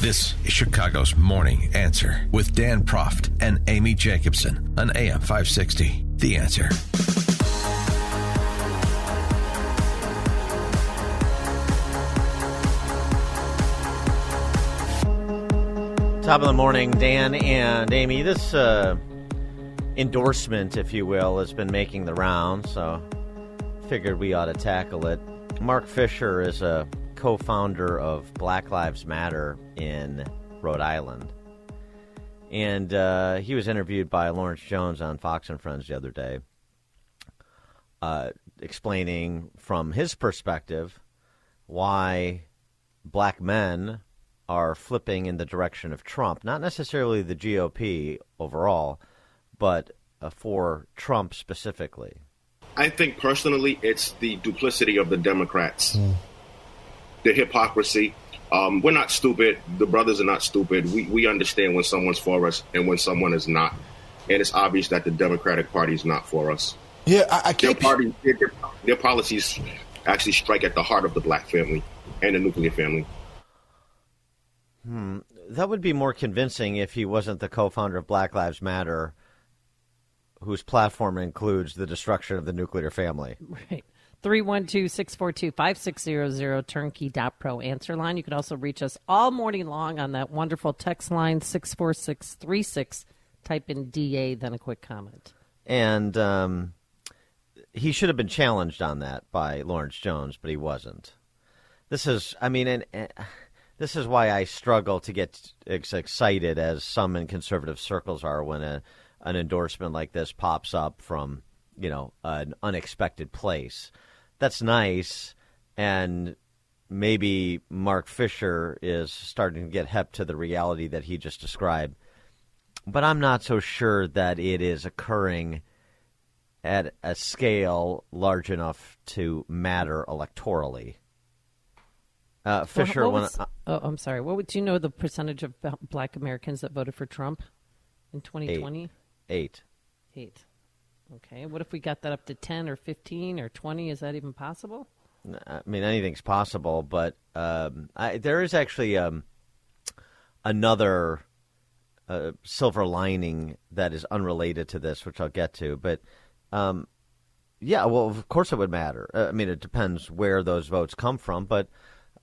This is Chicago's Morning Answer with Dan Proft and Amy Jacobson on AM 560. The Answer. Top of the morning, Dan and Amy. This uh, endorsement, if you will, has been making the rounds, so figured we ought to tackle it. Mark Fisher is a co founder of Black Lives Matter in Rhode Island. And uh, he was interviewed by Lawrence Jones on Fox and Friends the other day, uh, explaining from his perspective why black men are flipping in the direction of Trump, not necessarily the GOP overall, but uh, for Trump specifically. I think personally, it's the duplicity of the Democrats, mm. The hypocrisy. Um, we're not stupid. The brothers are not stupid. We, we understand when someone's for us and when someone is not. And it's obvious that the Democratic Party is not for us. Yeah, I, I can't. Their, party, their, their policies actually strike at the heart of the black family and the nuclear family. Hmm. That would be more convincing if he wasn't the co-founder of Black Lives Matter, whose platform includes the destruction of the nuclear family. Right. 312-642-5600 turnkey.pro answer line. You can also reach us all morning long on that wonderful text line 64636. Type in DA, then a quick comment. And um, he should have been challenged on that by Lawrence Jones, but he wasn't. This is, I mean, and, and this is why I struggle to get excited as some in conservative circles are when a, an endorsement like this pops up from you know an unexpected place. That's nice, and maybe Mark Fisher is starting to get hep to the reality that he just described. But I'm not so sure that it is occurring at a scale large enough to matter electorally. Uh, Fisher, well, was, oh, I'm sorry. What would you know the percentage of Black Americans that voted for Trump in 2020? Eight. Eight. Eight. Okay. What if we got that up to 10 or 15 or 20? Is that even possible? I mean, anything's possible, but um, I, there is actually um, another uh, silver lining that is unrelated to this, which I'll get to. But um, yeah, well, of course it would matter. Uh, I mean, it depends where those votes come from, but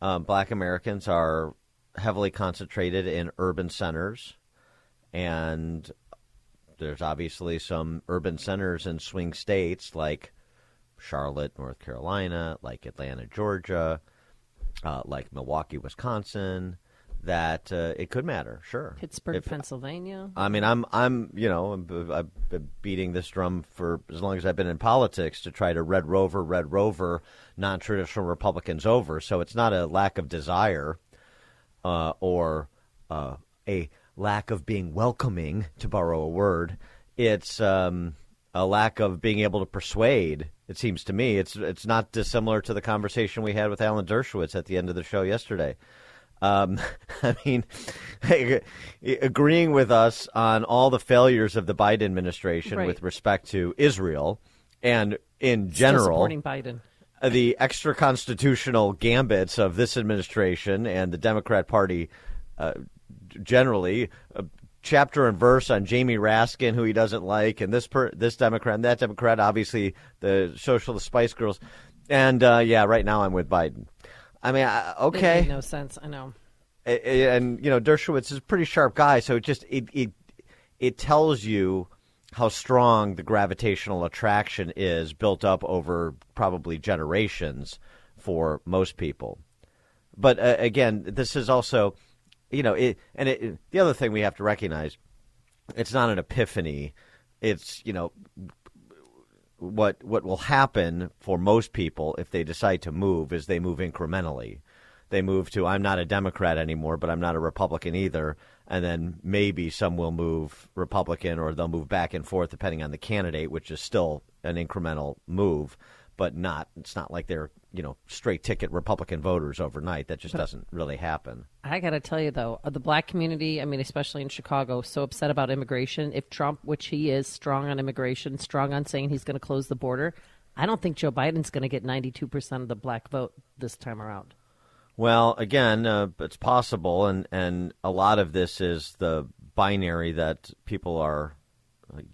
um, black Americans are heavily concentrated in urban centers, and there's obviously some urban centers in swing states like Charlotte, North Carolina, like Atlanta, Georgia, uh, like Milwaukee, Wisconsin. That uh, it could matter, sure. Pittsburgh, if, Pennsylvania. I mean, I'm, I'm, you know, I've been beating this drum for as long as I've been in politics to try to red rover, red rover non traditional Republicans over. So it's not a lack of desire uh, or uh, a lack of being welcoming, to borrow a word. It's um, a lack of being able to persuade. It seems to me it's it's not dissimilar to the conversation we had with Alan Dershowitz at the end of the show yesterday. Um, I mean, agreeing with us on all the failures of the Biden administration right. with respect to Israel and in general Still supporting Biden the extra constitutional gambits of this administration and the Democrat Party uh, generally. Uh, chapter and verse on Jamie Raskin, who he doesn't like, and this per, this Democrat and that Democrat, obviously the Socialist Spice Girls, and uh, yeah, right now I'm with Biden. I mean, okay, no sense. I know. And you know, Dershowitz is a pretty sharp guy, so it just it it it tells you how strong the gravitational attraction is built up over probably generations for most people. But uh, again, this is also, you know, it, and it, the other thing we have to recognize, it's not an epiphany. It's you know, what what will happen for most people if they decide to move is they move incrementally. they move to I'm not a Democrat anymore, but I'm not a Republican either, and then maybe some will move Republican or they'll move back and forth depending on the candidate, which is still an incremental move, but not it's not like they're you know straight ticket Republican voters overnight. That just doesn't really happen. I got to tell you though, the black community, I mean, especially in Chicago, so upset about immigration. If Trump, which he is, strong on immigration, strong on saying he's going to close the border, I don't think Joe Biden's going to get 92% of the black vote this time around. Well, again, uh, it's possible, and, and a lot of this is the binary that people are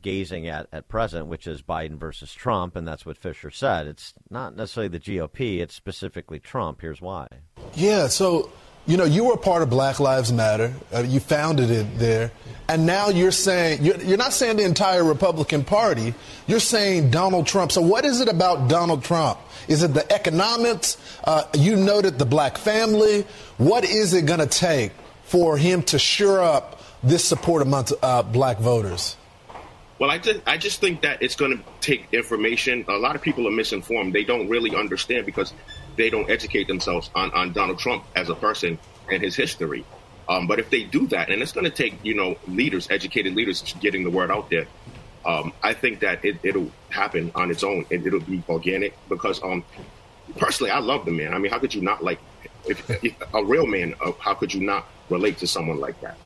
gazing at at present, which is Biden versus Trump, and that's what Fisher said. It's not necessarily the GOP; it's specifically Trump. Here's why. Yeah. So you know, you were part of Black Lives Matter. Uh, you founded it there. And now you're saying, you're, you're, not saying the entire Republican Party, you're saying Donald Trump. So, what is it about Donald Trump? Is it the economics? Uh, you noted the black family. What is it going to take for him to shore up this support amongst uh, black voters? Well, I just, I just think that it's going to take information. A lot of people are misinformed. They don't really understand because they don't educate themselves on, on Donald Trump as a person and his history. Um, but if they do that, and it's going to take you know leaders, educated leaders, getting the word out there, um, I think that it, will happen on its own. and it'll be organic because um, personally, I love the man. I mean, how could you not like if, if a real man? Uh, how could you not relate to someone like that?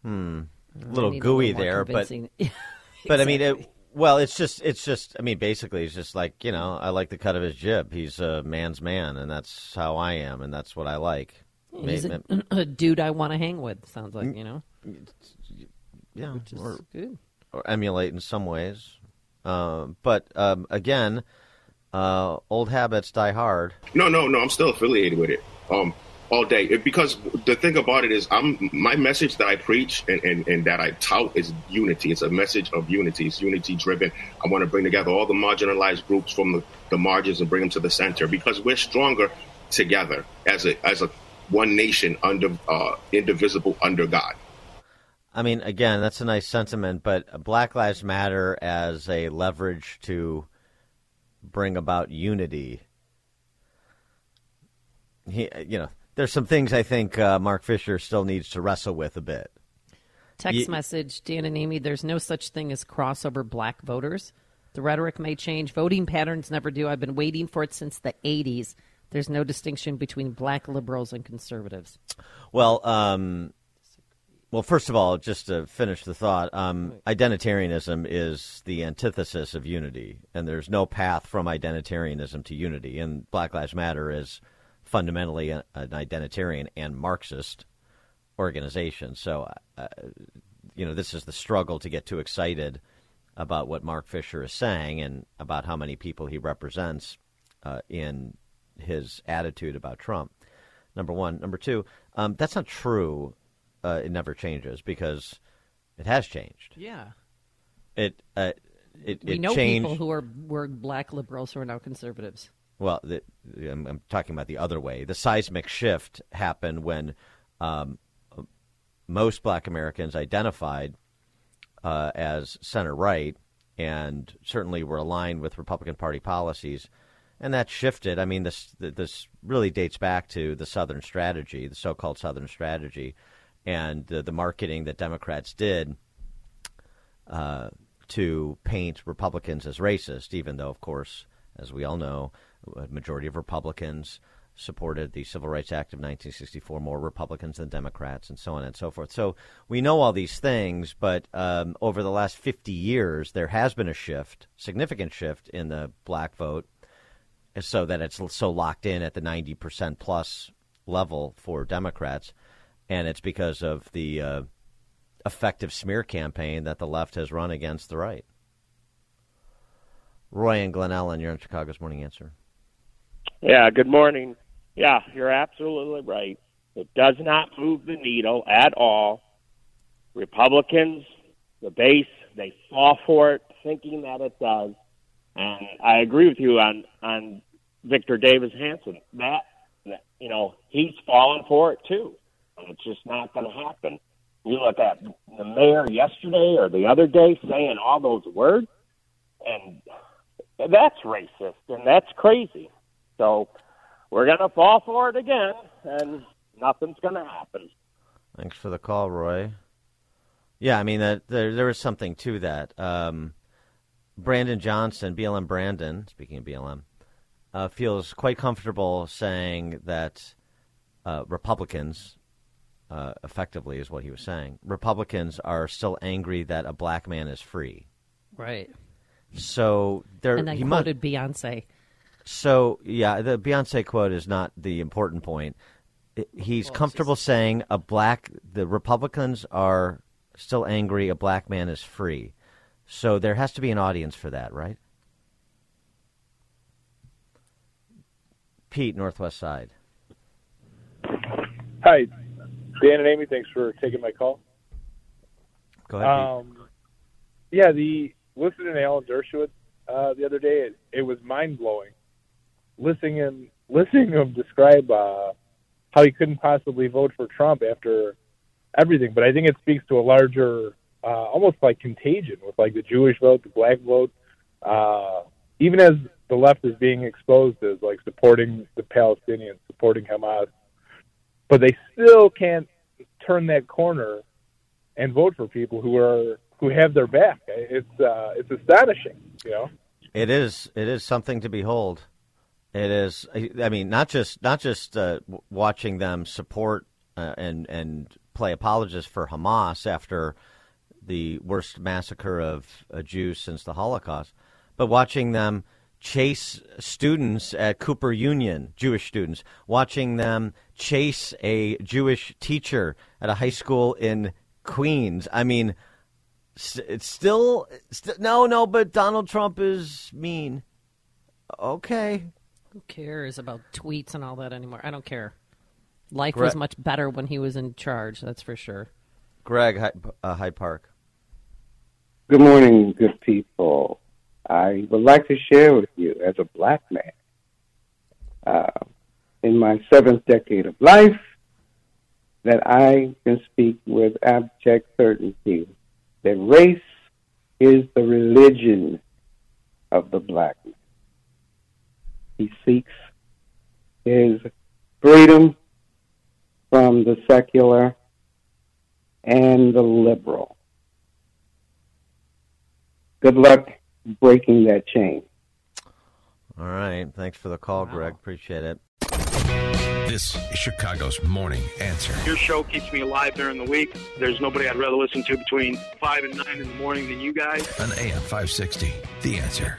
Hmm, little gooey a there, but exactly. but I mean, it, well, it's just, it's just. I mean, basically, it's just like you know, I like the cut of his jib. He's a man's man, and that's how I am, and that's what I like. He's a, a dude I want to hang with. Sounds like you know. Yeah, which is or, good. Or emulate in some ways, uh, but um, again, uh, old habits die hard. No, no, no. I'm still affiliated with it. Um, all day. It, because the thing about it is i'm my message that i preach and, and, and that i tout is unity. It's a message of unity. It's unity driven. I want to bring together all the marginalized groups from the, the margins and bring them to the center because we're stronger together as a as a one nation under uh, indivisible under god. I mean, again, that's a nice sentiment, but Black Lives Matter as a leverage to bring about unity. He, you know, there's some things I think uh, Mark Fisher still needs to wrestle with a bit. Text message, Dan and Amy, there's no such thing as crossover black voters. The rhetoric may change. Voting patterns never do. I've been waiting for it since the 80s. There's no distinction between black liberals and conservatives. Well, um, well, first of all, just to finish the thought, um, identitarianism is the antithesis of unity, and there's no path from identitarianism to unity. And Black Lives Matter is fundamentally an identitarian and Marxist organization. So, uh, you know, this is the struggle to get too excited about what Mark Fisher is saying and about how many people he represents uh, in his attitude about Trump. Number one. Number two, um, that's not true. Uh, it never changes because it has changed. Yeah. It. Uh, it, we it know changed. people who are were black liberals who are now conservatives. Well, the, I'm, I'm, talking about the other way. The seismic shift happened when um, most black Americans identified uh, as center right and certainly were aligned with Republican Party policies. And that shifted. I mean, this this really dates back to the Southern strategy, the so-called Southern strategy, and the marketing that Democrats did uh, to paint Republicans as racist, even though, of course, as we all know, a majority of Republicans supported the Civil Rights Act of 1964, more Republicans than Democrats, and so on and so forth. So we know all these things, but um, over the last 50 years, there has been a shift, significant shift in the black vote, so that it's so locked in at the 90% plus level for Democrats. And it's because of the uh, effective smear campaign that the left has run against the right. Roy and Glen Ellyn, you're on Chicago's Morning Answer. Yeah, good morning. Yeah, you're absolutely right. It does not move the needle at all. Republicans, the base, they fall for it, thinking that it does. And I agree with you on on Victor Davis Hanson. That, that you know, he's falling for it too. And it's just not going to happen. You look at the mayor yesterday or the other day saying all those words, and that's racist and that's crazy. So we're going to fall for it again, and nothing's going to happen. Thanks for the call, Roy. Yeah, I mean that there there is something to that. Um, Brandon Johnson, BLM Brandon, speaking of BLM, uh, feels quite comfortable saying that uh, Republicans, uh, effectively, is what he was saying. Republicans are still angry that a black man is free. Right. So there, And then he must, quoted Beyonce. So yeah, the Beyonce quote is not the important point. I- He's comfortable saying a black the Republicans are still angry a black man is free. So there has to be an audience for that, right? Pete, Northwest Side. Hi, Dan and Amy. Thanks for taking my call. Go ahead. Pete. Um, yeah, the listening to Alan Dershowitz uh, the other day, it, it was mind blowing. Listening him, listening to him describe uh, how he couldn't possibly vote for Trump after everything, but I think it speaks to a larger, uh, almost like contagion with like the Jewish vote, the black vote. Uh, even as the left is being exposed as like supporting the Palestinians, supporting Hamas, but they still can't turn that corner and vote for people who are who have their back. It's uh, it's astonishing, you know. It is. It is something to behold. It is. I mean, not just not just uh, watching them support uh, and and play apologists for Hamas after the worst massacre of uh, Jews since the Holocaust, but watching them chase students at Cooper Union, Jewish students, watching them chase a Jewish teacher at a high school in Queens. I mean, s- it's still, no, no, but Donald Trump is mean. Okay. Who cares about tweets and all that anymore? I don't care. Life Gre- was much better when he was in charge. That's for sure. Greg, Hy- uh, Hyde Park. Good morning, good people. I would like to share with you, as a black man, uh, in my seventh decade of life, that I can speak with abject certainty that race is the religion of the black man. He seeks his freedom from the secular and the liberal. Good luck breaking that chain. All right. Thanks for the call, Greg. Appreciate it. This is Chicago's Morning Answer. Your show keeps me alive during the week. There's nobody I'd rather listen to between 5 and 9 in the morning than you guys. On AM 560. The Answer.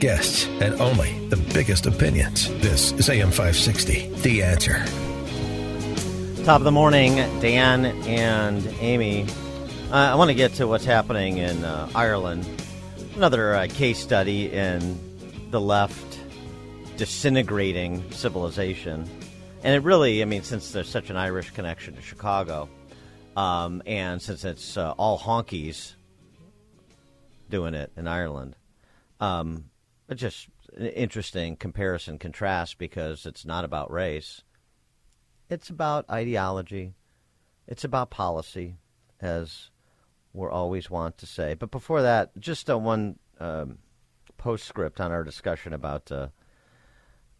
Guests, and only the biggest opinions. This is AM 560. The Answer. Top of the morning, Dan and Amy. Uh, I want to get to what's happening in uh, Ireland. Another uh, case study in the left disintegrating civilization. And it really, I mean, since there's such an Irish connection to Chicago, um, and since it's uh, all honkies doing it in Ireland, um, just an interesting comparison contrast because it's not about race. It's about ideology. It's about policy, as we're always want to say. But before that, just uh, one um, postscript on our discussion about uh,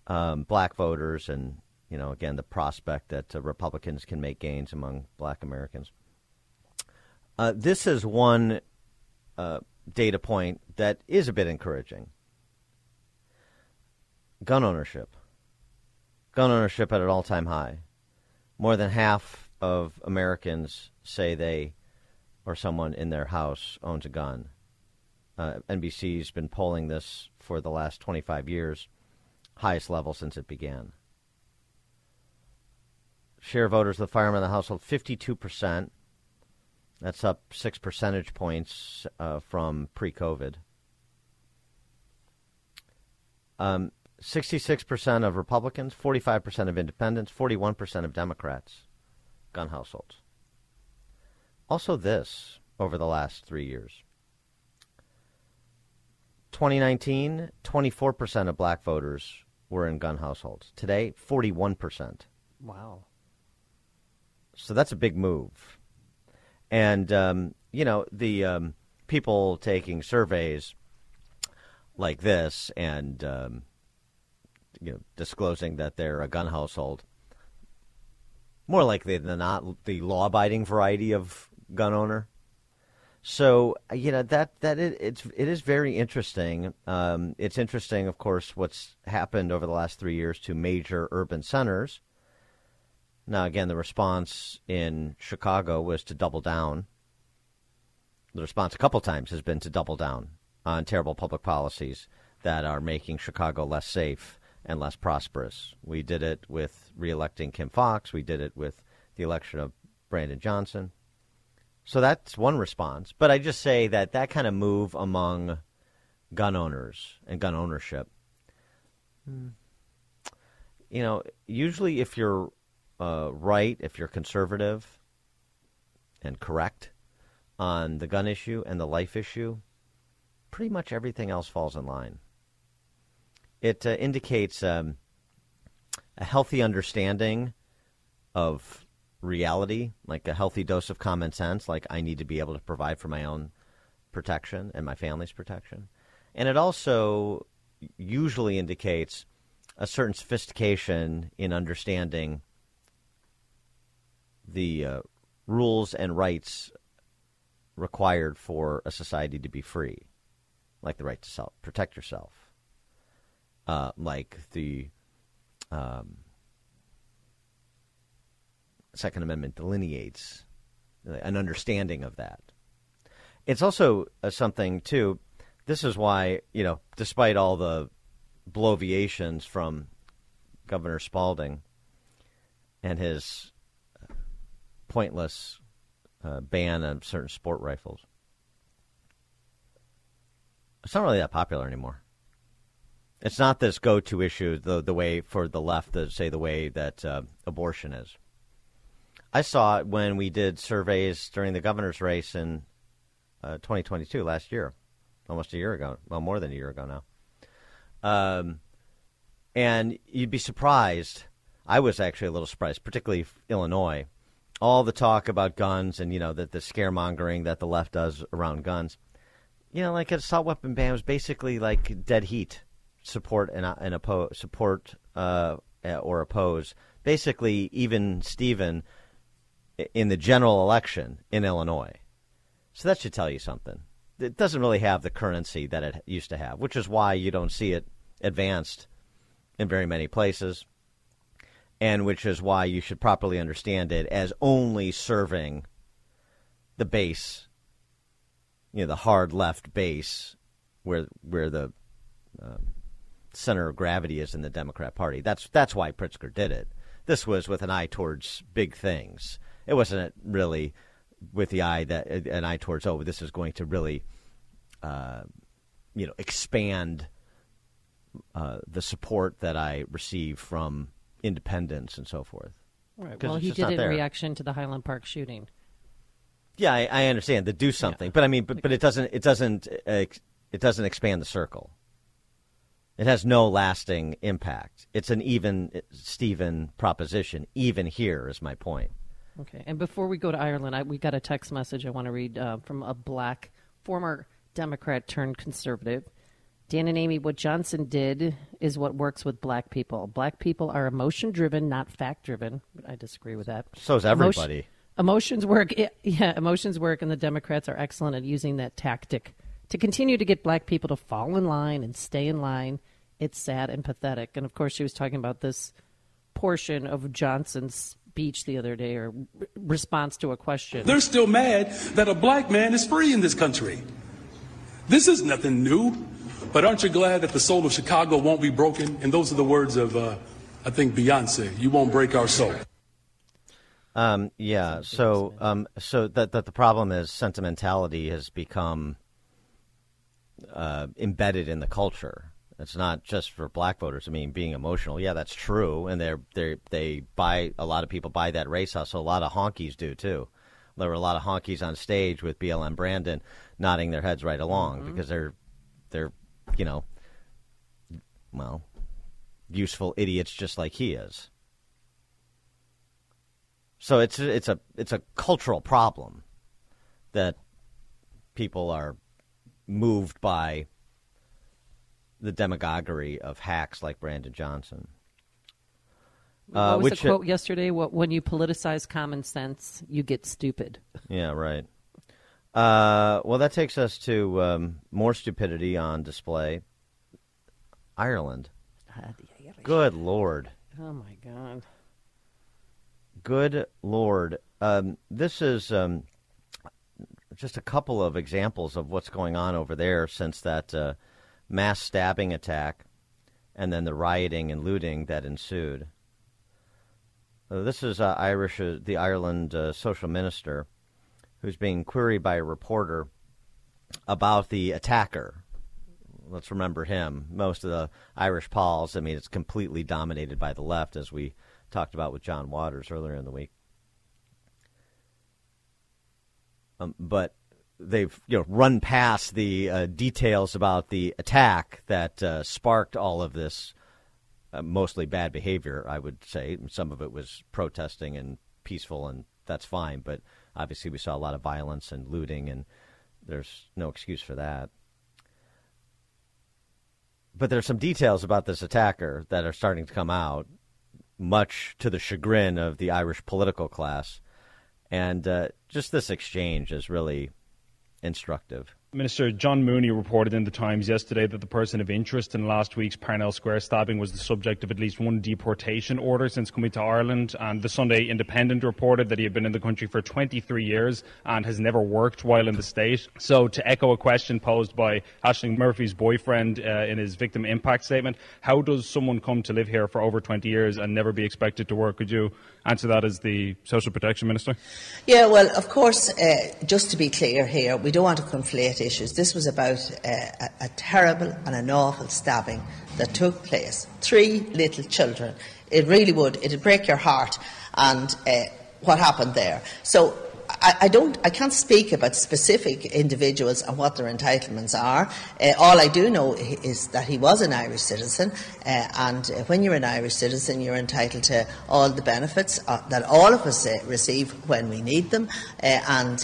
um, black voters and, you know, again, the prospect that uh, Republicans can make gains among black Americans. Uh, this is one uh, data point that is a bit encouraging. Gun ownership. Gun ownership at an all time high. More than half of Americans say they or someone in their house owns a gun. Uh, NBC's been polling this for the last 25 years, highest level since it began. Share of voters with firearm in the household, 52%. That's up six percentage points uh, from pre COVID. Um, 66% of Republicans, 45% of independents, 41% of Democrats, gun households. Also, this over the last three years 2019, 24% of black voters were in gun households. Today, 41%. Wow. So that's a big move. And, um, you know, the um, people taking surveys like this and, um, you know, disclosing that they're a gun household, more likely than not, the law abiding variety of gun owner. So you know that that it, it's it is very interesting. Um, it's interesting, of course, what's happened over the last three years to major urban centers. Now, again, the response in Chicago was to double down. The response a couple times has been to double down on terrible public policies that are making Chicago less safe and less prosperous. We did it with reelecting Kim Foxx. We did it with the election of Brandon Johnson. So that's one response. But I just say that that kind of move among gun owners and gun ownership, hmm, you know, usually if you're uh, right, if you're conservative and correct on the gun issue and the life issue, pretty much everything else falls in line. It uh, indicates um, a healthy understanding of reality, like a healthy dose of common sense, like I need to be able to provide for my own protection and my family's protection. And it also usually indicates a certain sophistication in understanding the uh, rules and rights required for a society to be free, like the right to self protect yourself, uh, like the um, Second Amendment delineates an understanding of that. It's also uh, something too. This is why you know, despite all the bloviations from Governor Spalding and his pointless uh, ban on certain sport rifles, it's not really that popular anymore. It's not this go-to issue the the way for the left to say the way that uh, abortion is. I saw it when we did surveys during the governor's race in uh, 2022 last year, almost a year ago. Well, more than a year ago now. Um, and you'd be surprised. I was actually a little surprised, particularly Illinois. All the talk about guns and you know that the scaremongering that the left does around guns. You know, like assault weapon ban was basically like dead heat support and, and oppose support uh, or oppose. Basically, even Stephen in the general election in Illinois. So that should tell you something. It doesn't really have the currency that it used to have, which is why you don't see it advanced in very many places, and which is why you should properly understand it as only serving the base, you know, the hard left base, where where the um, center of gravity is in the Democrat Party. That's that's why Pritzker did it. This was with an eye towards big things it wasn't really with the eye that an eye towards oh this is going to really uh, you know expand uh, the support that I receive from independents and so forth. Right. Well, he did it in reaction to the Highland Park shooting. Yeah, I, I understand to do something, yeah. but I mean, but, but it doesn't it doesn't uh, it doesn't expand the circle. It has no lasting impact. It's an even Steven proposition. Even here is my point. Okay. And before we go to Ireland, I, we got a text message I want to read uh, from a black former Democrat turned conservative. Dan and Amy, what Johnson did is what works with black people. Black people are emotion driven, not fact driven. I disagree with that. So is everybody. Emotions work. Yeah, emotions work, and the Democrats are excellent at using that tactic to continue to get black people to fall in line and stay in line. It's sad and pathetic. And of course, she was talking about this portion of Johnson's speech the other day or response to a question. They're still mad that a black man is free in this country. This is nothing new. But aren't you glad that the soul of Chicago won't be broken? And those are the words of, uh, I think, Beyonce. You won't break our soul. Um, yeah. So, um, so that that the problem is sentimentality has become uh, embedded in the culture. It's not just for black voters. I mean, being emotional, yeah, that's true, and they're they they buy a lot of people buy that race hustle. A lot of honkies do too. There were a lot of honkies on stage with BLM Brandon nodding their heads right along Mm-hmm. because they're they're you know well useful idiots just like he is. So it's it's a it's a cultural problem that people are moved by the demagoguery of hacks like Brandon Johnson. Uh, what was which the quote yesterday? What when you politicize common sense, you get stupid. Yeah, right. Uh, well, that takes us to um, more stupidity on display. Ireland. Good lord. Oh my god. Good lord. Um, this is um, just a couple of examples of what's going on over there since that uh, mass stabbing attack and then the rioting and looting that ensued. Uh, this is uh, Irish, uh, the Ireland uh, social minister, who's being queried by a reporter about the attacker. Let's remember him. Most of the Irish pols, I mean, it's completely dominated by the left, as we talked about with John Waters earlier in the week. Um, but they've you know run past the uh, details about the attack that uh, sparked all of this uh, mostly bad behavior. I would say some of it was protesting and peaceful, and that's fine. But obviously, we saw a lot of violence and looting, and there's no excuse for that. But there's some details about this attacker that are starting to come out, much to the chagrin of the Irish political class. And uh, just this exchange is really instructive. Minister John Mooney reported in the Times yesterday that the person of interest in last week's Parnell Square stabbing was the subject of at least one deportation order since coming to Ireland. And the Sunday Independent reported that he had been in the country for 23 years and has never worked while in the state. So, to echo a question posed by Ashling Murphy's boyfriend uh, in his victim impact statement, how does someone come to live here for over 20 years and never be expected to work? Could you answer that as the Social Protection Minister? Yeah, well, of course, uh, just to be clear here, we don't want to conflate issues. This was about uh, a, a terrible and an awful stabbing that took place. Three little children. It really would. It'd break your heart. And uh, what happened there. So I, I don't. I can't speak about specific individuals and what their entitlements are. Uh, all I do know is that he was an Irish citizen, uh, and uh, when you're an Irish citizen, you're entitled to all the benefits uh, that all of us uh, receive when we need them. And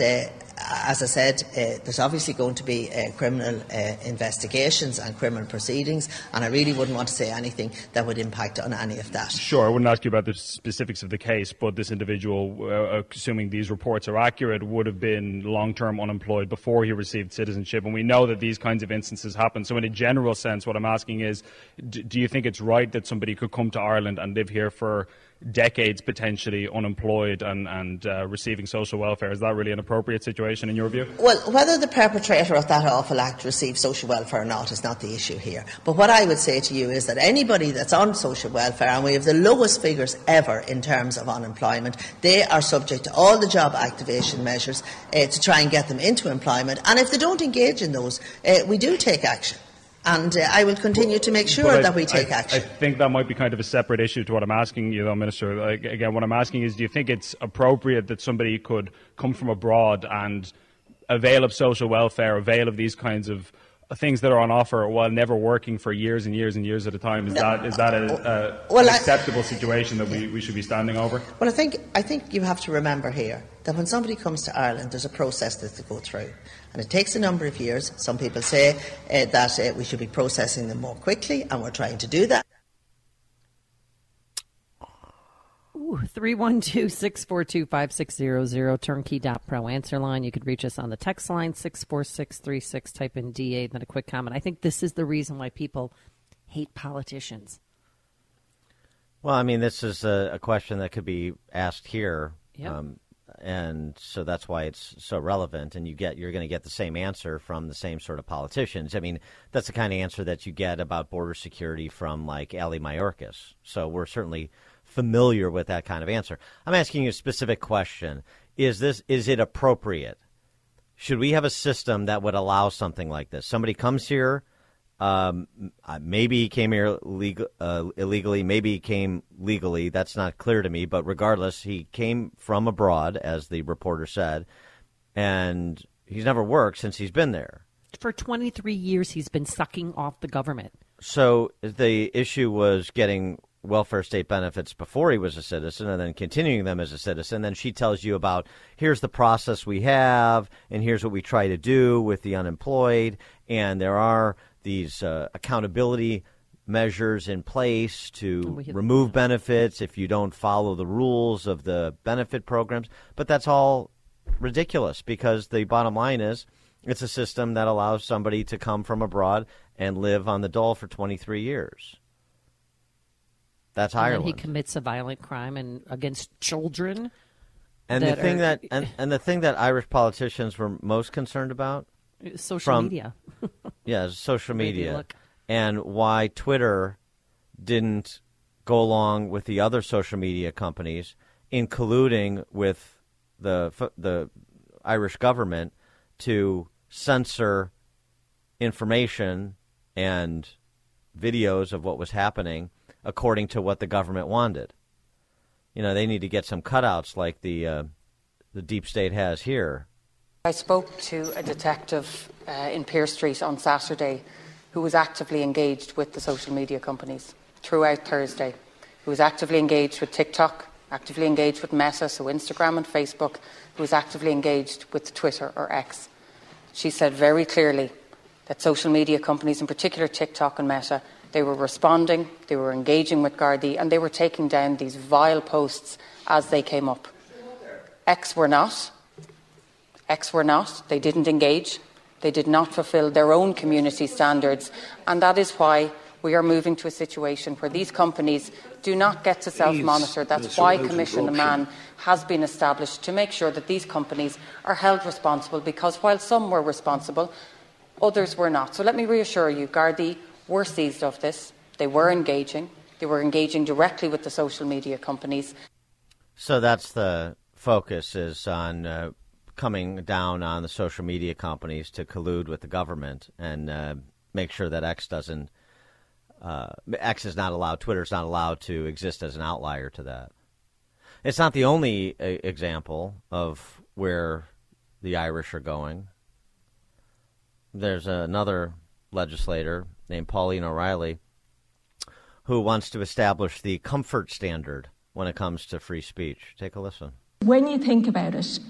as I said, uh, there's obviously going to be uh, criminal uh, investigations and criminal proceedings, and I really wouldn't want to say anything that would impact on any of that. Sure, I wouldn't ask you about the specifics of the case, but this individual, uh, assuming these reports are accurate, would have been long term unemployed before he received citizenship. And we know that these kinds of instances happen. So, in a general sense, what I'm asking is do you think it's right that somebody could come to Ireland and live here for decades potentially unemployed and, and uh, receiving social welfare? Is that really an appropriate situation in your view? Well, whether the perpetrator of that awful act receives social welfare or not is not the issue here. But what I would say to you is that anybody that's on social welfare, and we have the lowest figures ever in terms of unemployment, they are subject to all the job activation measures uh, to try and get them into employment. And if they don't engage in those, uh, we do take action. And uh, I will continue to make sure I- that we take I, action. I think that might be kind of a separate issue to what I'm asking you, though, Minister. Like, again, what I'm asking is, do you think it's appropriate that somebody could come from abroad and avail of social welfare, avail of these kinds of things that are on offer while never working for years and years and years at a time? Is that is that a, a, Well, an I- acceptable situation that we, we should be standing over? Well, I think, I think you have to remember here that when somebody comes to Ireland, there's a process that they go through. And it takes a number of years. Some people say uh, that uh, we should be processing them more quickly, and we're trying to do that. Ooh, 312 642 5600, turnkey.pro answer line. You could reach us on the text line 64636, type in DA, and then a quick comment. I think this is the reason why people hate politicians. Well, I mean, this is a, a question that could be asked here. Yep. Um, and so that's why it's so relevant and you get you're going to get the same answer from the same sort of politicians i mean that's the kind of answer that you get about border security from like ali mayorkas so we're certainly familiar with that kind of answer i'm asking you a specific question is this is it appropriate should we have a system that would allow something like this somebody comes here um, uh, maybe he came here legal, uh, illegally. Maybe he came legally. That's not clear to me. But regardless, he came from abroad, as the reporter said, and he's never worked since he's been there. For 23 years, he's been sucking off the government. So the issue was getting welfare state benefits before he was a citizen and then continuing them as a citizen. Then she tells you about here's the process we have and here's what we try to do with the unemployed. And there are these uh, accountability measures in place to remove benefits if you don't follow the rules of the benefit programs. But that's all ridiculous because the bottom line is it's a system that allows somebody to come from abroad and live on the dole for 23 years. That's and Ireland. he commits a violent crime and against children. And the thing are- that and, and the thing that Irish politicians were most concerned about social from- media. yeah, social media, and why Twitter didn't go along with the other social media companies in colluding with the the Irish government to censor information and videos of what was happening according to what the government wanted. You know, they need to get some cutouts like the uh, the deep state has here. I spoke to a detective uh, in Pearse Street on Saturday who was actively engaged with the social media companies throughout Thursday, who was actively engaged with TikTok, actively engaged with Meta, so Instagram and Facebook, who was actively engaged with Twitter or X. She said very clearly that social media companies, in particular TikTok and Meta, they were responding, they were engaging with Gardaí, and they were taking down these vile posts as they came up. X were not. X were not. They didn't engage. They did not fulfil their own community standards. And that is why we are moving to a situation where these companies do not get to self monitor. That's why House Coimisiún na Meán has been established to make sure that these companies are held responsible because while some were responsible, others were not. So let me reassure you, Gardaí were seized of this. They were engaging. They were engaging directly with the social media companies. So that's the focus is on uh, coming down on the social media companies to collude with the government and uh, make sure that X doesn't. Uh, X is not allowed. Twitter is not allowed to exist as an outlier to that. It's not the only uh, example of where the Irish are going. There's another legislator named Pauline O'Reilly who wants to establish the comfort standard when it comes to free speech. Take a listen. When you think about it,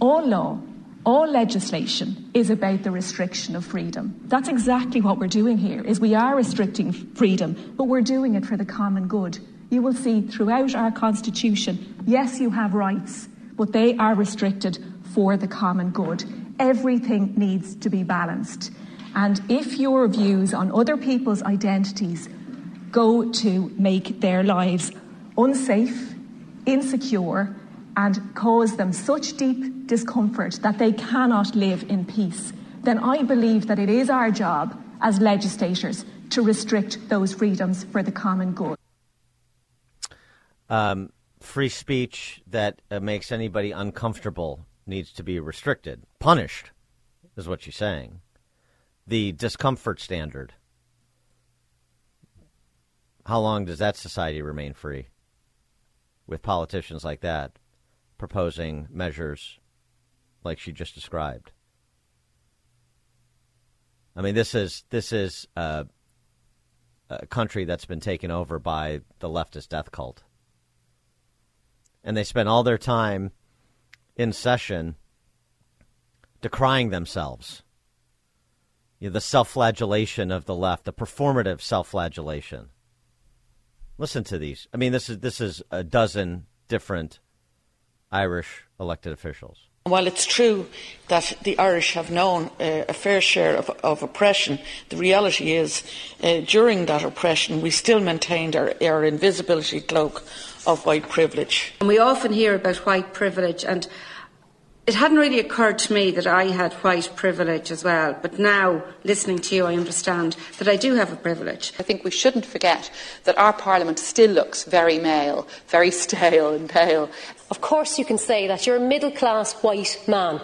all law, all legislation is about the restriction of freedom. That's exactly what we're doing here is we are restricting freedom, but we're doing it for the common good. You will see throughout our constitution, yes, you have rights, but they are restricted for the common good. Everything needs to be balanced. And if your views on other people's identities go to make their lives unsafe, insecure, and cause them such deep discomfort that they cannot live in peace, then I believe that it is our job as legislators to restrict those freedoms for the common good. Um, free speech that uh, makes anybody uncomfortable needs to be restricted, punished, is what she's saying. The discomfort standard. How long does that society remain free? With politicians like that proposing measures like she just described. I mean, this is this is a country that's been taken over by the leftist death cult, and they spend all their time in session decrying themselves. You know, the self-flagellation of the left, the performative self-flagellation. Listen to these. I mean, this is this is a dozen different Irish elected officials. While it's true that the Irish have known uh, a fair share of, of, oppression, the reality is uh, during that oppression we still maintained our, our invisibility cloak of white privilege. And we often hear about white privilege and it hadn't really occurred to me that I had white privilege as well, but now, listening to you, I understand that I do have a privilege. I think we shouldn't forget that our Parliament still looks very male, very stale and pale. Of course, you can say that. You're a middle class white man.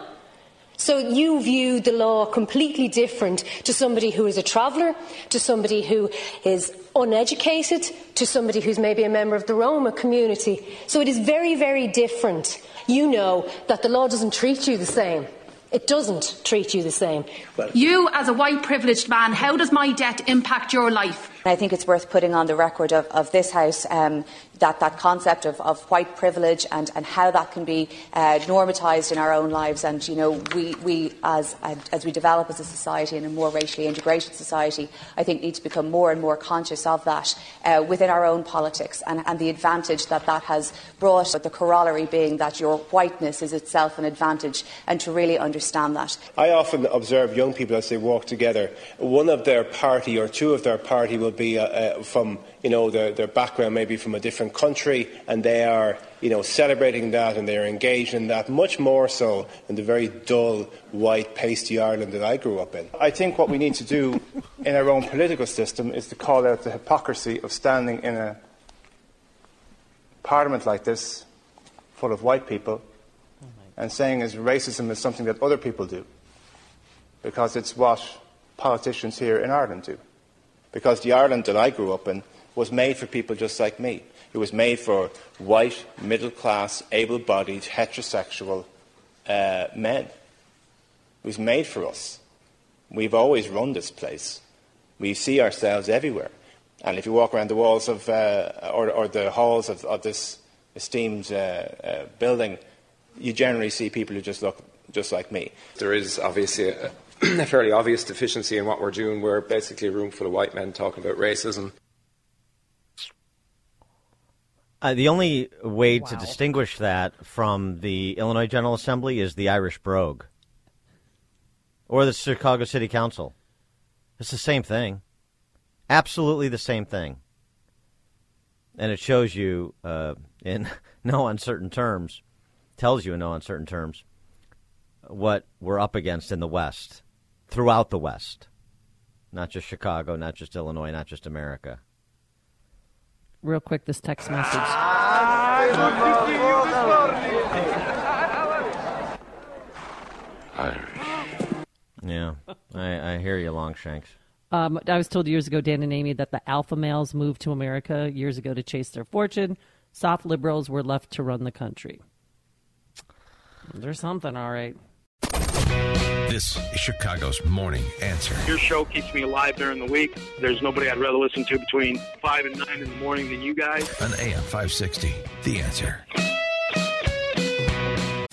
So you view the law completely different to somebody who is a traveller, to somebody who is uneducated, to somebody who's maybe a member of the Roma community. So it is very, very different you know that the law doesn't treat you the same. It doesn't treat you the same. Well, you, as a white privileged man, how does my debt impact your life? I think it's worth putting on the record of, of this House um, that, that concept of, of white privilege and, and how that can be uh, in our own lives. And, you know, we, we as, as we develop as a society and a more racially integrated society, I think need to become more and more conscious of that uh, within our own politics and, and the advantage that that has brought, the corollary being that your whiteness is itself an advantage and to really understand that. I often observe young people as they walk together. One of their party or two of their party will be uh, uh, from you know their, their background maybe from a different country and they are you know celebrating that and they're engaged in that much more so than the very dull white pasty Ireland that I grew up in. I think what we need to do in our own political system is to call out the hypocrisy of standing in a parliament like this full of white people and saying as racism is something that other people do because it's what politicians here in Ireland do because the Ireland that I grew up in was made for people just like me. It was made for white, middle class, able bodied, heterosexual uh, men. It was made for us. We've always run this place. We see ourselves everywhere. And if you walk around the walls of, uh, or, or, the halls of, of this esteemed uh, uh building, you generally see people who just look just like me. There is obviously a, a fairly obvious deficiency in what we're doing. We're basically a room full of white men talking about racism. Uh, the only way wow. to distinguish that from the Illinois General Assembly is the Irish brogue or the Chicago City Council. It's the same thing. Absolutely the same thing. And it shows you uh, in no uncertain terms, tells you in no uncertain terms, what we're up against in the West throughout the West, not just Chicago, not just Illinois, not just America. Real quick, this text message. Yeah, I, I hear you, Longshanks. Um, I was told years ago, Dan and Amy, that the alpha males moved to America years ago to chase their fortune. Soft liberals were left to run the country. There's something, all right. This is Chicago's Morning Answer. Your show keeps me alive during the week. There's nobody I'd rather listen to between 5 and 9 in the morning than you guys. On AM 560, The Answer.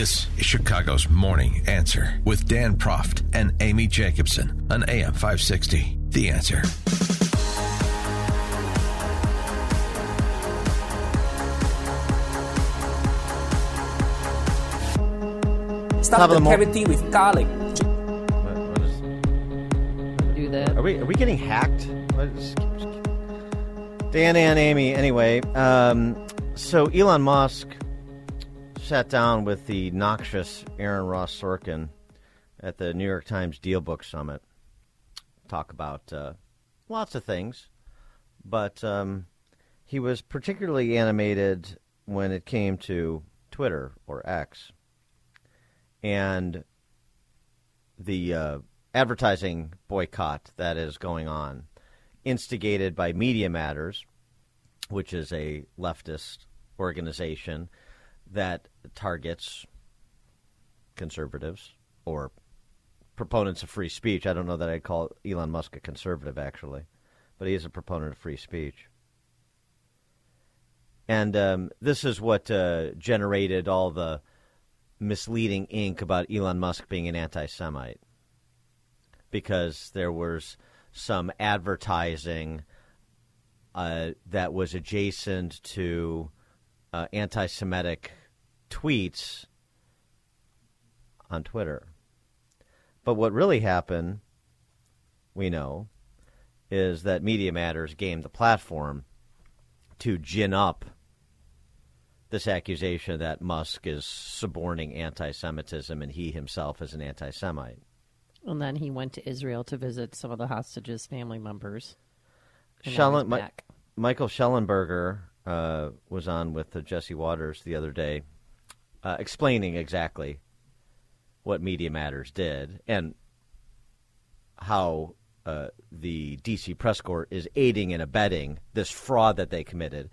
This is Chicago's Morning Answer with Dan Proft and Amy Jacobson on AM 560. The Answer. Stop the cavity with garlic. Do that. Are we are we getting hacked? Dan and Amy, anyway. Um, so Elon Musk sat down with the noxious Aaron Ross Sorkin at the New York Times DealBook Summit. Talk about uh, lots of things, but um, he was particularly animated when it came to Twitter or X and the uh, advertising boycott that is going on, instigated by Media Matters, which is a leftist organization that targets conservatives or proponents of free speech. I don't know that I'd call Elon Musk a conservative, actually, but he is a proponent of free speech. And um, this is what uh, generated all the misleading ink about Elon Musk being an anti Semite. Because there was some advertising uh, that was adjacent to uh, anti Semitic tweets on Twitter. But what really happened, we know, is that Media Matters gamed the platform to gin up this accusation that Musk is suborning anti Semitism and he himself is an anti Semite. And then he went to Israel to visit some of the hostages' family members. Schellen, Mi- Michael Shellenberger uh, was on with Jesse Watters the other day, uh, explaining exactly what Media Matters did and how uh, the DC press corps is aiding and abetting this fraud that they committed,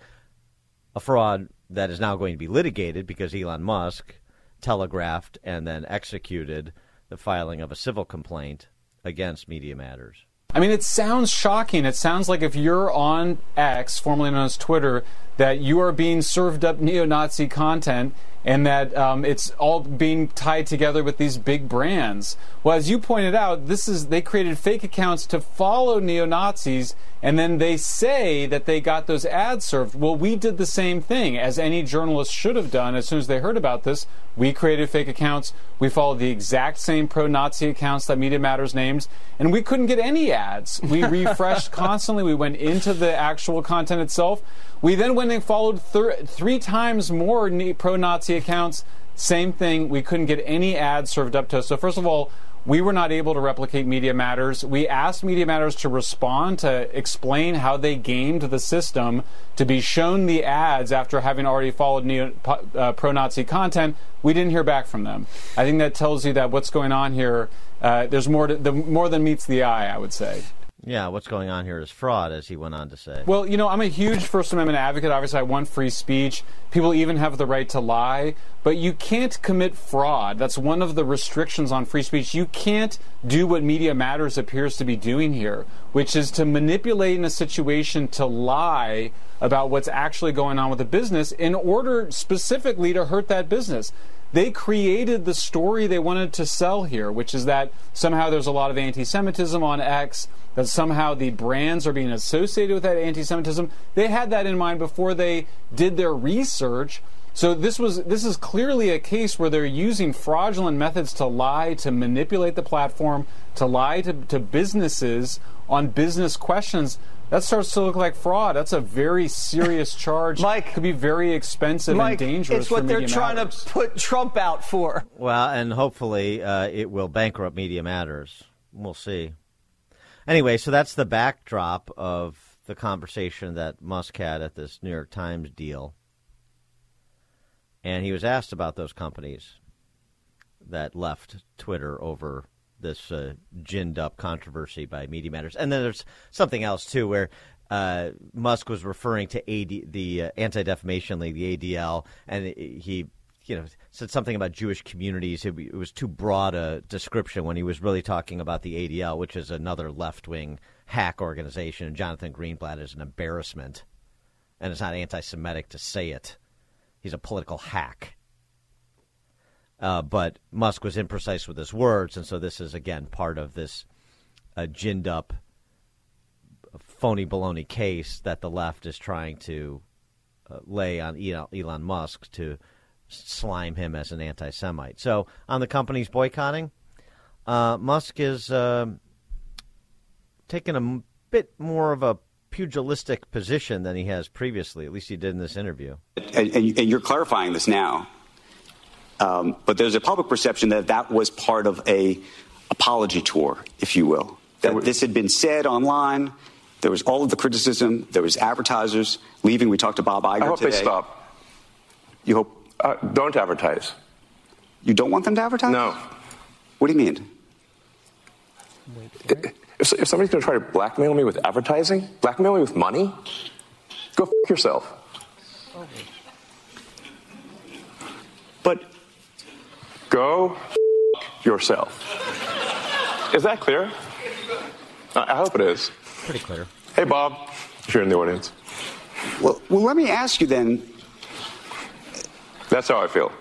a fraud that is now going to be litigated because Elon Musk telegraphed and then executed the filing of a civil complaint against Media Matters. I mean, it sounds shocking. It sounds like if you're on X, formerly known as Twitter, that you are being served up neo Nazi content and that um, it's all being tied together with these big brands. Well, as you pointed out, this is they created fake accounts to follow neo Nazis, and then they say that they got those ads served. Well, we did the same thing, as any journalist should have done as soon as they heard about this. We created fake accounts. We followed the exact same pro Nazi accounts that Media Matters names, and we couldn't get any ads. We refreshed constantly. We went into the actual content itself. We then went and followed thir- three times more pro Nazi accounts. Same thing. We couldn't get any ads served up to us. So, first of all, we were not able to replicate Media Matters. We asked Media Matters to respond to explain how they gamed the system to be shown the ads after having already followed neo, uh, pro Nazi content. We didn't hear back from them. I think that tells you that what's going on here, uh, there's more, to, the, more than meets the eye, I would say. Yeah, what's going on here is fraud, as he went on to say. Well, you know, I'm a huge First Amendment advocate. Obviously, I want free speech. People even have the right to lie, but you can't commit fraud. That's one of the restrictions on free speech. You can't do what Media Matters appears to be doing here, which is to manipulate in a situation to lie about what's actually going on with the business in order specifically to hurt that business they created the story they wanted to sell here, which is that somehow there's a lot of anti Semitism on X, that somehow the brands are being associated with that anti Semitism. They had that in mind before they did their research. So this was this is clearly a case where they're using fraudulent methods to lie, to manipulate the platform, to lie to, to businesses on business questions that starts to look like fraud. That's a very serious charge. Mike could be very expensive Mike, and dangerous. it's what for they're Media trying Matters. to put Trump out for. Well, and hopefully uh, it will bankrupt Media Matters. We'll see. Anyway, so that's the backdrop of the conversation that Musk had at this New York Times deal. And he was asked about those companies that left Twitter over this uh, ginned up controversy by Media Matters. And then there's something else, too, where uh, Musk was referring to AD, the uh, Anti Defamation League, the ADL, and he you know said something about Jewish communities. It, it, was too broad a description when he was really talking about the ADL, which is another left wing hack organization. And Jonathan Greenblatt is an embarrassment, and it's not anti-Semitic to say it. He's a political hack. Uh, but Musk was imprecise with his words, and so this is again part of this uh, ginned up, phony baloney case that the left is trying to uh, lay on Elon Musk to slime him as an anti-Semite. So on the companies boycotting, uh, Musk is uh, taking a bit more of a pugilistic position than he has previously. At least he did in this interview. And, and you're clarifying this now. Um, but there's a public perception that that was part of a apology tour, if you will. That this had been said online. There was all of the criticism. There was advertisers leaving. We talked to Bob Iger I hope today. they stop. You hope? Uh, don't advertise. You don't want them to advertise? No. What do you mean? If, if somebody's going to try to blackmail me with advertising, blackmail me with money, go f- yourself. But go f- yourself. Is that clear? I I hope it is. Pretty clear. Hey, Bob, if you're in the audience. Well, well, let me ask you then. That's how I feel.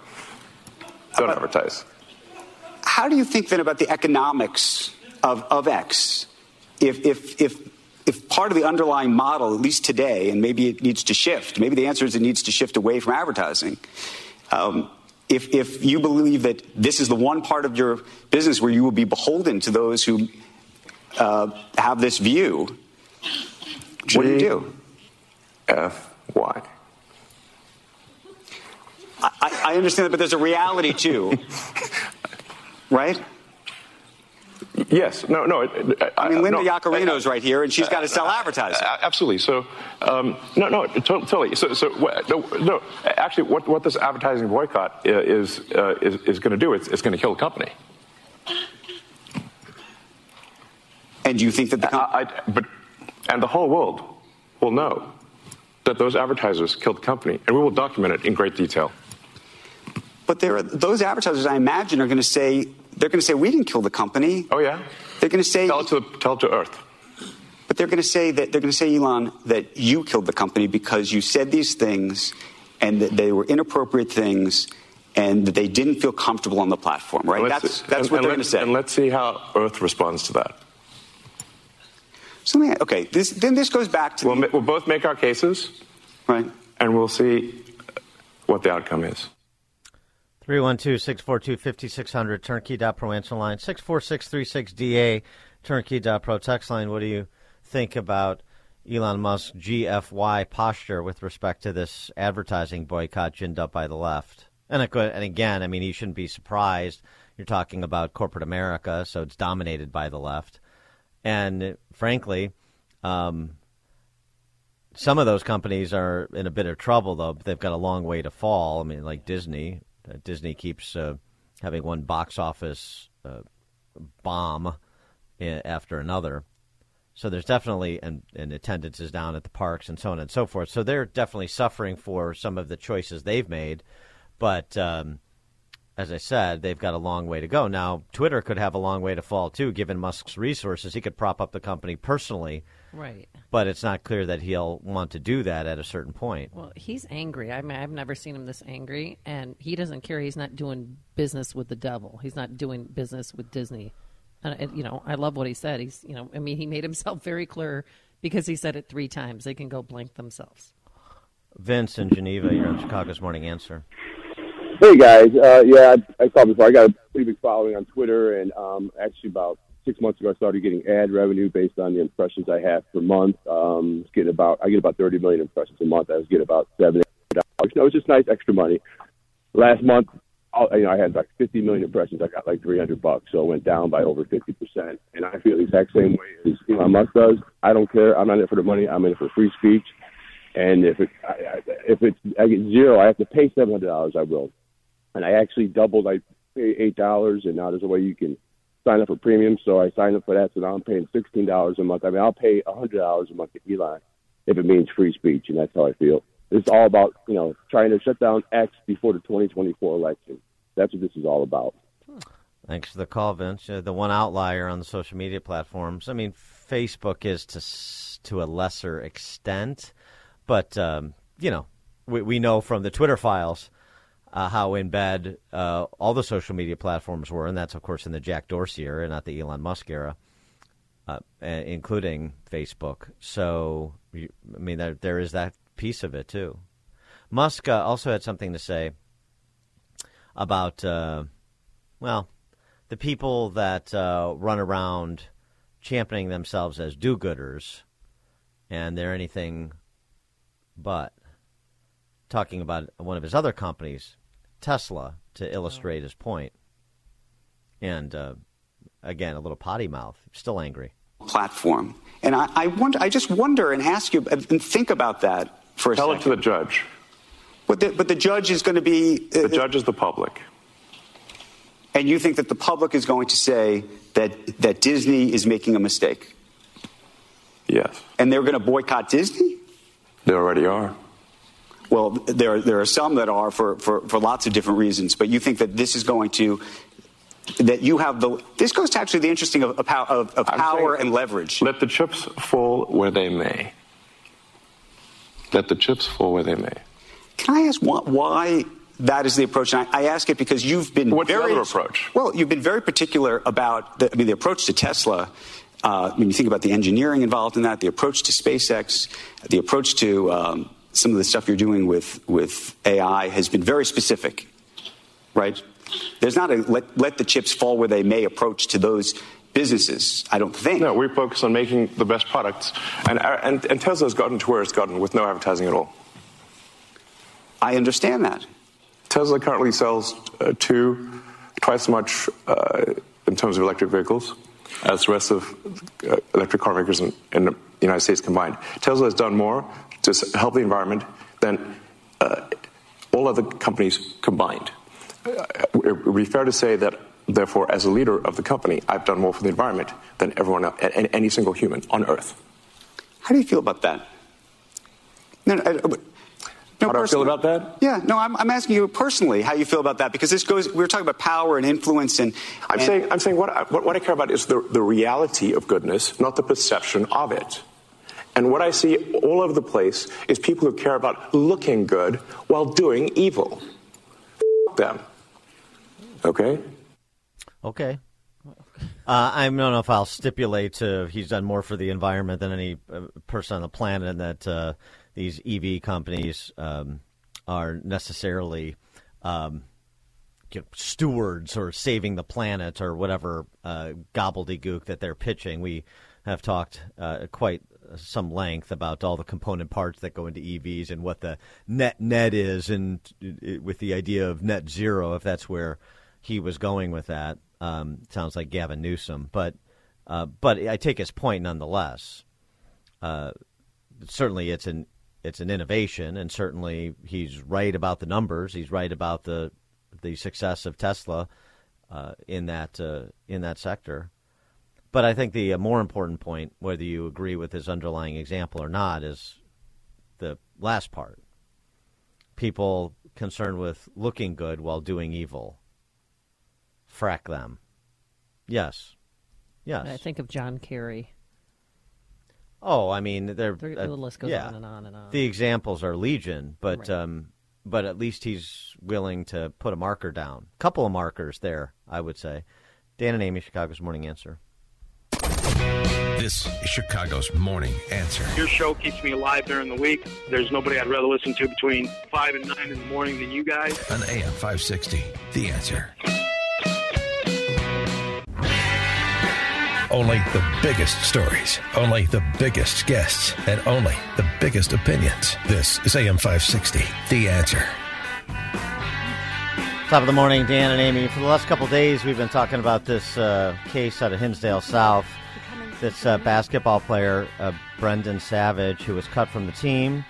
Don't advertise. How do you think then about the economics of, of X? If, if, if, if part of the underlying model, at least today, and maybe it needs to shift, maybe the answer is it needs to shift away from advertising. Um, if, if you believe that this is the one part of your business where you will be beholden to those who uh, have this view, what do you do? F Y. I, I understand that, but there's a reality too, right? Yes. No. No. I, I mean, uh, Linda no, Yaccarino's right here, and she's got to sell uh, uh, advertising. A- Absolutely. So, um, no, no, totally. So, so no, no. Actually, what, what this advertising boycott is uh, is, is going to do? It's, it's going to kill the company. And do you think that the I, I, but and the whole world will know that those advertisers killed the company, and we will document it in great detail. But there are, those advertisers, I imagine, are going to say they're going to say we didn't kill the company. Oh yeah. They're going to say tell it to tell it to Earth. But they're going to say that they're going to say, Elon, that you killed the company because you said these things, and that they were inappropriate things, and that they didn't feel comfortable on the platform. Right? That's that's and- what and they're going to say. And let's see how Earth responds to that. So okay, this, then this goes back to we'll, ma- we'll both make our cases, right? And we'll see what the outcome is. 312 642 5600, turnkey.pro answer line, 64636DA, turnkey.pro text line. What do you think about Elon Musk's GFY posture with respect to this advertising boycott ginned up by the left? And, and again, I mean, he shouldn't be surprised. You're talking about corporate America, so it's dominated by the left. And frankly, um, some of those companies are in a bit of trouble, though. They've got a long way to fall. I mean, like Disney. Uh, Disney keeps uh, having one box office uh, bomb i- after another. So there's definitely, and, and attendance is down at the parks and so on and so forth. So they're definitely suffering for some of the choices they've made. But um, as I said, they've got a long way to go. Now, Twitter could have a long way to fall, too, given Musk's resources. He could prop up the company personally. Right. But it's not clear that he'll want to do that at a certain point. Well, he's angry. I mean, I've never seen him this angry, and he doesn't care. He's not doing business with the devil. He's not doing business with Disney. And, and, you know, I love what he said. He's, you know, I mean, he made himself very clear because he said it three times. They can go blank themselves. Vince in Geneva, you're on Chicago's Morning Answer. Hey guys, uh, yeah, I, I called before. I got a pretty big following on Twitter, and um, actually about six months ago, I started getting ad revenue based on the impressions I have per month. Um, getting about I get about thirty million impressions a month. I was getting about seven dollars. No, it's just nice extra money. Last month, you know, I had like fifty million impressions. I got like three hundred bucks, so it went down by over fifty percent. And I feel the exact same way as Elon Musk does. I don't care. I'm not in it for the money. I'm in it for free speech. And if it I, if it's I get zero, I have to pay seven hundred dollars. I will and I actually doubled. I pay eight dollars, and now there's a way you can sign up for premium. So I signed up for that. So now I'm paying sixteen dollars a month. I mean, I'll pay hundred dollars a month to Elon if it means free speech, and that's how I feel. It's all about you know trying to shut down X before the 2024 election. That's what this is all about. Thanks for the call, Vince. Uh, the one outlier on the social media platforms. I mean, Facebook is to to a lesser extent, but um, you know, we, we know from the Twitter files uh, how in bed uh, all the social media platforms were, and that's of course in the Jack Dorsey era, not the Elon Musk era, uh, including Facebook. So, I mean, there, there is that piece of it too. Musk uh, also had something to say about, uh, well, the people that uh, run around championing themselves as do-gooders and they're anything but. Talking about one of his other companies, Tesla, to illustrate his point. And uh, again, a little potty mouth, still angry. Platform. And I, I, wonder, I just wonder and ask you and think about that for a Tell second. it to the judge. But the, but the judge is going to be. Uh, The judge is the public. And you think that the public is going to say that, that Disney is making a mistake? Yes. And they're going to boycott Disney? They already are. Well, there, there are some that are for, for, for lots of different reasons, but you think that this is going to, that you have the, this goes to actually the interesting of, of, of, of power and leverage. Let the chips fall where they may. Let the chips fall where they may. Can I ask why, why that is the approach? And I, I ask it because you've been What's the very other approach? Well, you've been very particular about the, I mean the approach to Tesla. Uh, when you think about the engineering involved in that, the approach to SpaceX, the approach to um, some of the stuff you're doing with with AI has been very specific, right? There's not a let, let the chips fall where they may approach to those businesses. I don't think. No, we focus on making the best products, and and, and Tesla's gotten to where it's gotten with no advertising at all. I understand that. Tesla currently sells uh, two, twice as much uh, in terms of electric vehicles as the rest of uh, electric car makers in, in, the United States combined. Tesla has done more to help the environment than uh, all other companies combined. Uh, it would be fair to say that, therefore, as a leader of the company, I've done more for the environment than everyone else, and any single human on Earth. How do you feel about that? No, no, I- no, How do I feel about that? Yeah, no, I'm, I'm asking you personally how you feel about that because this goes. We were talking about power and influence, and I'm saying, I'm saying what, I, what, what I care about is the, the reality of goodness, not the perception of it. And what I see all over the place is people who care about looking good while doing evil. F- them. Okay? Okay. Uh, I don't know if I'll stipulate he's done more for the environment than any uh, person on the planet, and that uh, these EV companies um, are necessarily um, stewards or saving the planet or whatever uh, gobbledygook that they're pitching. We have talked uh, quite some length about all the component parts that go into EVs and what the net net is, and uh, with the idea of net zero, if that's where he was going with that. Um, sounds like Gavin Newsom, but uh, but I take his point nonetheless. Uh, certainly, it's an it's an innovation, and certainly he's right about the numbers. He's right about the the success of Tesla uh, in that uh, in that sector. But I think the uh, more important point, whether you agree with his underlying example or not, is the last part. People concerned with looking good while doing evil. Frack them. Yes. Yes. I think of John Kerry. Oh, I mean, they're, The- uh, the list goes yeah. on and on and on. The examples are legion, but Right. um, but at least he's willing to put a marker down. A Couple of markers there, I would say. Dan and Amy, Chicago's Morning Answer. This is Chicago's Morning Answer. Your show keeps me alive during the week. There's nobody I'd rather listen to between 5 and 9 in the morning than you guys. On AM 560, The Answer. Only the biggest stories, only the biggest guests, and only the biggest opinions. This is AM 560, The Answer. Top of the morning, Dan and Amy. For the last couple days, we've been talking about this uh, case out of Hinsdale South. This uh, basketball player, uh, Brendan Savage, who was cut from the team,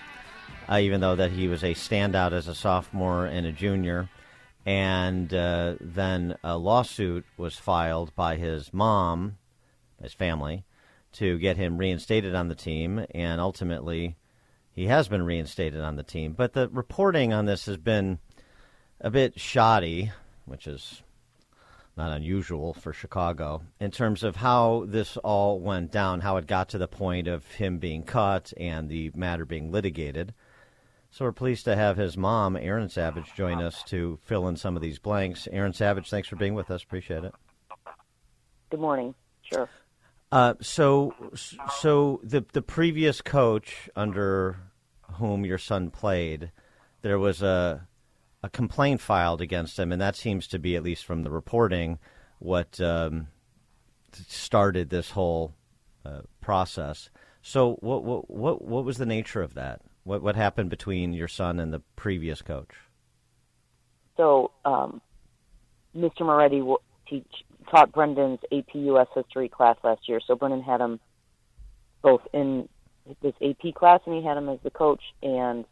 uh, even though that he was a standout as a sophomore and a junior. And uh, then a lawsuit was filed by his mom, his family, to get him reinstated on the team. And ultimately, he has been reinstated on the team. But the reporting on this has been a bit shoddy, which is not unusual for Chicago, in terms of how this all went down, how it got to the point of him being cut and the matter being litigated. So we're pleased to have his mom, Erin Savage, join us to fill in some of these blanks. Erin Savage, thanks for being with us. Appreciate it. Good morning. Sure. Uh, so, so the the previous coach under whom your son played, there was a a complaint filed against him, and that seems to be, at least from the reporting, what um, started this whole uh, process. So what what what what was the nature of that? What what happened between your son and the previous coach? So, um, Mr. Moretti will teach taught Brendan's AP US history class last year. So Brendan had him both in this AP class and he had him as the coach. And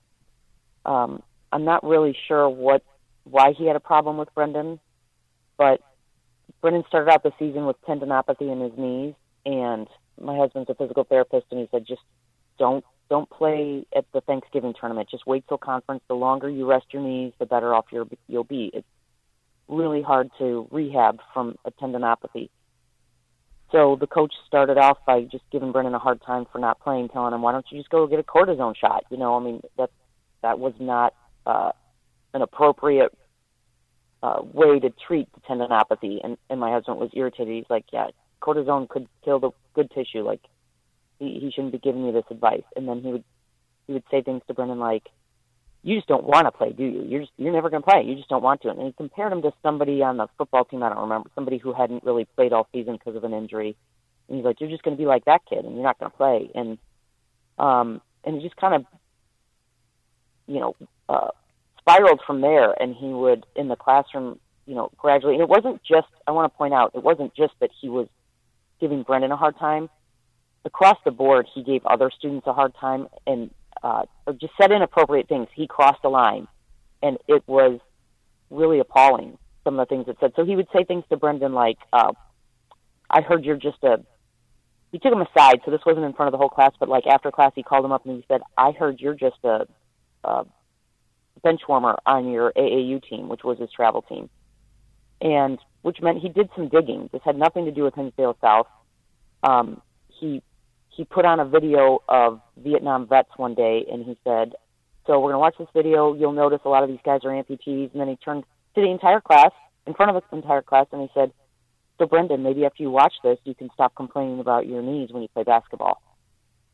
um, I'm not really sure what why he had a problem with Brendan, but Brendan started out the season with tendinopathy in his knees, and my husband's a physical therapist, and he said just don't don't play at the Thanksgiving tournament. Just wait till conference. The longer you rest your knees, the better off you're, you'll be. It's really hard to rehab from a tendinopathy. So the coach started off by just giving Brendan a hard time for not playing, telling him, "Why don't you just go get a cortisone shot?" You know, I mean that that was not uh, an appropriate uh, way to treat the tendinopathy. And and my husband was irritated. He's like, "Yeah, cortisone could kill the good tissue. Like he, he shouldn't be giving me this advice." And then he would he would say things to Brendan like, "You just don't want to play, do you? You're just you're never going to play. You just don't want to." And he compared him to somebody on the football team. I don't remember somebody who hadn't really played all season because of an injury. And he's like, "You're just going to be like that kid, and you're not going to play." And um, and he just kind of, you know, uh, spiraled from there. And he would in the classroom, you know, gradually. And it wasn't just. I want to point out, it wasn't just that he was giving Brendan a hard time. Across the board, he gave other students a hard time, and uh, or just said inappropriate things. He crossed a line, and it was really appalling. Some of the things it said. So he would say things to Brendan like, uh, "I heard you're just a." He took him aside, so this wasn't in front of the whole class, but like after class, he called him up and he said, "I heard you're just a, a bench warmer on your AAU team, which was his travel team," and which meant he did some digging. This had nothing to do with Hinsdale South. Um, he he put on a video of Vietnam vets one day and he said, So we're going to watch this video. You'll notice a lot of these guys are amputees. And then he turned to the entire class, in front of the entire class, and he said, So, Brendan, maybe after you watch this, you can stop complaining about your knees when you play basketball.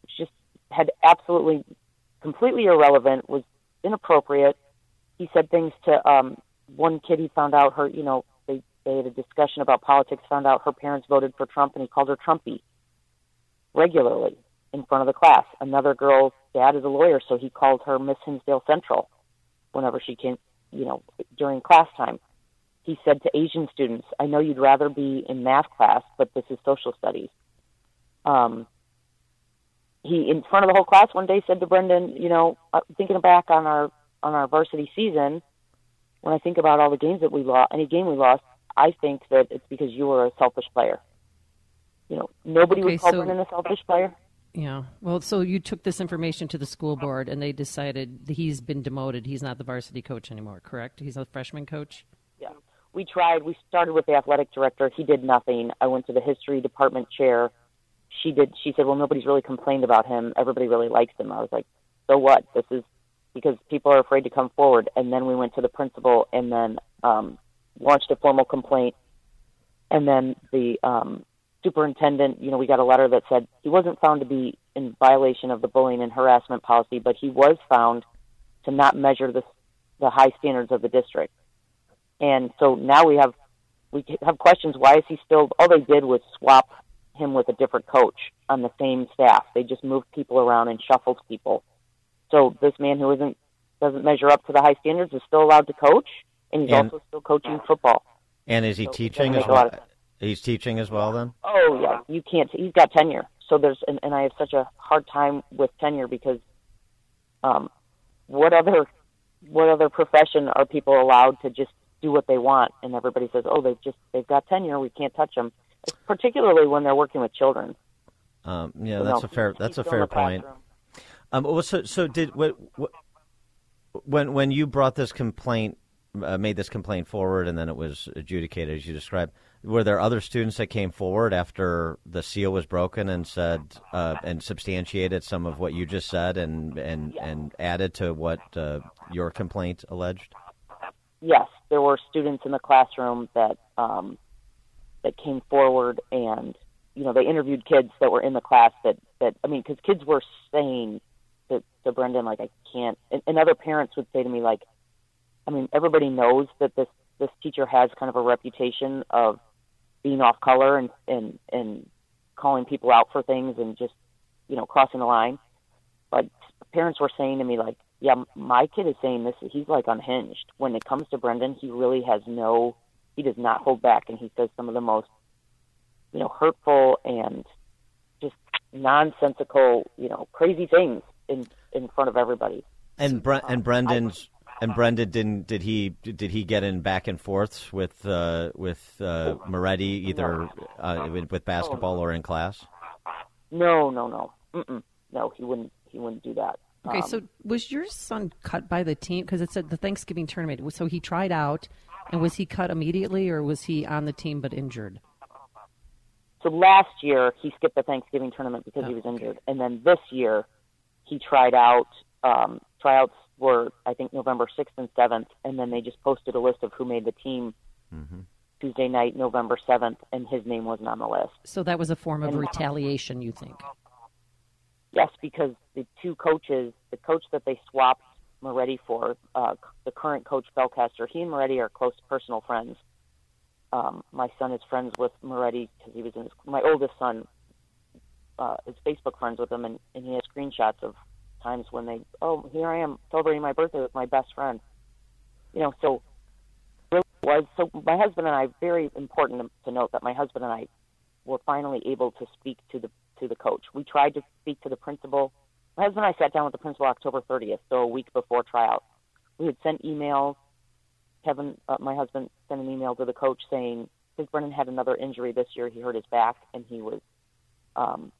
Which just had absolutely, completely irrelevant, was inappropriate. He said things to um, one kid he found out her, you know, they, they had a discussion about politics, found out her parents voted for Trump, and he called her Trumpy regularly in front of the class. Another girl's dad is a lawyer, so he called her Miss Hinsdale Central whenever she came, you know, during class time. He said to Asian students, I know you'd rather be in math class, but this is social studies. Um, he, in front of the whole class one day, said to Brendan, you know, uh, thinking back on our on our varsity season, when I think about all the games that we lost, any game we lost, I think that it's because you were a selfish player. You know, nobody Okay, would call so- Brendan a selfish player. Yeah. Well, so you took this information to the school board, and they decided that he's been demoted. He's not the varsity coach anymore. Correct? He's a freshman coach. Yeah. We tried. We started with the athletic director. He did nothing. I went to the history department chair. She did. She said, "Well, nobody's really complained about him. Everybody really likes him." I was like, "So what? This is because people are afraid to come forward." And then we went to the principal, and then um, launched a formal complaint. And then the um, superintendent, you know, we got a letter that said he wasn't found to be in violation of the bullying and harassment policy, but he was found to not measure the the high standards of the district. And so now we have we have questions. Why is he still? All they did was swap him with a different coach on the same staff. They just moved people around and shuffled people. So this man who isn't doesn't measure up to the high standards is still allowed to coach, and he's And- also still coaching football. And is he So teaching as make a lot well? He's teaching as well then. Oh yeah, you can't. He's got tenure. So there's, and, and I have such a hard time with tenure because, um, what other, what other profession are people allowed to just do what they want? And everybody says, oh, they've just they've got tenure. We can't touch them, particularly when they're working with children. Um, yeah, that's a fair. That's a fair point. Um, well, so so did what, what when when you brought this complaint, uh, made this complaint forward, and then it was adjudicated as you described. Were there other students that came forward after the seal was broken and said uh, and substantiated some of what you just said and and and added to what uh, your complaint alleged? yes, there were students in the classroom that um, that came forward, and you know they interviewed kids that were in the class that that I mean, because kids were saying to, to Brendan like I can't, and, and other parents would say to me like, I mean, everybody knows that this this teacher has kind of a reputation of being off color and and and calling people out for things and just you know, crossing the line. But parents were saying to me like, yeah, my kid is saying this. He's like unhinged when it comes to Brendan. He really has no. He does not hold back, and he says some of the most, you know, hurtful and just nonsensical, you know, crazy things in in front of everybody. And Bre- and Brendan's and Brendan didn't did he did he get in back and forths with uh, with uh, Moretti either uh, with basketball or in class? No, no, no, Mm-mm. no. He wouldn't. He wouldn't do that. Okay, Um, so was your son cut by the team because it said the Thanksgiving tournament? So he tried out, and was he cut immediately, or was he on the team but injured? So last year he skipped the Thanksgiving tournament because he was injured, and then this year he tried out. Um, tryouts were I think November sixth and seventh, and then they just posted a list of who made the team Tuesday night, November seventh, and his name wasn't on the list. So that was a form of And- retaliation, you think? Yes, because the two coaches, the coach that they swapped Moretti for, uh, the current coach Belcaster, he and Moretti are close personal friends. Um, my son is friends with Moretti because he was in his, my oldest son uh, is Facebook friends with him, and, and he has screenshots of times when they, oh, here I am celebrating my birthday with my best friend. You know, so really was so. My husband and I, very important to, to note that my husband and I were finally able to speak to the to the coach. We tried to speak to the principal. My husband and I sat down with the principal October 30th, so a week before tryout. We had sent emails. Kevin, uh, my husband, sent an email to the coach saying because Brennan had another injury this year. He hurt his back, and he was um,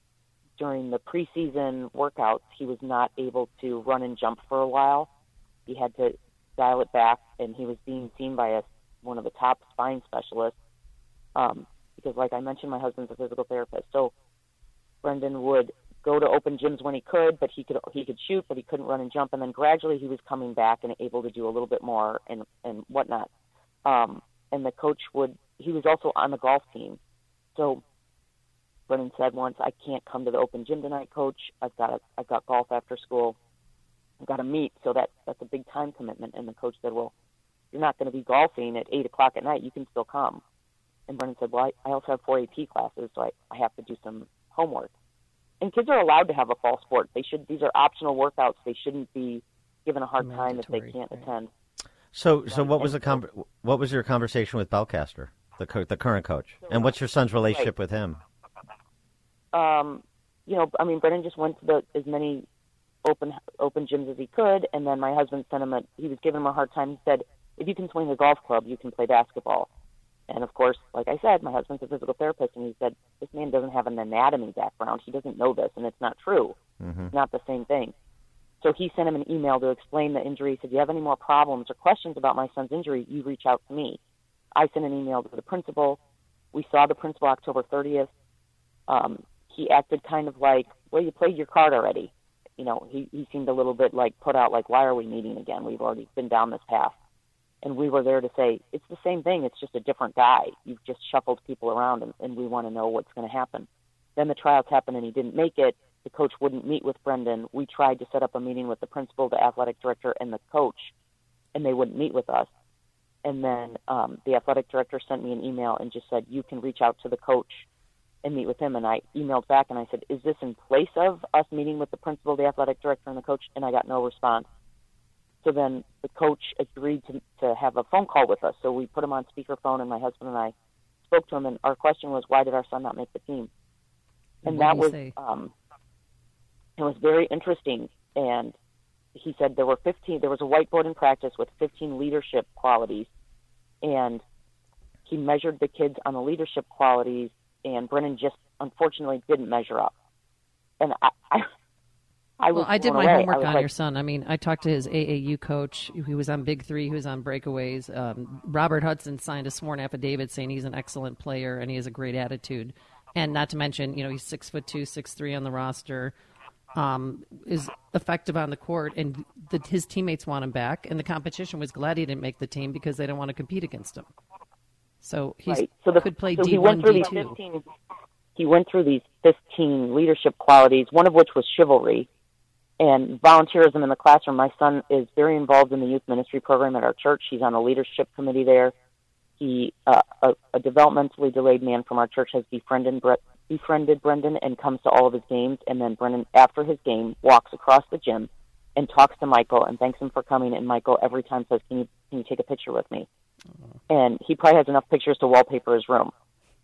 during the preseason workouts. He was not able to run and jump for a while. He had to dial it back, and he was being seen by a, one of the top spine specialists. Um, because, like I mentioned, my husband's a physical therapist, so Brendan would go to open gyms when he could, but he could he could shoot, but he couldn't run and jump. And then gradually he was coming back and able to do a little bit more and and whatnot. Um, and the coach would he was also on the golf team, so Brendan said once, "I can't come to the open gym tonight, coach. I've got a, I've got golf after school. I've got to meet, so that that's a big time commitment." And the coach said, "Well, you're not going to be golfing at eight o'clock at night. You can still come." And Brendan said, "Well, I, I also have four AP classes, so I, I have to do some homework." And kids are allowed to have a fall sport. They should. These are optional workouts. They shouldn't be given a hard time if they can't attend. So so what was the con- what was your conversation with Belcaster, the co- the current coach, and what's your son's relationship with him? um, you know, I mean, Brennan just went to the, as many open open gyms as he could, and then my husband sent him a. He was giving him a hard time. He said, "If you can swing a golf club, you can play basketball." And of course, like I said, my husband's a physical therapist, and he said this man doesn't have an anatomy background. He doesn't know this, and it's not true. Mm-hmm. It's not the same thing. So he sent him an email to explain the injury. He said, "If you have any more problems or questions about my son's injury, you reach out to me." I sent an email to the principal. We saw the principal October 30th. Um, he acted kind of like, "Well, you played your card already." You know, he he seemed a little bit like put out, like, "Why are we meeting again? We've already been down this path." And we were there to say, "It's the same thing. It's just a different guy. You've just shuffled people around, and, and we want to know what's going to happen." Then the tryouts happened, and he didn't make it. The coach wouldn't meet with Brendan. We tried to set up a meeting with the principal, the athletic director, and the coach, and they wouldn't meet with us. And then um, the athletic director sent me an email and just said, "You can reach out to the coach and meet with him." And I emailed back and I said, "Is this in place of us meeting with the principal, the athletic director, and the coach?" And I got no response. So then the coach agreed to to have a phone call with us. So we put him on speakerphone, and my husband and I spoke to him. And our question was, "Why did our son not make the team?" And What that was um, it was very interesting. And he said there were 15. There was a whiteboard in practice with 15 leadership qualities, and he measured the kids on the leadership qualities. And Brennan just unfortunately didn't measure up. And I, I, I well, I did my away. homework on like, your son. I mean, I talked to his AAU coach. He was on Big Three. He was on breakaways. Um, Robert Hudson signed a sworn affidavit saying he's an excellent player and he has a great attitude. And not to mention, you know, he's six foot two, six three on the roster. Um, is effective on the court, and the, his teammates want him back. And the competition was glad he didn't make the team because they don't want to compete against him. So he right. So the, could play so D he went through D these two. 15. He went through these 15 leadership qualities, one of which was chivalry and volunteerism in the classroom. My son is very involved in the youth ministry program at our church. He's on a leadership committee there. He, uh, a, a developmentally delayed man from our church, has befriended Bre- befriended Brendan and comes to all of his games. And then Brendan, after his game, walks across the gym and talks to Michael and thanks him for coming. And Michael every time says, "Can you can you take a picture with me?" And he probably has enough pictures to wallpaper his room.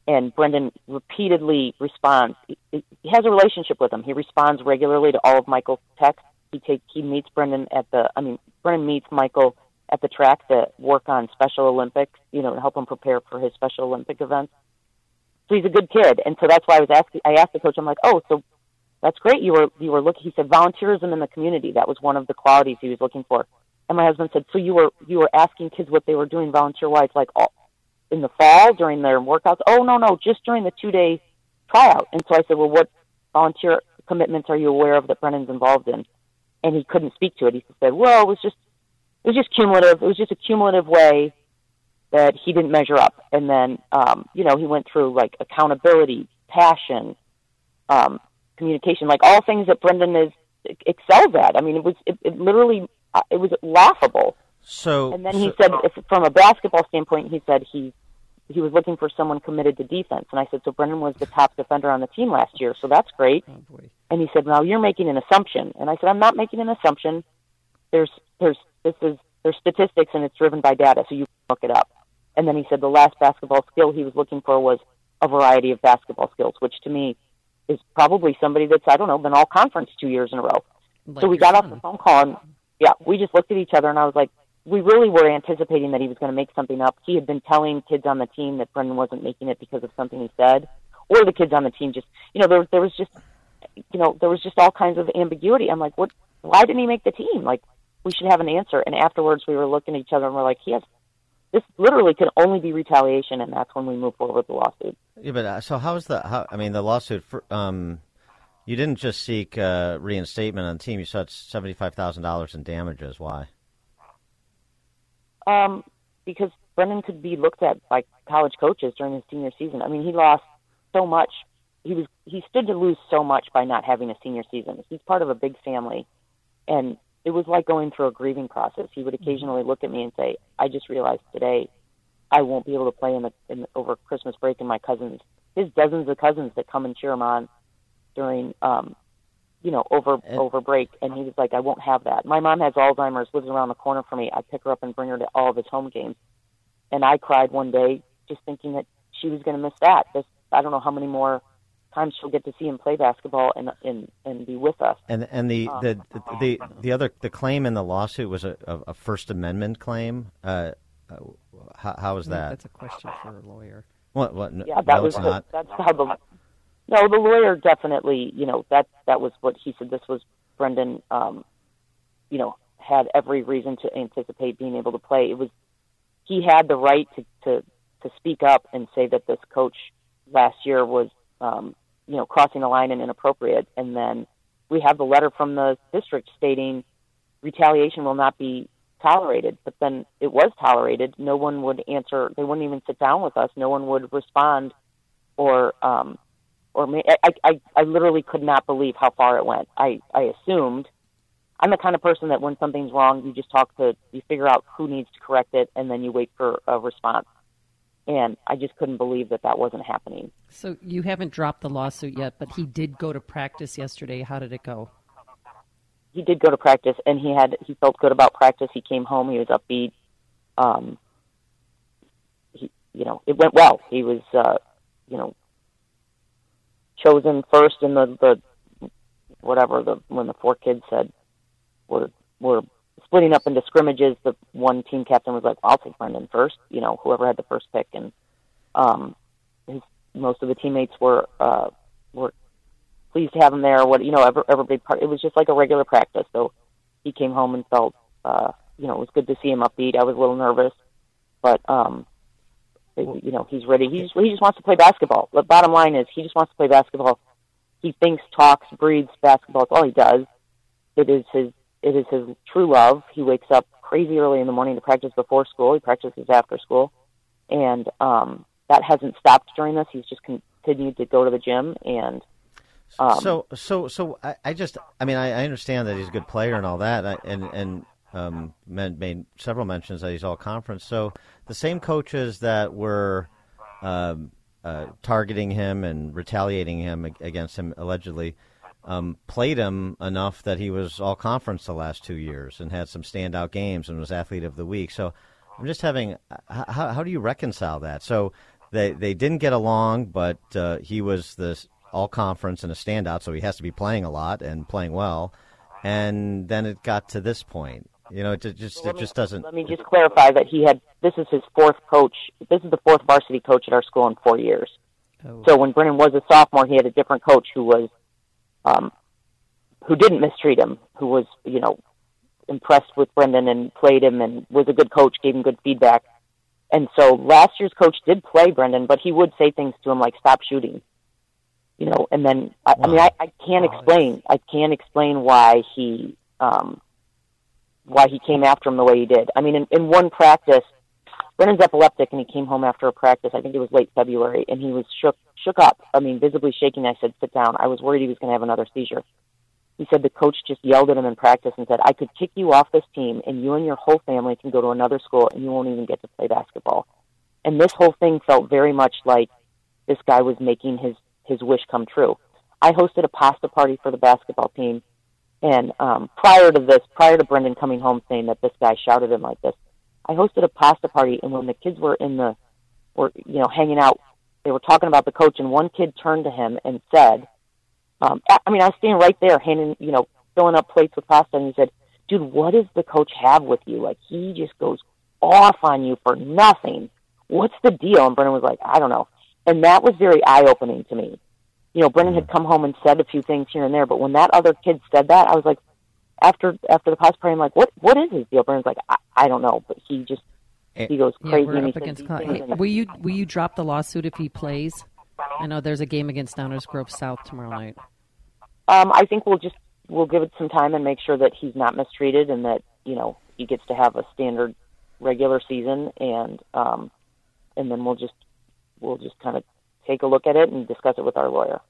And Brendan repeatedly responds. He, he has a relationship with him. He responds regularly to all of Michael's texts. He take he meets Brendan at the. I mean, Brendan meets Michael at the track to work on Special Olympics. You know, to help him prepare for his Special Olympic events. So he's a good kid, and so that's why I was asking. I asked the coach. I'm like, oh, so that's great. You were you were looking. He said volunteerism in the community. That was one of the qualities he was looking for. And my husband said, so you were you were asking kids what they were doing volunteer wise, like all, in the fall during their workouts. Oh no no, just during the two day tryout. And so I said, well, what volunteer commitments are you aware of that Brendan's involved in? And he couldn't speak to it. He said, well, it was just it was just cumulative. It was just a cumulative way that he didn't measure up. And then, um, you know, he went through like accountability, passion, um, communication, like all things that Brendan is excels at. I mean, it was it, it literally uh, it was laughable. So And then he said, if, from a basketball standpoint, he said he he was looking for someone committed to defense. And I said, so Brendan was the top defender on the team last year, so that's great. and he said, now you're making an assumption. And I said, I'm not making an assumption. There's there's this is there's statistics and it's driven by data, so you look it up. And then he said the last basketball skill he was looking for was a variety of basketball skills, which to me is probably somebody that's I don't know been all conference two years in a row. Like so we got off the phone call and yeah, we just looked at each other and I was like, we really were anticipating that he was going to make something up. He had been telling kids on the team that Brendan wasn't making it because of something he said, or the kids on the team just you know there there was just you know there was just all kinds of ambiguity. I'm like, what? Why didn't he make the team? Like we should have an answer. And afterwards, we were looking at each other and we're like, he has this literally could only be retaliation, and that's when we move forward with the lawsuit. Yeah, but uh, so how's the? How, I mean, the lawsuit. For, um, you didn't just seek uh, reinstatement on the team. You sought seventy-five thousand dollars in damages. Why? Um, because Brendan could be looked at by college coaches during his senior season. I mean, he lost so much. He was he stood to lose so much by not having a senior season. He's part of a big family, and it was like going through a grieving process. He would occasionally look at me and say, "I just realized today I won't be able to play in the, in the over Christmas break." And my cousins, his dozens of cousins that come and cheer him on during, um, you know, over over break, and he was like, "I won't have that." My mom has Alzheimer's, lives around the corner from me. I pick her up and bring her to all of his home games, and I cried one day just thinking that she was going to miss that. This, I don't know how many more times she'll get to see him play basketball and and and be with us. And and the Um, the, the the the other the claim in the lawsuit was a, a, a First Amendment claim. Uh, uh, how, how is that? That's a question for a lawyer. What? What? No, yeah, that no, was it's the, not. that's how the no the lawyer definitely you know that that was what he said. This was Brendan, um, you know, had every reason to anticipate being able to play. It was he had the right to to to speak up and say that this coach last year was um, you know crossing the line and inappropriate. And then we have the letter from the district stating retaliation will not be tolerated. But then it was tolerated. No one would answer. They wouldn't even sit down with us. No one would respond or um, or ma- I, I I literally could not believe how far it went. I I assumed. I'm the kind of person that when something's wrong, you just talk to, you figure out who needs to correct it, and then you wait for a response. And I just couldn't believe that that wasn't happening. So you haven't dropped the lawsuit yet, but he did go to practice yesterday. How did it go? He did go to practice, and he had he felt good about practice. He came home, he was upbeat. Um, he, you know, it went well. He was, uh, you know, chosen first in the the whatever the when the four kids said we're we're splitting up into scrimmages. The one team captain was like, "I'll take Brendan first. You know, whoever had the first pick, and um, his, most of the teammates were uh, were pleased to have him there. What you know, every, every big part. It was just like a regular practice. So he came home and felt, uh, you know, it was good to see him upbeat. I was a little nervous, but um, you know, he's ready. He just, he just wants to play basketball. The bottom line is, he just wants to play basketball. He thinks, talks, breathes basketball. It's all he does. It is his it is his true love. He wakes up crazy early in the morning to practice before school. He practices after school, and um, that hasn't stopped during this. He's just continued to go to the gym and. Um, so so so I, I just I mean I, I understand that he's a good player and all that I, and and um, men, made several mentions that he's all conference. So the same coaches that were um, uh, targeting him and retaliating him against him allegedly um, played him enough that he was all conference the last two years and had some standout games and was athlete of the week. So I'm just having how, how do you reconcile that? So they they didn't get along, but uh, he was the all conference and a standout, so he has to be playing a lot and playing well. And then it got to this point. You know, it just it just doesn't. Let me just clarify that he had this is his fourth coach. This is the fourth varsity coach at our school in four years. Oh. So when Brendan was a sophomore, he had a different coach who was um, who didn't mistreat him, who was, you know, impressed with Brendan and played him and was a good coach, gave him good feedback. And so last year's coach did play Brendan, but he would say things to him like "stop shooting," you know. And then I, wow. I mean, I, I can't wow. explain. I can't explain why he um, why he came after him the way he did. I mean, in, in one practice, Brendan's epileptic, and he came home after a practice. I think it was late February, and he was shook shook up. I mean, visibly shaking. I said, "Sit down." I was worried he was going to have another seizure. He said the coach just yelled at him in practice and said, "I could kick you off this team, and you and your whole family can go to another school, and you won't even get to play basketball." And this whole thing felt very much like this guy was making his his wish come true. I hosted a pasta party for the basketball team, and um, prior to this, prior to Brendan coming home saying that this guy shouted him like this, I hosted a pasta party, and when the kids were in the were you know hanging out they were talking about the coach, and one kid turned to him and said, um, I mean, I was standing right there, handing, you know, filling up plates with pasta, and he said, dude, what does the coach have with you? Like, he just goes off on you for nothing. What's the deal? And Brendan was like, I don't know. And that was very eye-opening to me. You know, Brendan had come home and said a few things here and there, but when that other kid said that, I was like, after after the pasta party, I'm like, what what is his deal? Brendan's like, I, I don't know, but he just Eh, he goes crazy. Yeah, we're up against. Hey, will you will you drop the lawsuit if he plays? I know there's a game against Downers Grove South tomorrow night. Um, I think we'll just we'll give it some time and make sure that he's not mistreated and that you know he gets to have a standard regular season and um, and then we'll just we'll just kind of take a look at it and discuss it with our lawyer.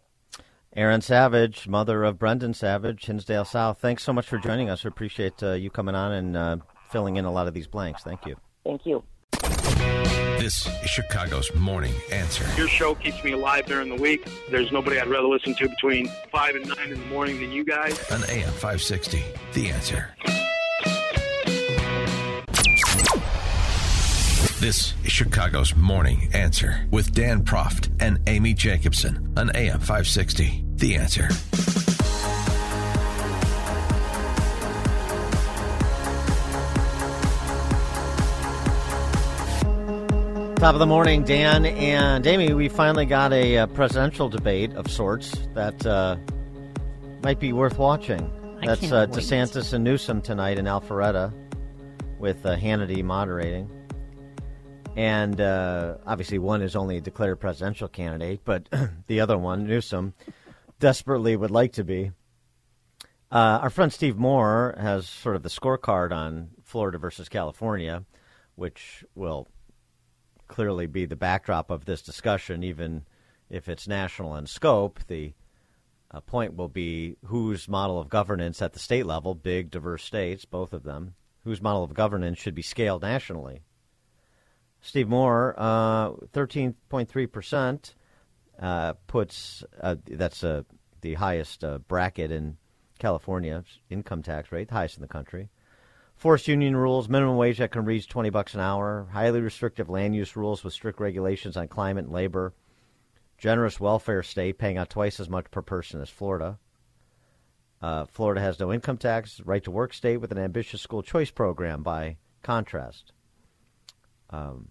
Erin Savage, mother of Brendan Savage, Hinsdale South. Thanks so much for joining us. We appreciate uh, you coming on and uh, filling in a lot of these blanks. Thank you. Thank you. This is Chicago's Morning Answer. Your show keeps me alive during the week. There's nobody I'd rather listen to between 5 and 9 in the morning than you guys. On AM 560, The Answer. This is Chicago's Morning Answer with Dan Proft and Amy Jacobson on AM 560, The Answer. Top of the morning, Dan and Amy. We finally got a, uh, presidential debate of sorts that uh, might be worth watching. I That's uh. DeSantis and Newsom tonight in Alpharetta with uh, Hannity moderating. And uh, obviously, one is only a declared presidential candidate, but the other one, Newsom, desperately would like to be. Uh, our friend Steve Moore has sort of the scorecard on Florida versus California, which will clearly be the backdrop of this discussion, even if it's national in scope. The uh, point will be whose model of governance at the state level, big, diverse states, both of them, whose model of governance should be scaled nationally. Steve Moore, uh, 13.3%, uh, puts uh, that's uh, the highest uh, bracket in California income tax rate, highest in the country. Forced union rules, minimum wage that can reach 20 bucks an hour, highly restrictive land use rules with strict regulations on climate and labor, generous welfare state paying out twice as much per person as Florida. Uh, Florida has no income tax, right to work state with an ambitious school choice program by contrast. Um,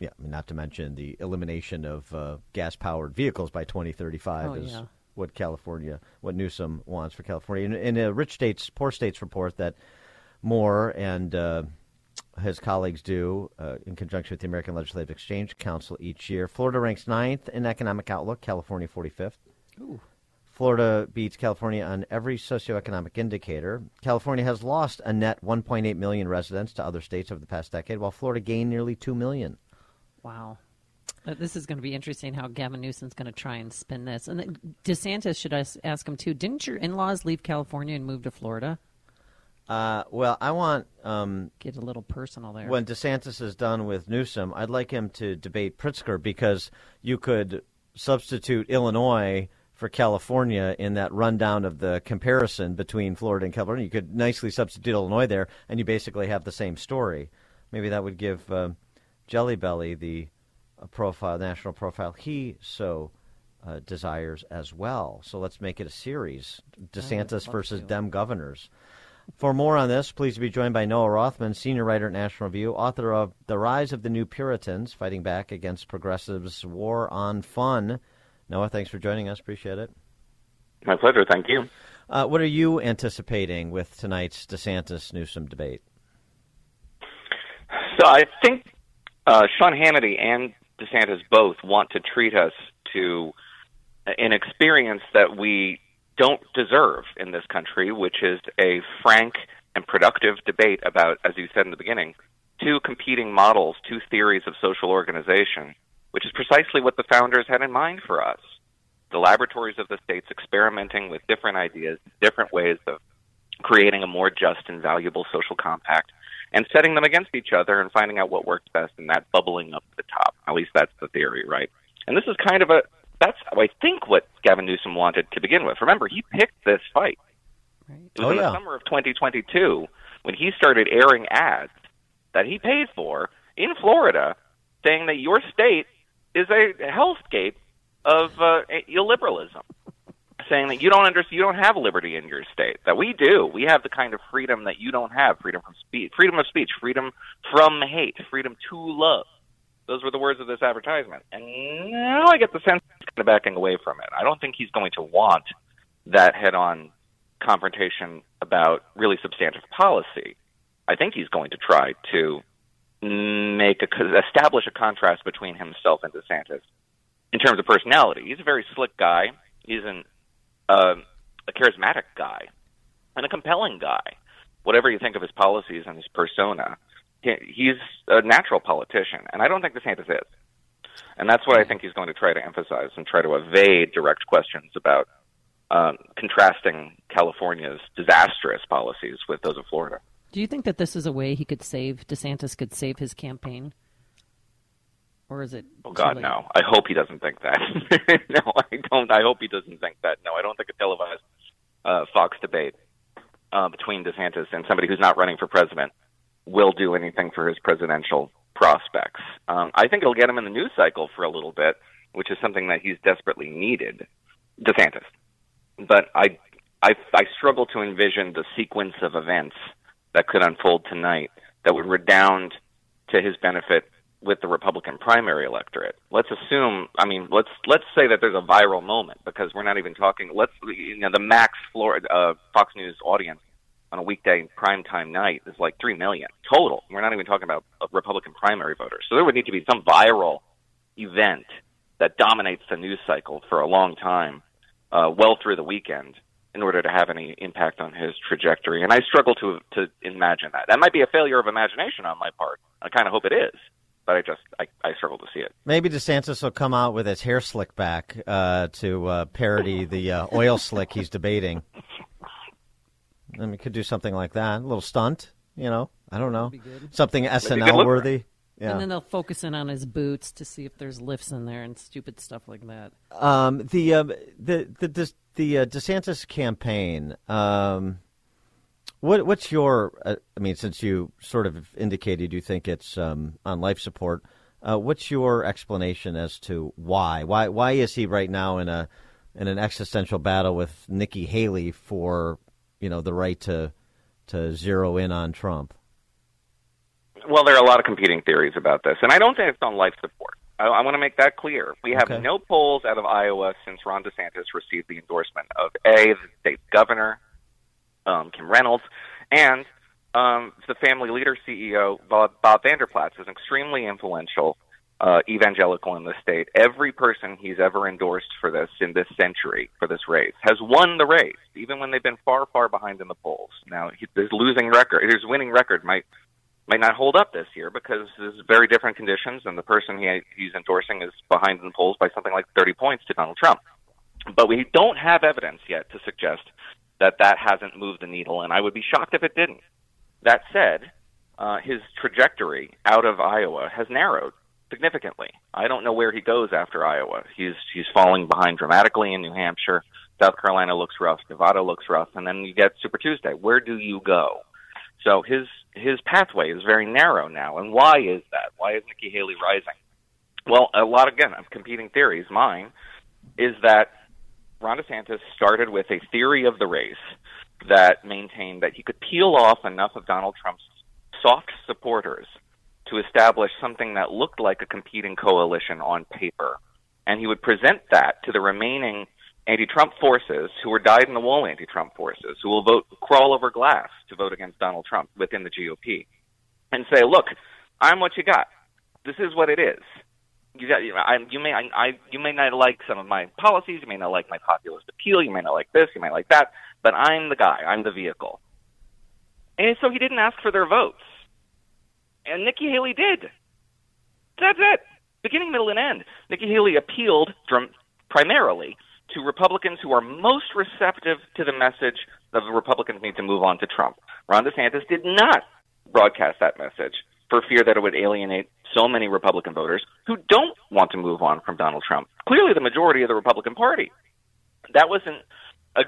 yeah, not to mention the elimination of uh, gas powered vehicles by 2035 oh, is yeah. what California, what Newsom wants for California. In, in a rich states, poor states report that Moore and uh, his colleagues do uh, in conjunction with the American Legislative Exchange Council each year. Florida ranks ninth in economic outlook, California 45th. Ooh. Florida beats California on every socioeconomic indicator. California has lost a net 1.8 million residents to other states over the past decade, while Florida gained nearly 2 million. Wow. This is going to be interesting how Gavin Newsom's going to try and spin this. And DeSantis, should ask him too? Didn't your in laws leave California and move to Florida? Uh, well, I want um, get a little personal there. when DeSantis is done with Newsom. I'd like him to debate Pritzker because you could substitute Illinois for California in that rundown of the comparison between Florida and California. You could nicely substitute Illinois there, and you basically have the same story. Maybe that would give uh, Jelly Belly the uh, profile, national profile he so uh, desires as well. So let's make it a series: DeSantis versus Dem governors. For more on this, please be joined by Noah Rothman, senior writer at National Review, author of The Rise of the New Puritans Fighting Back Against Progressives' War on Fun. Noah, thanks for joining us. Appreciate it. My pleasure. Thank you. Uh, what are you anticipating with tonight's DeSantis Newsom debate? So I think uh, Sean Hannity and DeSantis both want to treat us to an experience that we don't deserve in this country, which is a frank and productive debate about, as you said in the beginning, two competing models, two theories of social organization, which is precisely what the founders had in mind for us. The laboratories of the states experimenting with different ideas, different ways of creating a more just and valuable social compact, and setting them against each other and finding out what works best, and that bubbling up to the top. At least that's the theory, right? And this is kind of a that's I think what Gavin Newsom wanted to begin with. Remember, he picked this fight. It was Oh, in yeah. the summer of 2022 when he started airing ads that he paid for in Florida, saying that your state is a hellscape of uh, illiberalism, saying that you don't understand, you don't have liberty in your state. That we do. We have the kind of freedom that you don't have: freedom from speech, freedom of speech, freedom from hate, freedom to love. Those were the words of this advertisement. And now I get the sense he's kind of backing away from it. I don't think he's going to want that head-on confrontation about really substantive policy. I think he's going to try to make a establish a contrast between himself and DeSantis in terms of personality. He's a very slick guy. He's an uh, a charismatic guy and a compelling guy. Whatever you think of his policies and his persona, he's a natural politician, and I don't think DeSantis is. And that's what I think he's going to try to emphasize and try to evade direct questions about um, contrasting California's disastrous policies with those of Florida. Do you think that this is a way he could save DeSantis could save his campaign, or is it? Oh God, late? no! I hope he doesn't think that. no, I don't. I hope he doesn't think that. No, I don't think a televised uh, Fox debate uh, between DeSantis and somebody who's not running for president will do anything for his presidential prospects. Um, I think it'll get him in the news cycle for a little bit, which is something that he's desperately needed. DeSantis, but I, I, I struggle to envision the sequence of events that could unfold tonight that would redound to his benefit with the Republican primary electorate. Let's assume, I mean, let's let's say that there's a viral moment because we're not even talking. Let's you know the max Florida uh, Fox News audience on a weekday primetime night is like three million total. We're not even talking about uh, Republican primary voters. So there would need to be some viral event that dominates the news cycle for a long time, uh, well through the weekend, in order to have any impact on his trajectory. And I struggle to to imagine that. That might be a failure of imagination on my part. I kind of hope it is, but I just I, I struggle to see it. Maybe DeSantis will come out with his hair slick back uh, to uh, parody the uh, oil slick he's debating. I mean, could do something like that. A little stunt, you know. I don't know. Something Maybe good SNL worthy. Yeah. And then they'll focus in on his boots to see if there's lifts in there and stupid stuff like that. Um, the um, the the the, the uh, DeSantis campaign. Um, what what's your? Uh, I mean, since you sort of indicated you think it's um, on life support, uh, what's your explanation as to why? Why why is he right now in a in an existential battle with Nikki Haley for you know the right to to zero in on Trump? Well, there are a lot of competing theories about this, and I don't think it's on life support. I, I want to make that clear. We have Okay. no polls out of Iowa since Ron DeSantis received the endorsement of A, the state governor, um, Kim Reynolds, and um, the family leader CEO, Bob, Bob Vander Plaats, is extremely influential uh, evangelical in the state. Every person he's ever endorsed for this in this century, for this race, has won the race, even when they've been far, far behind in the polls. Now, his losing record, his winning record might might not hold up this year because there's very different conditions, and the person he, he's endorsing is behind in the polls by something like 30 points to Donald Trump. But we don't have evidence yet to suggest that that hasn't moved the needle, and I would be shocked if it didn't. That said, uh, his trajectory out of Iowa has narrowed significantly. I don't know where he goes after Iowa. He's he's falling behind dramatically in New Hampshire. South Carolina looks rough. Nevada looks rough, and then you get Super Tuesday. Where do you go? So his his pathway is very narrow now. And why is that? Why is Nikki Haley rising? Well, a lot again of competing theories. Mine is that Ron DeSantis started with a theory of the race that maintained that he could peel off enough of Donald Trump's soft supporters to establish something that looked like a competing coalition on paper. And he would present that to the remaining anti-Trump forces who were dyed-in-the-wool anti-Trump forces who will vote crawl over glass to vote against Donald Trump within the GOP and say, look, I'm what you got. This is what it is. You got, you, know, I, you may, I, I, you may not like some of my policies. You may not like my populist appeal. You may not like this. You may like that. But I'm the guy. I'm the vehicle. And so he didn't ask for their votes. And Nikki Haley did. That's it. Beginning, middle, and end. Nikki Haley appealed from, primarily to Republicans who are most receptive to the message that the Republicans need to move on to Trump. Ron DeSantis did not broadcast that message for fear that it would alienate so many Republican voters who don't want to move on from Donald Trump. Clearly, the majority of the Republican Party. That wasn't a,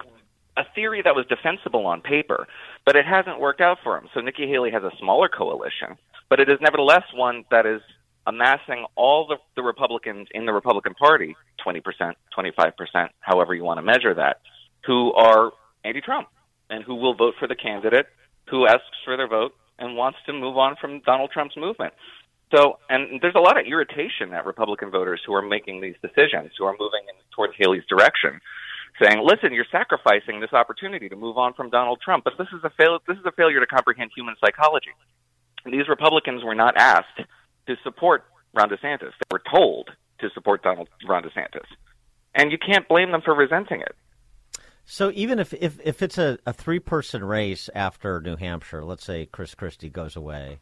a theory that was defensible on paper, but it hasn't worked out for him. So Nikki Haley has a smaller coalition, but it is nevertheless one that is amassing all the, the Republicans in the Republican Party, 20%, 25%, however you want to measure that, who are anti Trump and who will vote for the candidate who asks for their vote and wants to move on from Donald Trump's movement. So, and there's a lot of irritation at Republican voters who are making these decisions, who are moving in towards Haley's direction, saying, "Listen, you're sacrificing this opportunity to move on from Donald Trump, but this is a fail- this is a failure to comprehend human psychology." These Republicans were not asked to support Ron DeSantis; they were told to support Donald Ron DeSantis, and you can't blame them for resenting it. So even if if, if it's a, a three person race after New Hampshire, let's say Chris Christie goes away,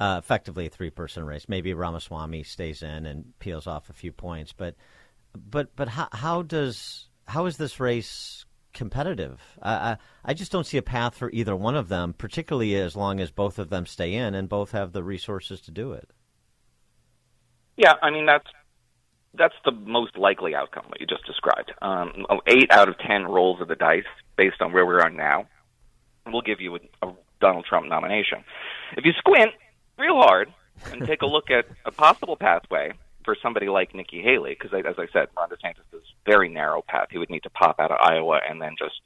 uh, effectively a three person race. Maybe Ramaswamy stays in and peels off a few points, but but but how how does how is this race competitive? I I just don't see a path for either one of them, particularly as long as both of them stay in and both have the resources to do it. Yeah, I mean that's that's the most likely outcome that you just described. Um, eight out of ten rolls of the dice, based on where we are now, will give you a, a Donald Trump nomination. If you squint real hard and take a look at a possible pathway for somebody like Nikki Haley, because as I said, Ron DeSantis is very narrow path. He would need to pop out of Iowa and then just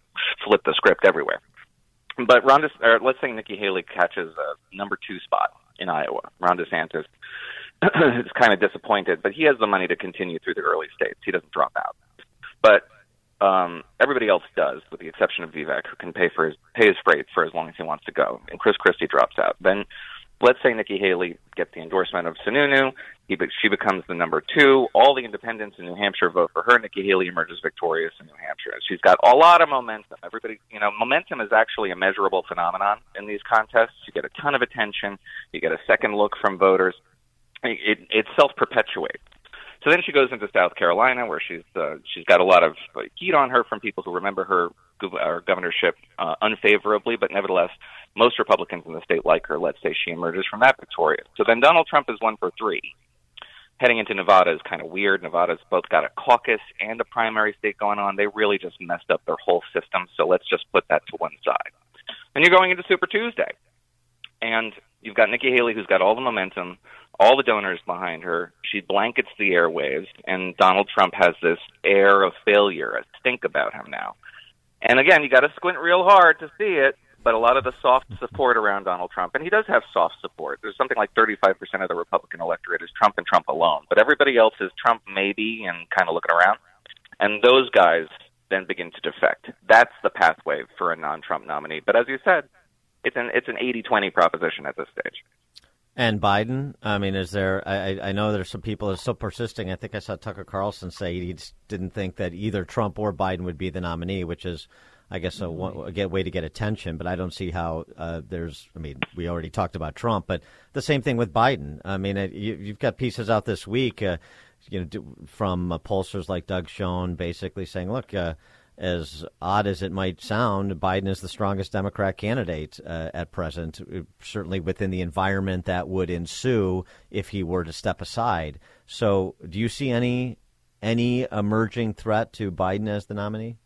flip the script everywhere. But Ron, De- or let's say Nikki Haley catches a number two spot in Iowa. Ron DeSantis is kind of disappointed, but he has the money to continue through the early states. He doesn't drop out. But um, everybody else does, with the exception of Vivek, who can pay for his pay his freight for as long as he wants to go. And Chris Christie drops out. Then let's say Nikki Haley gets the endorsement of Sununu. He, she becomes the number two. All the independents in New Hampshire vote for her. Nikki Haley emerges victorious in New Hampshire. She's got a lot of momentum. Everybody, you know, momentum is actually a measurable phenomenon in these contests. You get a ton of attention. You get a second look from voters it, it self perpetuates. So then she goes into South Carolina, where she's uh, she's got a lot of heat on her from people who remember her, her governorship uh, unfavorably, but nevertheless, most Republicans in the state like her. Let's say she emerges from that victorious. So then Donald Trump is one for three. Heading into Nevada is kind of weird. Nevada's both got a caucus and a primary state going on. They really just messed up their whole system. So let's just put that to one side. And you're going into Super Tuesday, and you've got Nikki Haley, who's got all the momentum all the donors behind her. She blankets the airwaves, and Donald Trump has this air of failure, a stink about him now. And again, you got to squint real hard to see it, but a lot of the soft support around Donald Trump, and he does have soft support. There's something like 35% of the Republican electorate is Trump and Trump alone, but everybody else is Trump maybe and kind of looking around. And those guys then begin to defect. That's the pathway for a non-Trump nominee. But as you said, it's an it's an 80-20 proposition at this stage. And Biden, I mean, is there? I, I know there's some people that are still persisting. I think I saw Tucker Carlson say he didn't think that either Trump or Biden would be the nominee, which is, I guess, a, a way to get attention. But I don't see how uh, there's. I mean, we already talked about Trump, but the same thing with Biden. I mean, you, have got pieces out this week, uh, you know, from uh, pollsters like Doug Schoen, basically saying, look. Uh, as odd as it might sound, Biden is the strongest Democrat candidate uh, at present, uh, certainly within the environment that would ensue if he were to step aside. So, do you see any any emerging threat to Biden as the nominee?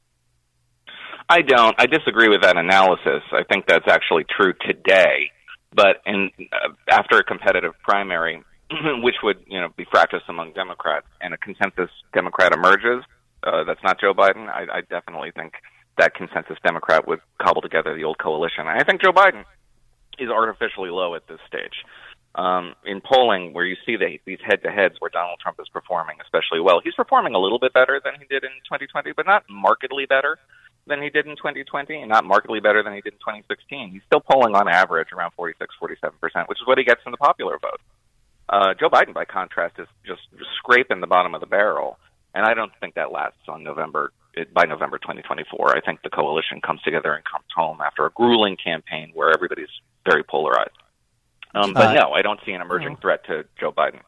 I don't. I disagree with that analysis. I think that's actually true today. But in uh, after a competitive primary, which would you know be practiced among Democrats, and a consensus Democrat emerges, uh, that's not Joe Biden. I, I definitely think that consensus Democrat would cobble together the old coalition. I think Joe Biden is artificially low at this stage. Um, in polling, where you see the, these head-to-heads where Donald Trump is performing especially well, he's performing a little bit better than he did in 2020, but not markedly better than he did in 2020 and not markedly better than he did in 2016. He's still polling on average around 46, 47%, which is what he gets in the popular vote. Uh, Joe Biden, by contrast, is just, just scraping the bottom of the barrel, and I don't think that lasts on November by November 2024. I think the coalition comes together and comes home after a grueling campaign where everybody's very polarized. Um, but uh, no, I don't see an emerging threat to Joe Biden.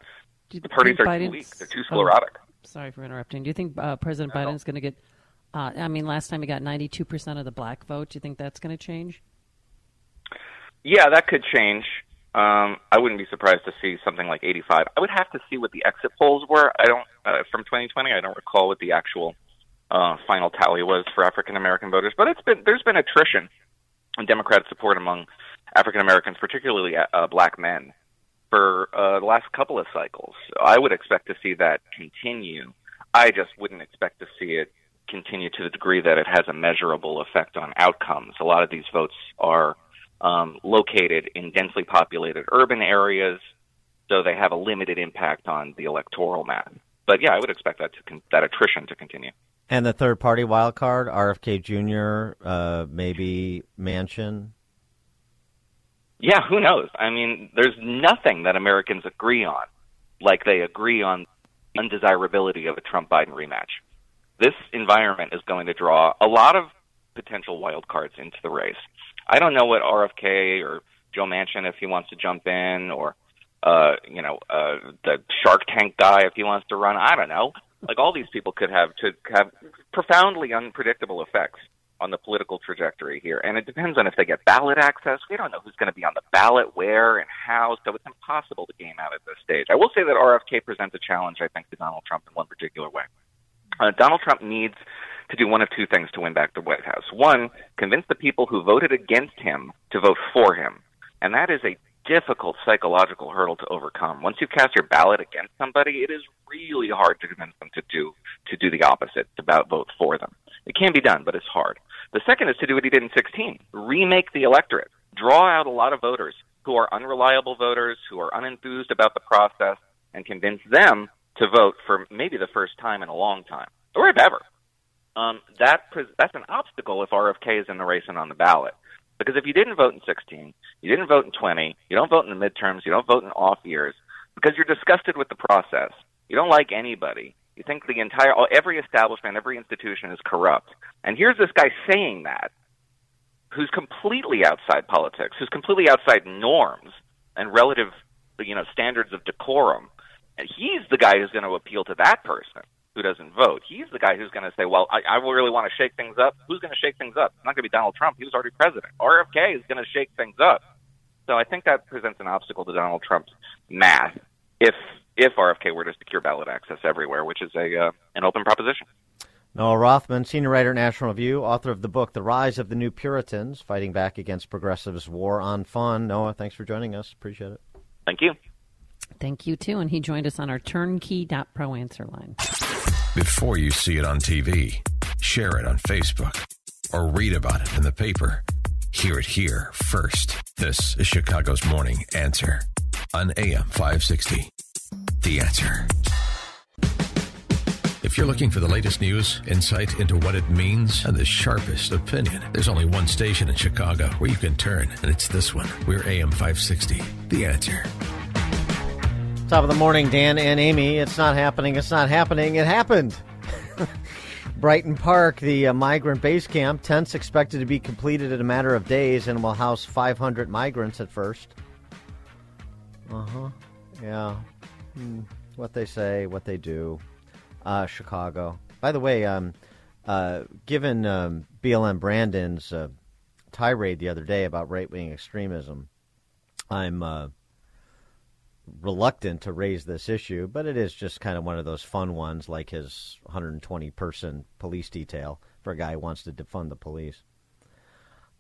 The parties are too weak; they're too oh, sclerotic. Oh, sorry for interrupting. Do you think uh, President Biden is going to get uh, I mean, last time he got 92% of the black vote. Do you think that's going to change? Yeah, that could change. Um, I wouldn't be surprised to see something like 85. I would have to see what the exit polls were. I don't uh, from 2020. I don't recall what the actual uh, final tally was for African American voters, but it's been there's been attrition in Democrat support among African Americans, particularly uh, black men, for uh, the last couple of cycles. I would expect to see that continue. I just wouldn't expect to see it continue to the degree that it has a measurable effect on outcomes. A lot of these votes are um, located in densely populated urban areas, so they have a limited impact on the electoral map. But yeah, I would expect that to con- that attrition to continue. And the third party wild card, RFK Jr., uh, maybe Manchin. Yeah, who knows? I mean, there's nothing that Americans agree on like they agree on undesirability of a Trump Biden rematch this environment is going to draw a lot of potential wild cards into the race. I don't know what RFK or Joe Manchin if he wants to jump in or uh, you know, uh, the Shark Tank guy if he wants to run. I don't know. Like all these people could have to have profoundly unpredictable effects on the political trajectory here. And it depends on if they get ballot access. We don't know who's going to be on the ballot, where, and how. So it's impossible to game out at this stage. I will say that RFK presents a challenge, I think, to Donald Trump in one particular way. Uh, Donald Trump needs to do one of two things to win back the White House. One, convince the people who voted against him to vote for him. And that is a difficult psychological hurdle to overcome. Once you cast your ballot against somebody, it is really hard to convince them to do to do the opposite, to vote for them. It can be done, but it's hard. The second is to do what he did in 16, remake the electorate, draw out a lot of voters who are unreliable voters, who are unenthused about the process, and convince them to vote for maybe the first time in a long time, or if ever. Um, that that's an obstacle if RFK is in the race and on the ballot. Because if you didn't vote in 16, you didn't vote in 20, you don't vote in the midterms, you don't vote in off years, because you're disgusted with the process. You don't like anybody. You think the entire, every establishment, every institution is corrupt. And here's this guy saying that, who's completely outside politics, who's completely outside norms and relative, you know, standards of decorum And he's the guy who's going to appeal to that person who doesn't vote. He's the guy who's going to say, "Well, I, I really want to shake things up." Who's going to shake things up? It's not going to be Donald Trump. He was already president. RFK is going to shake things up. So I think that presents an obstacle to Donald Trump's math if if RFK were to secure ballot access everywhere, which is a uh, an open proposition. Noah Rothman, senior writer at National Review, author of the book The Rise of the New Puritans, Fighting Back Against Progressives' War on Fun. Noah, thanks for joining us. Appreciate it. Thank you. Thank you, too. And he joined us on our turnkey.pro answer line. Before you see it on TV, share it on Facebook, or read about it in the paper, hear it here first. This is Chicago's Morning Answer on AM 560. The Answer. If you're looking for the latest news, insight into what it means, and the sharpest opinion, there's only one station in Chicago where you can turn, and it's this one. We're AM 560. The Answer. Top of the morning, Dan and Amy. It's not happening. It's not happening. It happened. Brighton Park, the uh, migrant base camp, tents expected to be completed in a matter of days and will house 500 migrants at first. Uh huh. Yeah. Hmm. What they say, what they do. Uh, Chicago. By the way, um, Uh, given um, BLM Brandon's uh, tirade the other day about right wing extremism, I'm uh, reluctant to raise this issue, but it is just kind of one of those fun ones, like his 120 person police detail for a guy who wants to defund the police.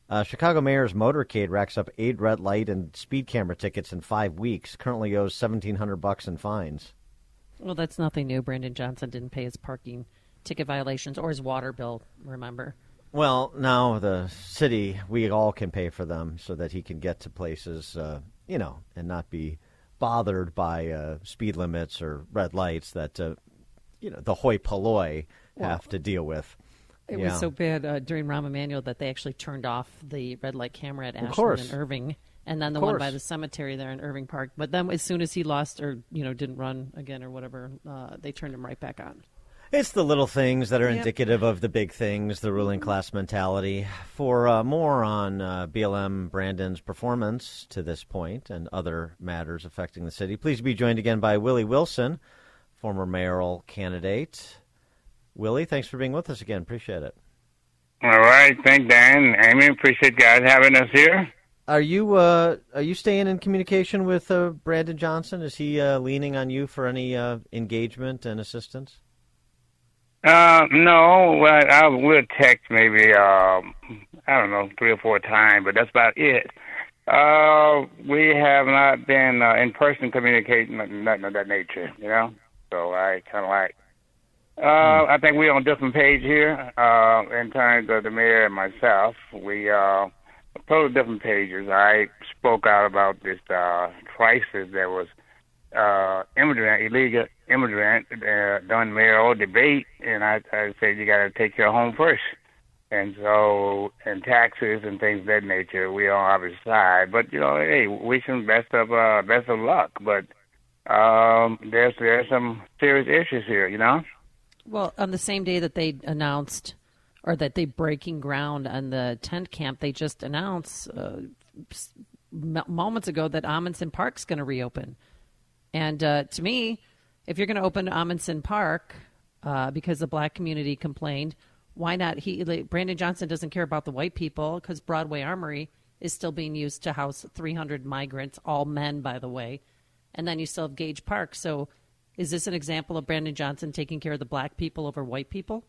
Uh, Chicago Mayor's motorcade racks up eight red light and speed camera tickets in five weeks. Currently owes seventeen hundred bucks in fines. Well, that's nothing new. Brandon Johnson didn't pay his parking ticket violations or his water bill. Remember? Well, now the city, we all can pay for them so that he can get to places, uh, you know, and not be bothered by uh, speed limits or red lights that, uh, you know, the hoi polloi have Well, to deal with. It Yeah. was so bad uh, during Rahm Emanuel that they actually turned off the red light camera at Ashland and Irving, and then the one by the cemetery there in Irving Park. But then, as soon as he lost or you know didn't run again or whatever, uh, they turned him right back on. It's the little things that are Yep. indicative of the big things, the ruling class mentality. For uh, more on uh, BLM Brandon's performance to this point and other matters affecting the city, please be joined again by Willie Wilson, former mayoral candidate. Willie, thanks for being with us again. Appreciate it. All right, thank Dan. Amy, appreciate guys having us here. Are you uh, are you staying in communication with uh, Brandon Johnson? Is he uh, leaning on you for any uh, engagement and assistance? Uh, no, well, I will text maybe um, I don't know three or four times, but that's about it. Uh, we have not been uh, in person communicating, nothing nothing of that nature, you know. So I kind of like. Uh, I think we're on a different page here. Uh, in terms of the mayor and myself, we uh, totally different pages. I spoke out about this uh, crisis that was uh, immigrant, illegal immigrant, uh, during mayoral debate, and I, I said you got to take your home first. And so, and taxes and things of that nature, we on our side. But you know, hey, wish him best of uh, best of luck. But um, there's there's some serious issues here, you know. Well, on the same day that they announced or that they breaking ground on the tent camp, they just announced uh, moments ago that Amundsen Park's going to reopen. And uh, to me, if you're going to open Amundsen Park uh, because the black community complained, why not? He like, Brandon Johnson doesn't care about the white people because Broadway Armory is still being used to house 300 migrants, all men, by the way. And then you still have Gage Park. So, is this an example of Brandon Johnson taking care of the black people over white people?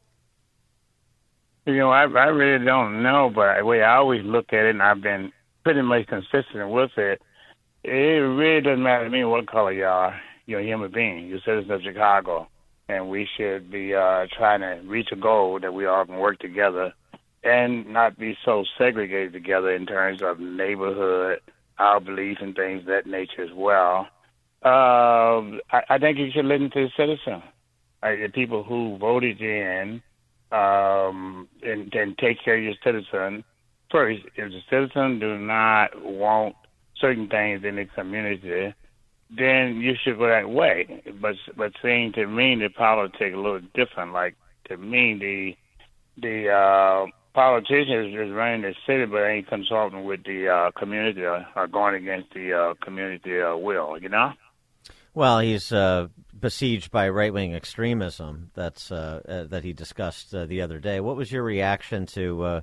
You know, I I really don't know, but the way I always look at it, and I've been pretty much consistent with it. It really doesn't matter to me what color you are. You're a human being. You're a citizen of Chicago, and we should be uh, trying to reach a goal that we all can work together and not be so segregated together in terms of neighborhood, our beliefs, and things of that nature as well. Uh, I, I think you should listen to the citizen, uh, the people who voted in um, and, and take care of your citizen first. If the citizen do not want certain things in the community, then you should go that way. But but seeing to me the politics a little different. Like to me the the uh, politicians is running the city, but ain't consulting with the uh, community or, or going against the uh, community uh, will. You know. Well, he's uh, besieged by right wing extremism. That's uh, uh, that he discussed uh, the other day. What was your reaction to uh,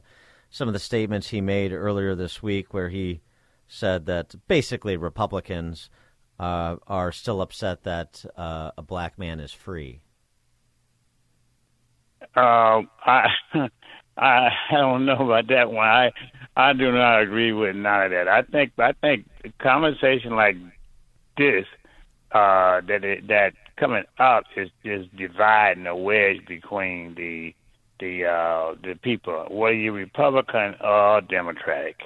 some of the statements he made earlier this week, where he said that basically Republicans uh, are still upset that uh, a black man is free? Uh, I, I don't know about that one. I I do not agree with none of that. I think I think conversation like this uh, that it, that coming up is is dividing a wedge between the the uh, the people, whether you're Republican or Democratic.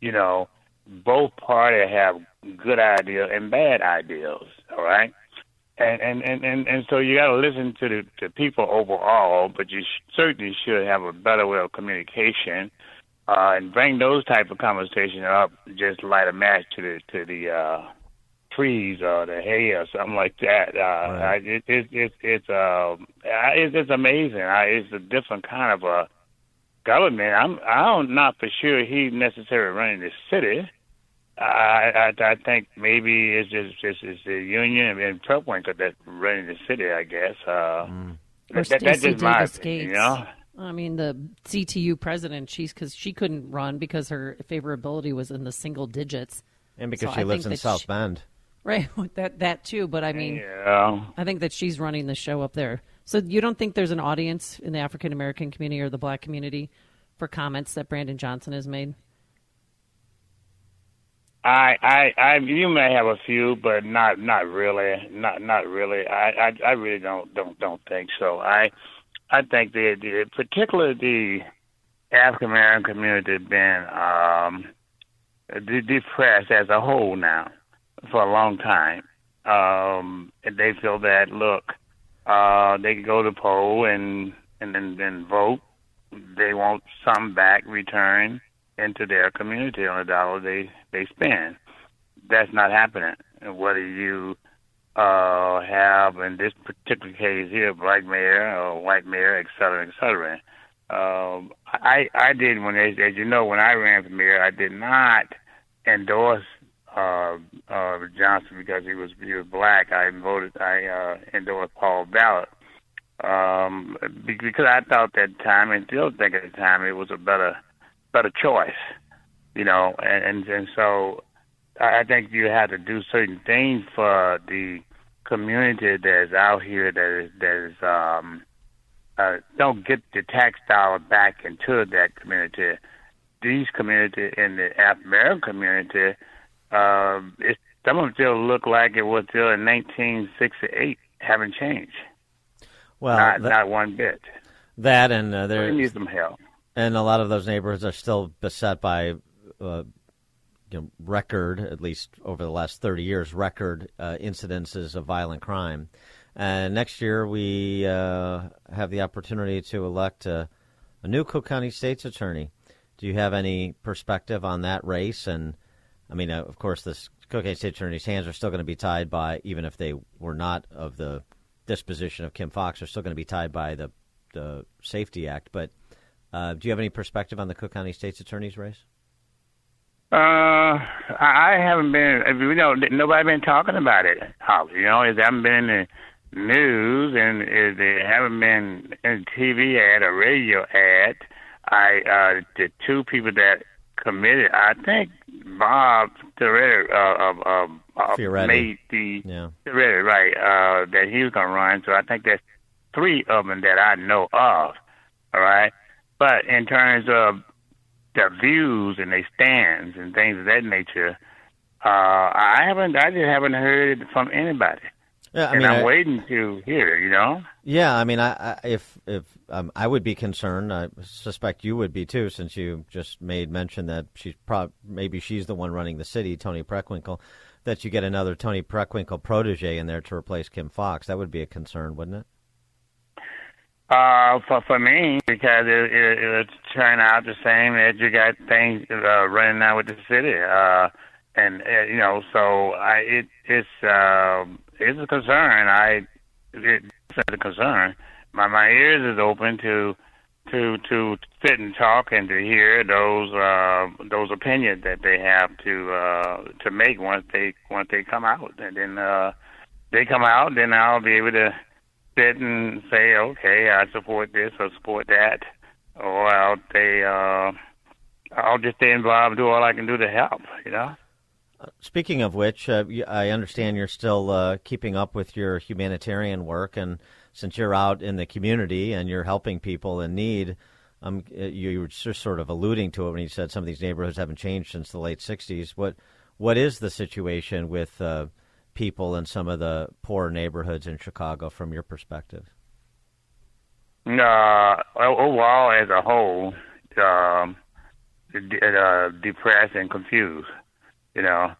You know, both parties have good ideas and bad ideas. All right and and and and, and so you got to listen to the to people overall, but you sh- certainly should have a better way of communication, uh, and bring those type of conversations up. Just light a match to the to the uh, trees or the hay or something like that. Uh, I, it, it, it, it's uh, it's it's amazing. I, it's a different kind of a government. I'm I'm not for sure he's necessarily running the city. I, I I think maybe it's just it's, it's the union and Trump went that running the city. I guess. Uh, Or that, that, that's just my Davis opinion, Gates. you know. I mean, the CTU president, she's because she couldn't run because her favorability was in the single digits, and because So she I lives in South she- Bend. Right, that that too. But I mean, Yeah. I think that she's running the show up there. So you don't think there's an audience in the African American community or the Black community for comments that Brandon Johnson has made? I, I, I, you may have a few, but not, not really, not, not really. I, I, I really don't, don't, don't think so. I, I think the, the particularly the African American community been um, de- depressed as a whole now for a long time. Um, and they feel that look, uh, they can go to poll and and then vote. They want some back return into their community on the dollar they they spend. That's not happening. And whether you uh, have in this particular case here, a black mayor or white mayor, et cetera, et cetera. Um, I I did when as, as you know when I ran for mayor, I did not endorse uh, uh, Johnson because he was he was black. I voted I uh, endorsed Paul Vallas um, because I thought that time and still think at the time it was a better better choice, you know, and and, and so I I think you have to do certain things for the community that's out here that is that is um uh don't get the tax dollar back into that community. These community in the African American community, um, it's some of them still look like it was still in 1968. Haven't changed. Well, not, that- not one bit. That and uh, They there need some help. And a lot of those neighborhoods are still beset by uh, you know, record, at least over the last 30 years, record uh, incidences of violent crime. And next year, we uh, have the opportunity to elect a, a new Cook County State's Attorney. Do you have any perspective on that race? And I mean, uh, of course, this Cook County State Attorney's hands are still going to be tied by, even if they were not of the disposition of Kim Foxx, are still going to be tied by the the Safety Act. But uh, do you have any perspective on the Cook County State's Attorney's race? Uh, I haven't been. You know, nobody been talking about it. Holly. You know, it haven't been in the news, and it, haven't been in TV ad or radio ad. I uh, the two people that committed. I think Bob Fioretti, uh, uh, uh, uh, made the Yeah. Fioretti, right? Uh, that he was gonna run. So I think that's three of them that I know of. All right, but in terms of their views and their stands and things of that nature. Uh, I haven't, I just haven't heard it from anybody, Yeah, I and mean, I'm I- waiting to hear. You know, Yeah, I mean, I, I if if um, I would be concerned, I suspect you would be too, since you just made mention that she's prob- maybe she's the one running the city, Toni Preckwinkle, that you get another Toni Preckwinkle protege in there to replace Kim Foxx. That would be a concern, wouldn't it? Uh, for for me because it, it, it would turn out the same that you got things uh, running now with the city, uh, and uh, you know, so I it it's uh, it's a concern. I it, it's a concern. My my ears is open to to to sit and talk and to hear those uh, those opinions that they have to uh, to make once they once they come out, and then uh, they come out, then I'll be able to sit and say, okay, I support this or support that, or I'll say, uh, I'll just stay involved, do all I can do to help. You know. Speaking of which, uh, I understand you're still uh, keeping up with your humanitarian work, and since you're out in the community and you're helping people in need, um, uh, you, you were just sort of alluding to it when you said some of these neighborhoods haven't changed since the late '60s. What what is the situation with uh, people in some of the poor neighborhoods in Chicago from your perspective? Uh, overall, as a whole, um, uh, depressed and confused. You know,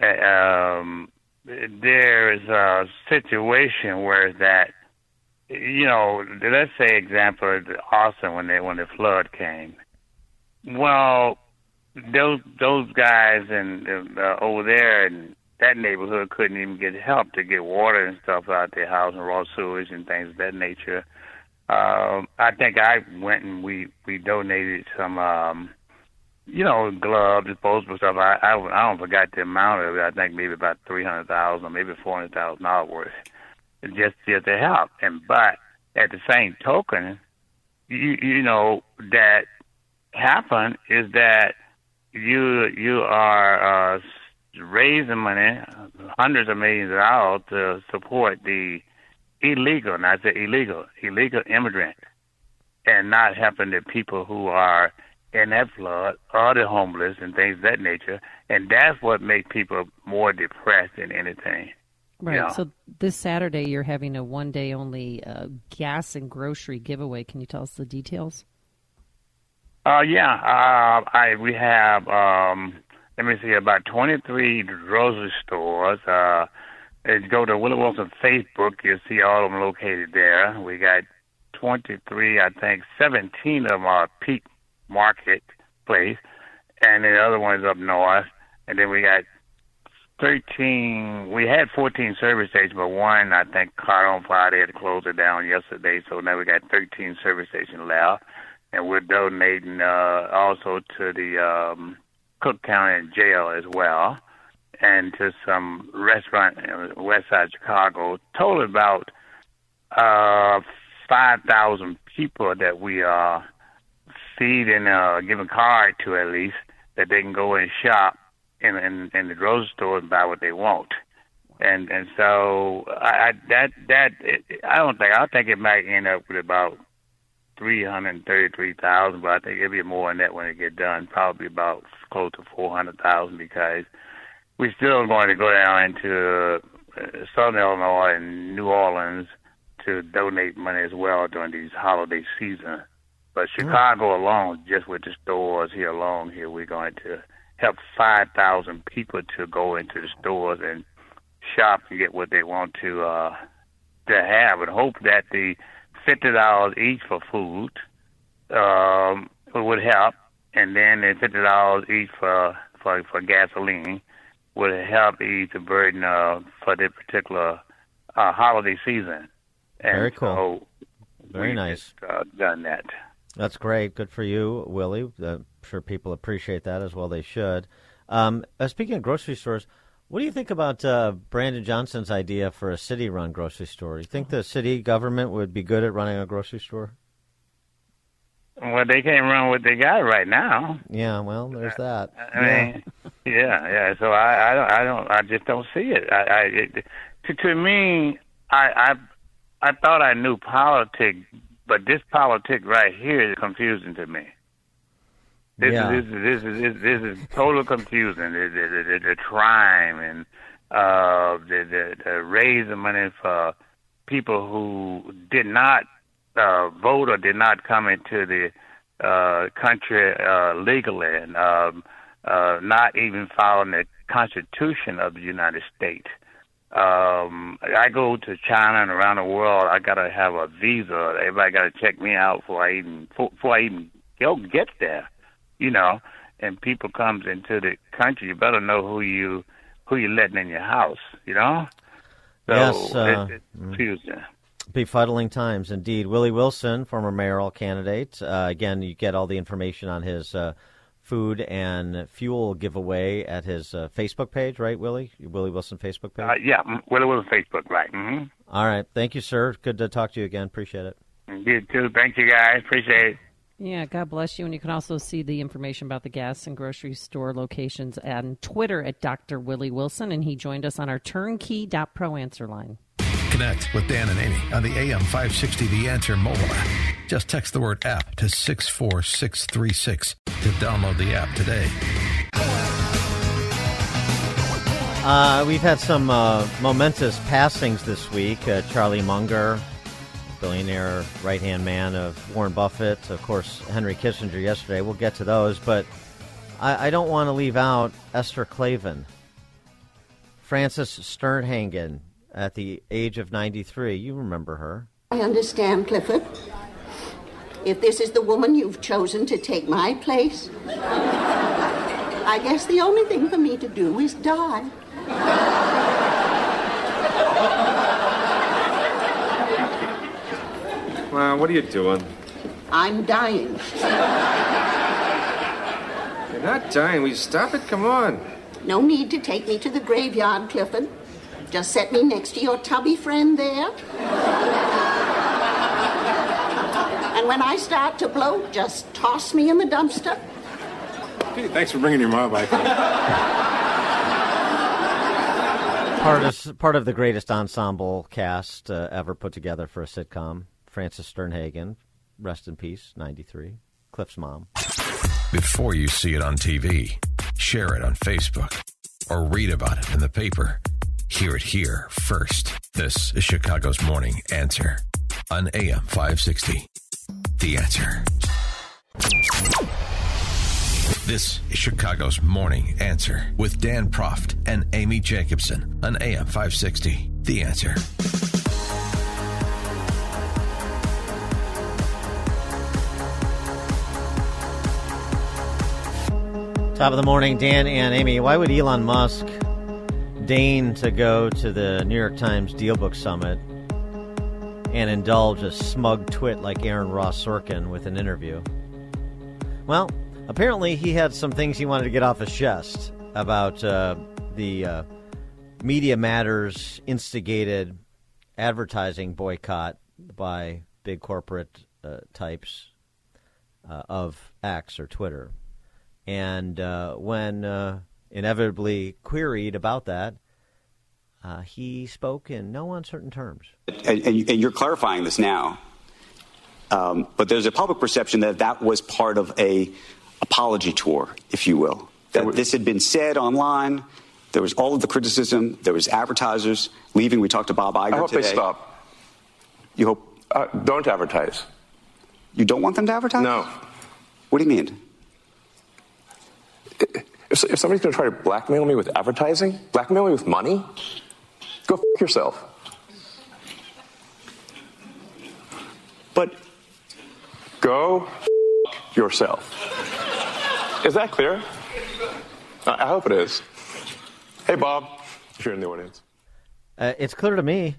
um, there is a situation where that, you know, let's say example, Austin when they when the flood came. Well, those those guys and uh, over there in that neighborhood couldn't even get help to get water and stuff out their house and raw sewage and things of that nature. Um, I think I went and we we donated some, um, you know, gloves, disposable stuff. I I, I don't forgot the amount of it. I think maybe about three hundred thousand, or maybe four hundred thousand dollars worth, just just to help. And but at the same token, you you know that happen is that you you are uh, raising money, hundreds of millions of dollars to support the illegal, not the illegal, illegal immigrant, and not helping the people who are in that flood or the homeless and things of that nature. And that's what makes people more depressed than anything. Right. So this Saturday, you're having a one day only uh, gas and grocery giveaway. Can you tell us the details? Uh, yeah, uh, I we have um, let me see about twenty three grocery stores. Uh, if go to Willie Wilson Facebook, you'll see all of them located there. We got twenty three, I think seventeen of them are Peak Market Place, and the other one's up north. And then we got thirteen. We had fourteen service stations, but one I think caught on fire. They had to close it down yesterday, so now we got thirteen service stations left and we're donating uh, also to the um, Cook County Jail as well, and to some restaurant in West Side Chicago. Total about uh, five thousand people that we are feeding, uh, giving card to at least that they can go and shop in in, in the grocery store and buy what they want. And and so I, I that that I don't think I think it might end up with about three hundred thirty-three thousand, but I think it'll be more than that when it get done. Probably about close to four hundred thousand because we're still going to go down into uh, Southern Illinois and New Orleans to donate money as well during these holiday season. But Chicago alone, just with the stores here alone, here we're going to help five thousand people to go into the stores and shop and get what they want to uh, to have, and hope that the fifty dollars each for food um, would help, and then the fifty dollars each for, for for gasoline would help ease the burden uh, for the particular uh, holiday season. And Very cool. So Very nice. Just, uh, done that. That's great. Good for you, Willie. I'm sure people appreciate that as well. They should. Um, uh, speaking of grocery stores, what do you think about uh, Brandon Johnson's idea for a city-run grocery store? Do you think the city government would be good at running a grocery store? Well, they can't run what they got right now. Yeah, well, there's that. I mean, yeah, yeah. So I, I don't, I don't, I just don't see it. I, I it, to, to me, I, I, I thought I knew politics, but this politics right here is confusing to me. This Yeah. is this is this is this is total confusing. The, the, the, the crime and uh, the, the the raising money for people who did not uh, vote or did not come into the uh, country uh, legally and um, uh, not even following the Constitution of the United States. Um, I go to China and around the world. I gotta have a visa. Everybody gotta check me out before I even before I even go get there. You know, and people comes into the country. You better know who you who you letting in your house. You know. So Yes, uh, it, it's confusing. Befuddling times, indeed. Willie Wilson, former mayoral candidate. Uh, again, you get all the information on his uh, food and fuel giveaway at his uh, Facebook page, right, Willie? Willie Wilson Facebook page? Uh, yeah, Willie Wilson Facebook, right? hmm All right. Thank you, sir. Good to talk to you again. Appreciate it. You too. Thank you, guys. Appreciate it. Yeah, God bless you. And you can also see the information about the gas and grocery store locations on Twitter at Dr. Willie Wilson. And he joined us on our turnkey.pro answer line. Connect with Dan and Amy on the AM 560 The Answer mobile app. Just text the word app to 64636 to download the app today. Uh, we've had some uh, momentous passings this week. Uh, Charlie Munger, billionaire right hand man of Warren Buffett, of course, Henry Kissinger yesterday. We'll get to those, but I, I don't want to leave out Esther Clavin, Frances Sternhagen at the age of 93. You remember her. I understand, Clifford. If this is the woman you've chosen to take my place, I guess the only thing for me to do is die. Well, what are you doing? I'm dying. You're not dying. Will you stop it? Come on. No need to take me to the graveyard, Clifford. Just set me next to your tubby friend there. And when I start to bloat, just toss me in the dumpster. Gee, thanks for bringing your mom by. part of part of the greatest ensemble cast uh, ever put together for a sitcom. Frances Sternhagen, rest in peace, ninety three. Cliff's mom. Before you see it on TV, share it on Facebook, or read about it in the paper. Hear it here first. This is Chicago's Morning Answer on AM 560. The Answer. This is Chicago's Morning Answer with Dan Proft and Amy Jacobson on AM 560. The Answer. Top of the morning, Dan and Amy. Why would Elon Musk deign to go to the New York Times DealBook Summit and indulge a smug twit like Aaron Ross Sorkin with an interview? Well, apparently he had some things he wanted to get off his chest about uh, the uh, Media Matters instigated advertising boycott by big corporate uh, types uh, of X or Twitter. And uh, when uh, inevitably queried about that, uh, he spoke in no uncertain terms. And, and, and you're clarifying this now. Um, but there's a public perception that that was part of a apology tour, if you will. That this had been said online. There was all of the criticism. There was advertisers leaving. We talked to Bob Iger I hope today. they stop. You hope? Uh, don't advertise. You don't want them to advertise? No. What do you mean? If, if somebody's going to try to blackmail me with advertising, blackmail me with money, go f- yourself. But go f- yourself. Is that clear? I I hope it is. Hey, Bob, if you're in the audience. Uh, it's clear to me.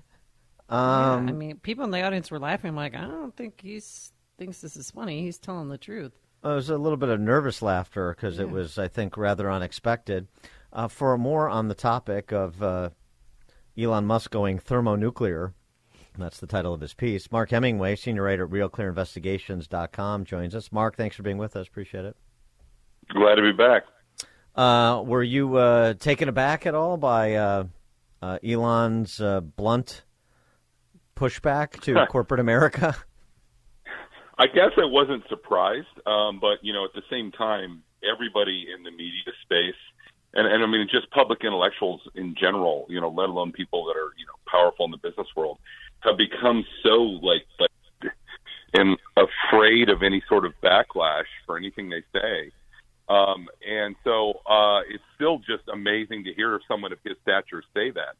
Um, yeah, I mean, people in the audience were laughing. I'm like, I don't think he thinks this is funny. He's telling the truth. It was a little bit of nervous laughter because it was, I think, rather unexpected. Uh, for more on the topic of uh, Elon Musk going thermonuclear, that's the title of his piece. Mark Hemingway, senior writer at RealClearInvestigations.com, joins us. Mark, thanks for being with us. Appreciate it. Glad to be back. Uh, were you uh, taken aback at all by uh, uh, Elon's uh, blunt pushback to corporate America? I guess I wasn't surprised, um, but you know, at the same time, everybody in the media space, and, and I mean, just public intellectuals in general, you know, let alone people that are you know powerful in the business world, have become so like, like and afraid of any sort of backlash for anything they say. Um, and so uh, it's still just amazing to hear someone of his stature say that.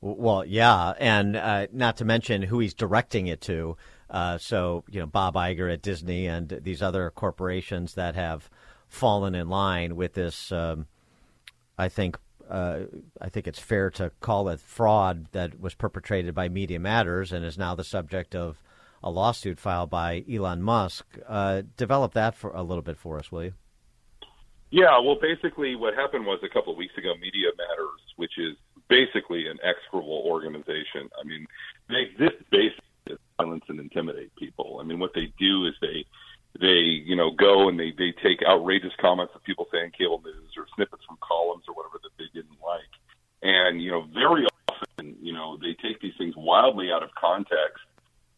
Well, yeah, and uh, not to mention who he's directing it to. Uh, so, you know, Bob Iger at Disney and these other corporations that have fallen in line with this. Um, I think uh, I think it's fair to call it fraud that was perpetrated by Media Matters and is now the subject of a lawsuit filed by Elon Musk. Uh, develop that for a little bit for us, will you? Yeah, well, basically, what happened was a couple of weeks ago, Media Matters, which is basically an execrable organization. I mean, they exist basically silence and intimidate people. I mean, what they do is they they you know go and they they take outrageous comments that people say in cable news or snippets from columns or whatever that they didn't like, and you know very often you know they take these things wildly out of context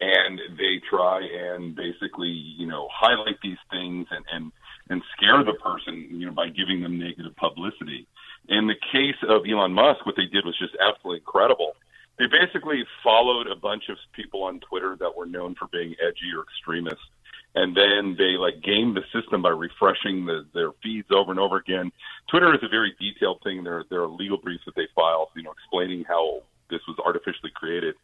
and they try and basically you know highlight these things and and and scare the person you know by giving them negative publicity. In the case of Elon Musk, what they did was just absolutely incredible. They basically followed a bunch of people on Twitter that were known for being edgy or extremist, and then they like gamed the system by refreshing the, their feeds over and over again. Twitter is a very detailed thing. There there are legal briefs that they file, you know, explaining how this was artificially created.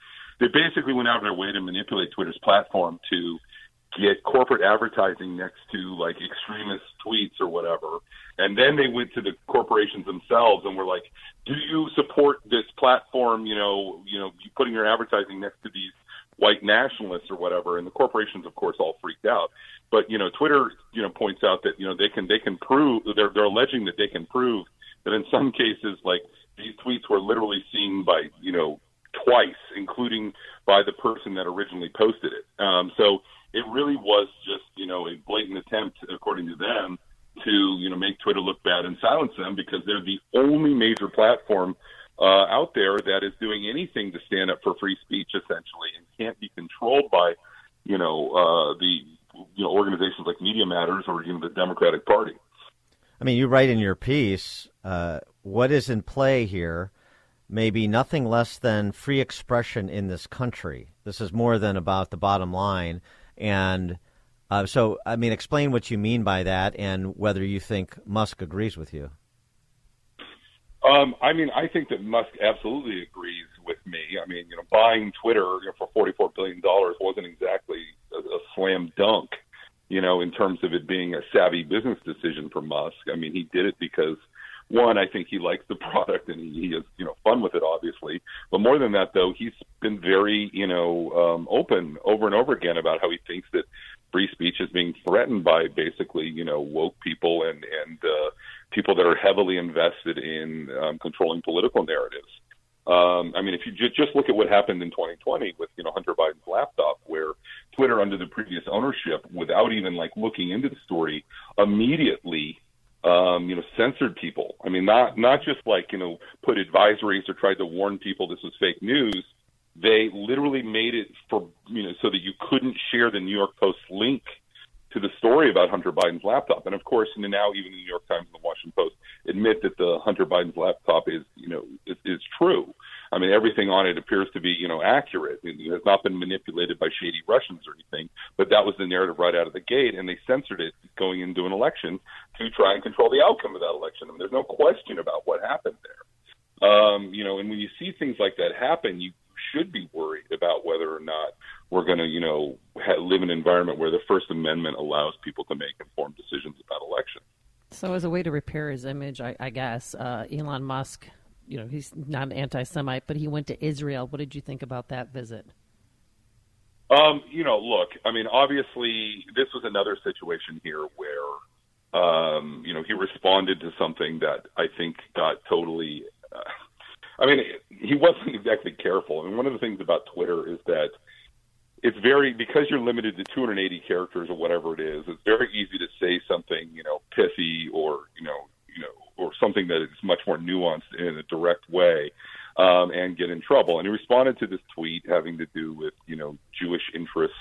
They basically went out of their way to manipulate Twitter's platform to get corporate advertising next to like extremist tweets or whatever. And then they went to the corporations themselves and were like, "Do you support this platform? You know, you know, you putting your advertising next to these white nationalists or whatever." And the corporations, of course, all freaked out. But you know, Twitter, you know, points out that you know they can they can prove they're they're alleging that they can prove that in some cases, like these tweets were literally seen by you know twice, including by the person that originally posted it. Um, so it really was just you know a blatant attempt, according to them, to you know make Twitter look bad and silence them because they're the only major platform uh, out there that is doing anything to stand up for free speech, essentially, and can't be controlled by you know uh, the you know organizations like Media Matters or even the Democratic Party. I mean, you write in your piece uh, what is in play here may be nothing less than free expression in this country. This is more than about the bottom line. And uh, so, I mean, explain what you mean by that and whether you think Musk agrees with you. Um, I mean, I think that Musk absolutely agrees with me. I mean, you know, buying Twitter you know, for forty-four billion dollars wasn't exactly a, a slam dunk, you know, in terms of it being a savvy business decision for Musk. I mean, he did it because one, I think he likes the product and he, he has, you know, fun with it, obviously. But more than that, though, he's been very, you know, um, open over and over again about how he thinks that free speech is being threatened by basically, you know, woke people and and uh, people that are heavily invested in um, controlling political narratives. Um, I mean, if you ju- just look at what happened in 2020 with, you know, Hunter Biden's laptop, where Twitter, under the previous ownership, without even like looking into the story, immediately um, you know, censored people. I mean, not not just like you know, put advisories or tried to warn people this was fake news. They literally made it for you know so that you couldn't share the New York Post link to the story about Hunter Biden's laptop. And of course, now even the New York Times and the Washington Post admit that the Hunter Biden's laptop is you know is, is true. I mean, everything on it appears to be, you know, accurate. It has not been manipulated by shady Russians or anything. But that was the narrative right out of the gate, and they censored it going into an election to try and control the outcome of that election. I mean, there's no question about what happened there. Um, you know, and when you see things like that happen, you should be worried about whether or not we're going to, you know, ha- live in an environment where the First Amendment allows people to make informed decisions about elections. So, as a way to repair his image, I, I guess uh, Elon Musk you know, he's not an anti-Semite, but he went to Israel. What did you think about that visit? Um, you know, look, I mean, obviously, this was another situation here where, um, you know, he responded to something that I think got totally. Uh, I mean, he wasn't exactly careful. I mean, one of the things about Twitter is that it's very because you're limited to 280 characters or whatever it is. It's very easy to say something, you know, pithy or you know, you know, or something that is much more nuanced in a direct way um, and get in trouble. And he responded to this tweet having to do with you know Jewish interests,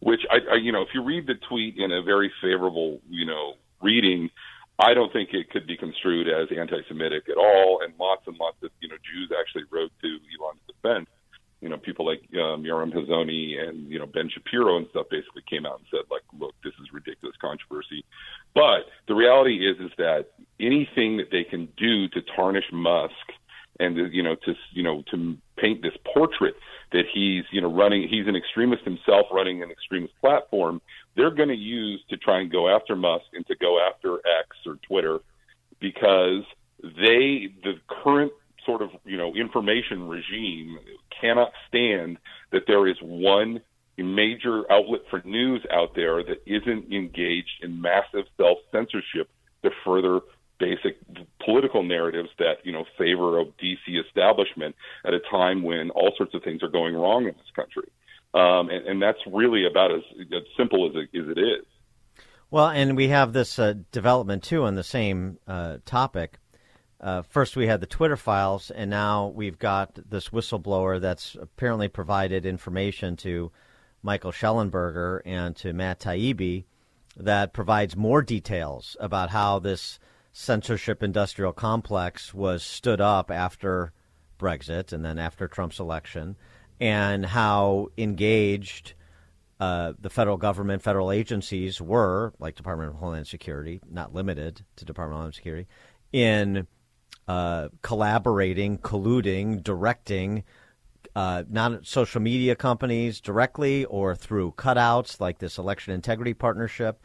which I, I you know if you read the tweet in a very favorable you know reading. I don't think it could be construed as anti-Semitic at all, and lots and lots of you know Jews actually wrote to Elon's defense you know, people like um, Yoram Hazony and you know Ben Shapiro and stuff basically came out and said like, look, this is ridiculous controversy. But the reality is is that anything that they can do to tarnish Musk and you know to you know to paint this portrait that he's you know running he's an extremist himself running an extremist platform they're going to use to try and go after Musk and to go after X or Twitter because they the current sort of you know information regime cannot stand that there is one major outlet for news out there that isn't engaged in massive self censorship to further basic political narratives that you know favor a DC establishment at a time when all sorts of things are going wrong in this country, um, and, and that's really about as, as simple as it, as it is. Well, and we have this uh, development too on the same uh, topic uh, first we had the Twitter files, and now we've got this whistleblower that's apparently provided information to Michael Shellenberger and to Matt Taibbi that provides more details about how this censorship industrial complex was stood up after Brexit and then after Trump's election, and how engaged uh, the federal government, federal agencies were, like Department of Homeland Security, not limited to Department of Homeland Security, in uh, collaborating, colluding, directing, uh, not social media companies directly or through cutouts like this election integrity partnership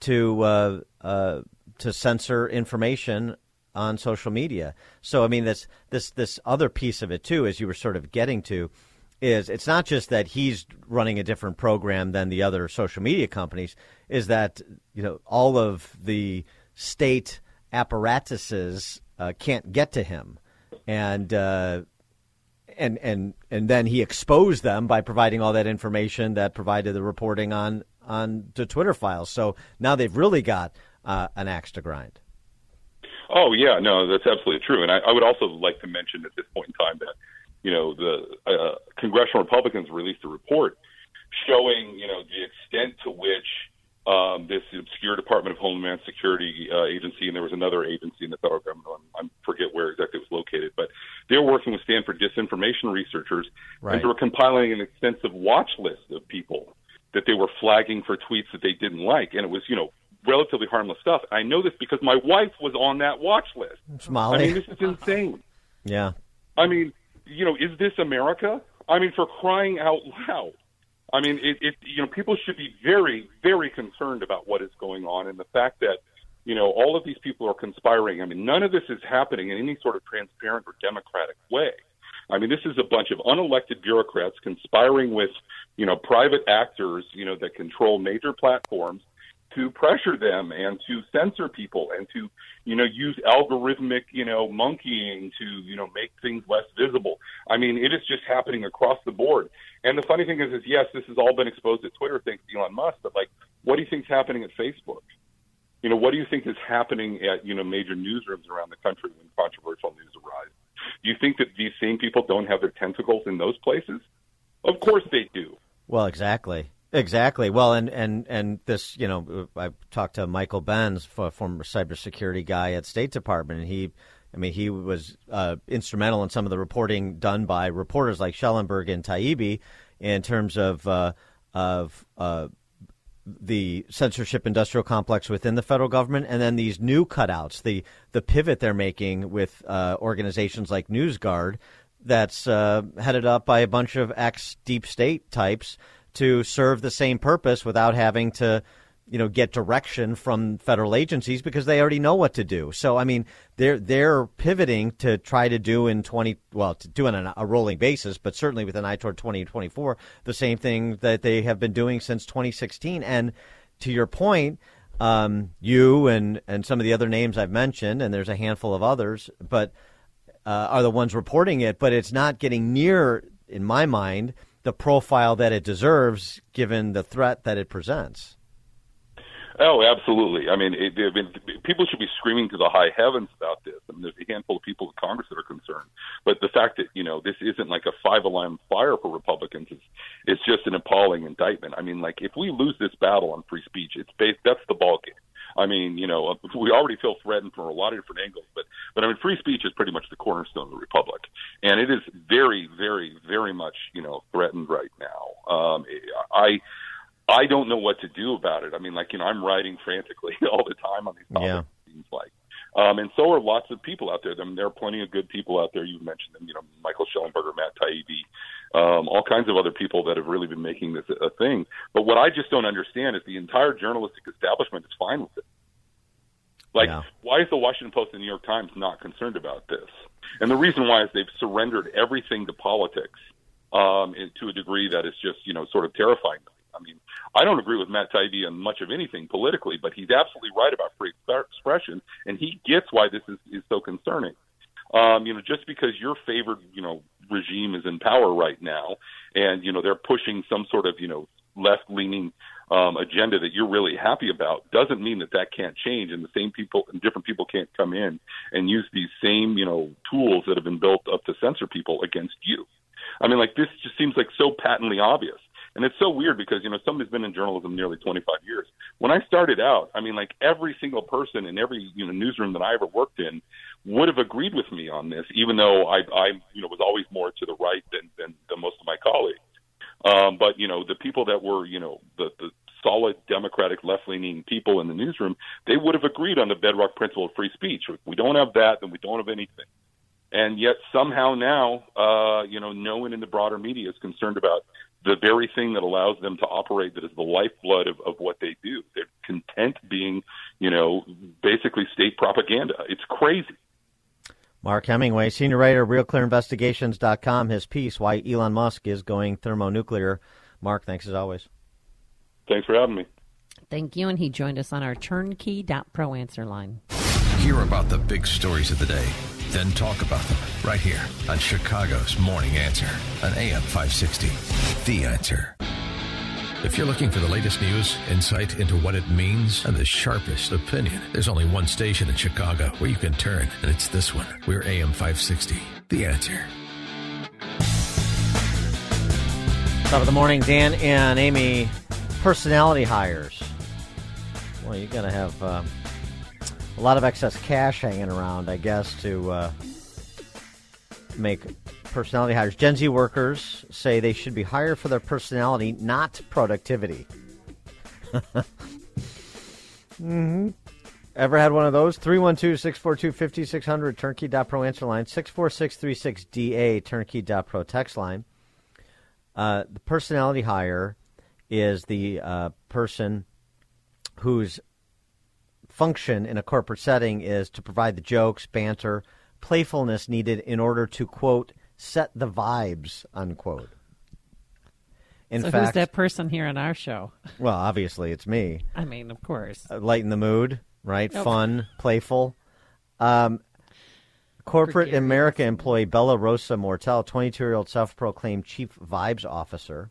to uh, uh, to censor information on social media. So I mean this this this other piece of it too, as you were sort of getting to, is it's not just that he's running a different program than the other social media companies. Is that you know all of the state apparatuses uh, can't get to him, and uh, and and and then he exposed them by providing all that information that provided the reporting on on the Twitter files. So now they've really got uh, an axe to grind. Oh yeah, no, that's absolutely true. And I, I would also like to mention at this point in time that you know the uh, congressional Republicans released a report showing you know the extent to which um, this obscure Department of Homeland Security uh, agency, and there was another agency in the federal government. I forget where exactly it was located, but they were working with Stanford disinformation researchers, Right. and they were compiling an extensive watch list of people that they were flagging for tweets that they didn't like, and it was you know relatively harmless stuff. I know this because my wife was on that watch list. It's I mean, this is insane. Yeah. I mean, you know, is this America? I mean, for crying out loud. I mean, it, it you know, people should be very, very concerned about what is going on and the fact that, you know, all of these people are conspiring. I mean, none of this is happening in any sort of transparent or democratic way. I mean, this is a bunch of unelected bureaucrats conspiring with, you know, private actors, you know, that control major platforms to pressure them and to censor people and to, you know, use algorithmic, you know, monkeying to, you know, make things less visible. I mean, it is just happening across the board. And the funny thing is, is yes, this has all been exposed at Twitter thanks to Elon Musk, but like, what do you think's happening at Facebook? You know, what do you think is happening at, you know, major newsrooms around the country when controversial news arises? Do you think that these same people don't have their tentacles in those places? Of course they do. Well, exactly. Exactly. Well, and, and, and this, you know, I talked to Michael Benz, a former cybersecurity guy at State Department, and he, I mean, he was uh, instrumental in some of the reporting done by reporters like Schellenberg and Taibbi in terms of uh, of uh, the censorship industrial complex within the federal government, and then these new cutouts, the the pivot they're making with uh, organizations like NewsGuard, that's uh, headed up by a bunch of ex deep state types to serve the same purpose without having to, you know, get direction from federal agencies because they already know what to do. So I mean, they're they're pivoting to try to do in twenty well to do on a rolling basis, but certainly with an eye toward twenty twenty four, the same thing that they have been doing since twenty sixteen. And to your point. Um, you and, and some of the other names I've mentioned, and there's a handful of others, but uh, are the ones reporting it. But it's not getting near, in my mind, the profile that it deserves given the threat that it presents. Oh, absolutely. I mean, it, people should be screaming to the high heavens about this. I mean, there's a handful of people in Congress that are concerned, but the fact that you know this isn't like a five alarm fire for Republicans is it's just an appalling indictment. I mean, like if we lose this battle on free speech, it's based that's the ball game. I mean, you know, we already feel threatened from a lot of different angles, but but I mean, free speech is pretty much the cornerstone of the republic, and it is very, very, very much you know threatened right now. Um, I. I don't know what to do about it. I mean, like you know, I'm writing frantically all the time on these topics. Yeah. Seems like, um, and so are lots of people out there. I mean, there are plenty of good people out there. You mentioned them, you know, Michael Shellenberger, Matt Taibbi, um, all kinds of other people that have really been making this a, thing. But what I just don't understand is the entire journalistic establishment is fine with it. Like, why is the Washington Post and the New York Times not concerned about this? And the reason why is they've surrendered everything to politics um, and to a degree that is just, you know, sort of terrifying. I mean, I don't agree with Matt Taibbi on much of anything politically, but he's absolutely right about free expression, and he gets why this is, is so concerning. Um, you know, just because your favored, you know, regime is in power right now, and you know they're pushing some sort of, you know, left-leaning um, agenda that you're really happy about, doesn't mean that that can't change, and the same people and different people can't come in and use these same, you know, tools that have been built up to censor people against you. I mean, like this just seems like so patently obvious. And it's so weird because, you know, somebody's been in journalism nearly 25 years. When I started out, I mean, like every single person in every, you know, newsroom that I ever worked in would have agreed with me on this, even though I, I you know, was always more to the right than, than, than most of my colleagues. Um, but, you know, the people that were, you know, the, the solid Democratic left-leaning people in the newsroom, they would have agreed on the bedrock principle of free speech. If we don't have that, then we don't have anything. And yet somehow now, uh, you know, no one in the broader media is concerned about the very thing that allows them to operate that is the lifeblood of, of what they do. They're content being, you know, basically state propaganda. It's crazy. Mark Hemingway, senior writer, of RealClearInvestigations.com, his piece, Why Elon Musk is Going Thermonuclear. Mark, thanks as always. Thanks for having me. Thank you. And he joined us on our turnkey.pro answer line. Hear about the big stories of the day then talk about them right here on Chicago's Morning Answer on AM 560. The Answer. If you're looking for the latest news, insight into what it means, and the sharpest opinion, there's only one station in Chicago where you can turn, and it's this one. We're AM 560. The Answer. Top of the morning, Dan and Amy. Personality hires. Well, you're going to have uh, a lot of excess cash hanging around, I guess, to uh, make personality hires. Gen Z workers say they should be hired for their personality, not productivity. mm-hmm. Ever had one of those? 312 642 5600, turnkey.pro answer line, 64636DA, turnkey.pro text line. Uh, the personality hire is the uh, person whose function in a corporate setting is to provide the jokes, banter, playfulness needed in order to, quote, set the vibes, unquote. In so fact, who's that person here on our show? well, obviously it's me. I mean, of course. Uh, lighten the mood, right? Nope. Fun, playful. Um, corporate America employee Bella Rosa Mortel, 22 year old self proclaimed chief vibes officer.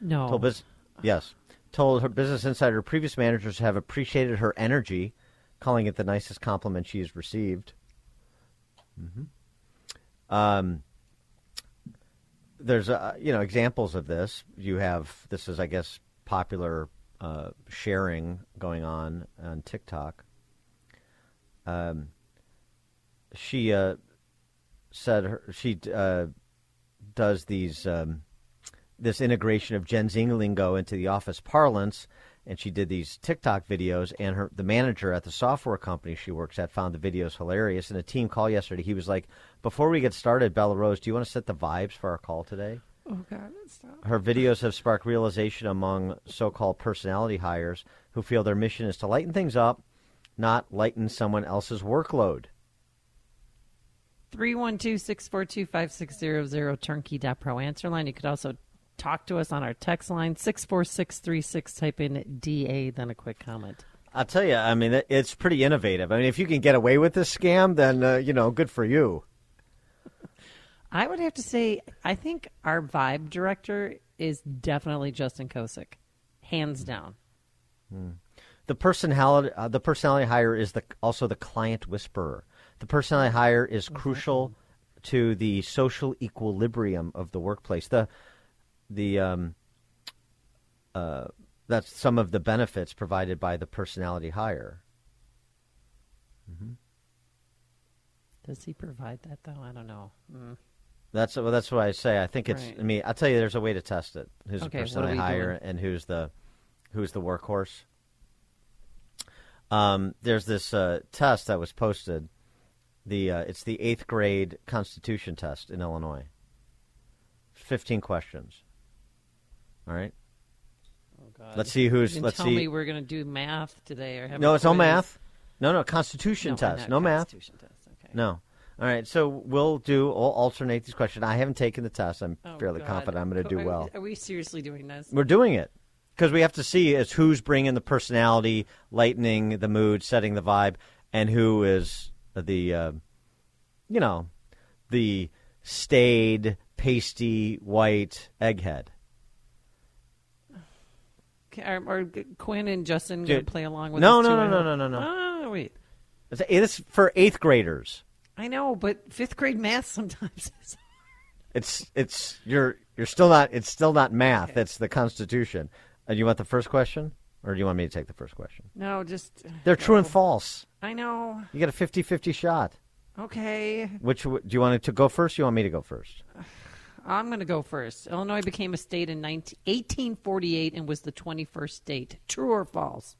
No. Told bus- yes. Told her Business Insider previous managers have appreciated her energy, calling it the nicest compliment she has received. Mm-hmm. Um, there's uh, you know examples of this. You have this is I guess popular uh, sharing going on on TikTok. Um, she uh, said her, she uh, does these um, this integration of Gen Z lingo into the office parlance, and she did these TikTok videos. And her the manager at the software company she works at found the videos hilarious. In a team call yesterday, he was like, "Before we get started, Bella Rose, do you want to set the vibes for our call today?" Oh God, stop. Her videos have sparked realization among so-called personality hires who feel their mission is to lighten things up, not lighten someone else's workload. 312-642-5600 turnkey.pro answer line. You could also talk to us on our text line 64636 type in DA then a quick comment. I'll tell you, I mean, it's pretty innovative. I mean, if you can get away with this scam, then uh, you know, good for you. I would have to say I think our vibe director is definitely Justin Kosick. Hands down. The personality, uh, the personality hire is the also the client whisperer. The personality hire is crucial to the social equilibrium of the workplace. The the um, uh, that's some of the benefits provided by the personality hire. Does he provide that though? I don't know. Mm. That's well, that's what I say. I think it's. Right. I mean, I'll tell you, there's a way to test it. Who's Okay, the what are personality we hire doing? and who's the who's the workhorse. Um, there's this uh, test that was posted. The uh, it's the eighth grade Constitution test in Illinois. Fifteen questions. All right. Oh God. Let's see who's. You Let's tell see. me we're going to do math today or have no, it's no math. No, no Constitution No, test. No math. Constitution test. Okay. No. All right. So we'll do. We'll alternate these questions. I haven't taken the test. I'm Oh, fairly God. confident I'm going to do Are- well. Are we seriously doing this? We're doing it because we have to see is who's bringing the personality, lightening the mood, setting the vibe, and who is the, uh, you know, the staid, pasty, white egghead. Are, are Quinn and Justin going to play along with no, no, too? no, no, no, no, no. Oh, wait. It's, it's for eighth graders. I know, but fifth grade math sometimes is. It's it's you're you're still not. It's still not math. It's the Constitution. Uh, you want the first question, or do you want me to take the first question? No, just. They're true and false. I know. You get a 50-50 shot. Okay. Which do you want it to go first? Or you want me to go first? I'm going to go first. Illinois became a state in 19, 1848 and was the 21st state. True or false?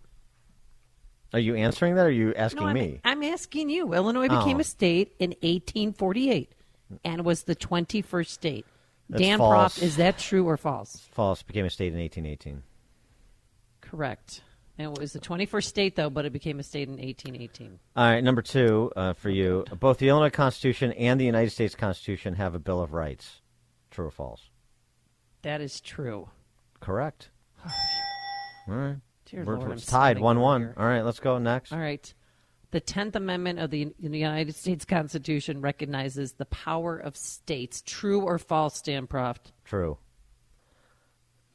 Are you answering that? or Are you asking no, I'm, me? I'm asking you. Illinois became Oh. a state in 1848 and was the 21st state. That's Dan false. Proft, is that true or false? False. Became a state in 1818. Correct. And it was the 21st state, though, but it became a state in 1818. All right, number two uh, for you. Both the Illinois Constitution and the United States Constitution have a Bill of Rights. True or false? That is true. Correct. All right. Dear Lord, I'm tied 1 1. All right, let's go next. All right. The Tenth Amendment of the United States Constitution recognizes the power of states. True or false, Dan Proft? True.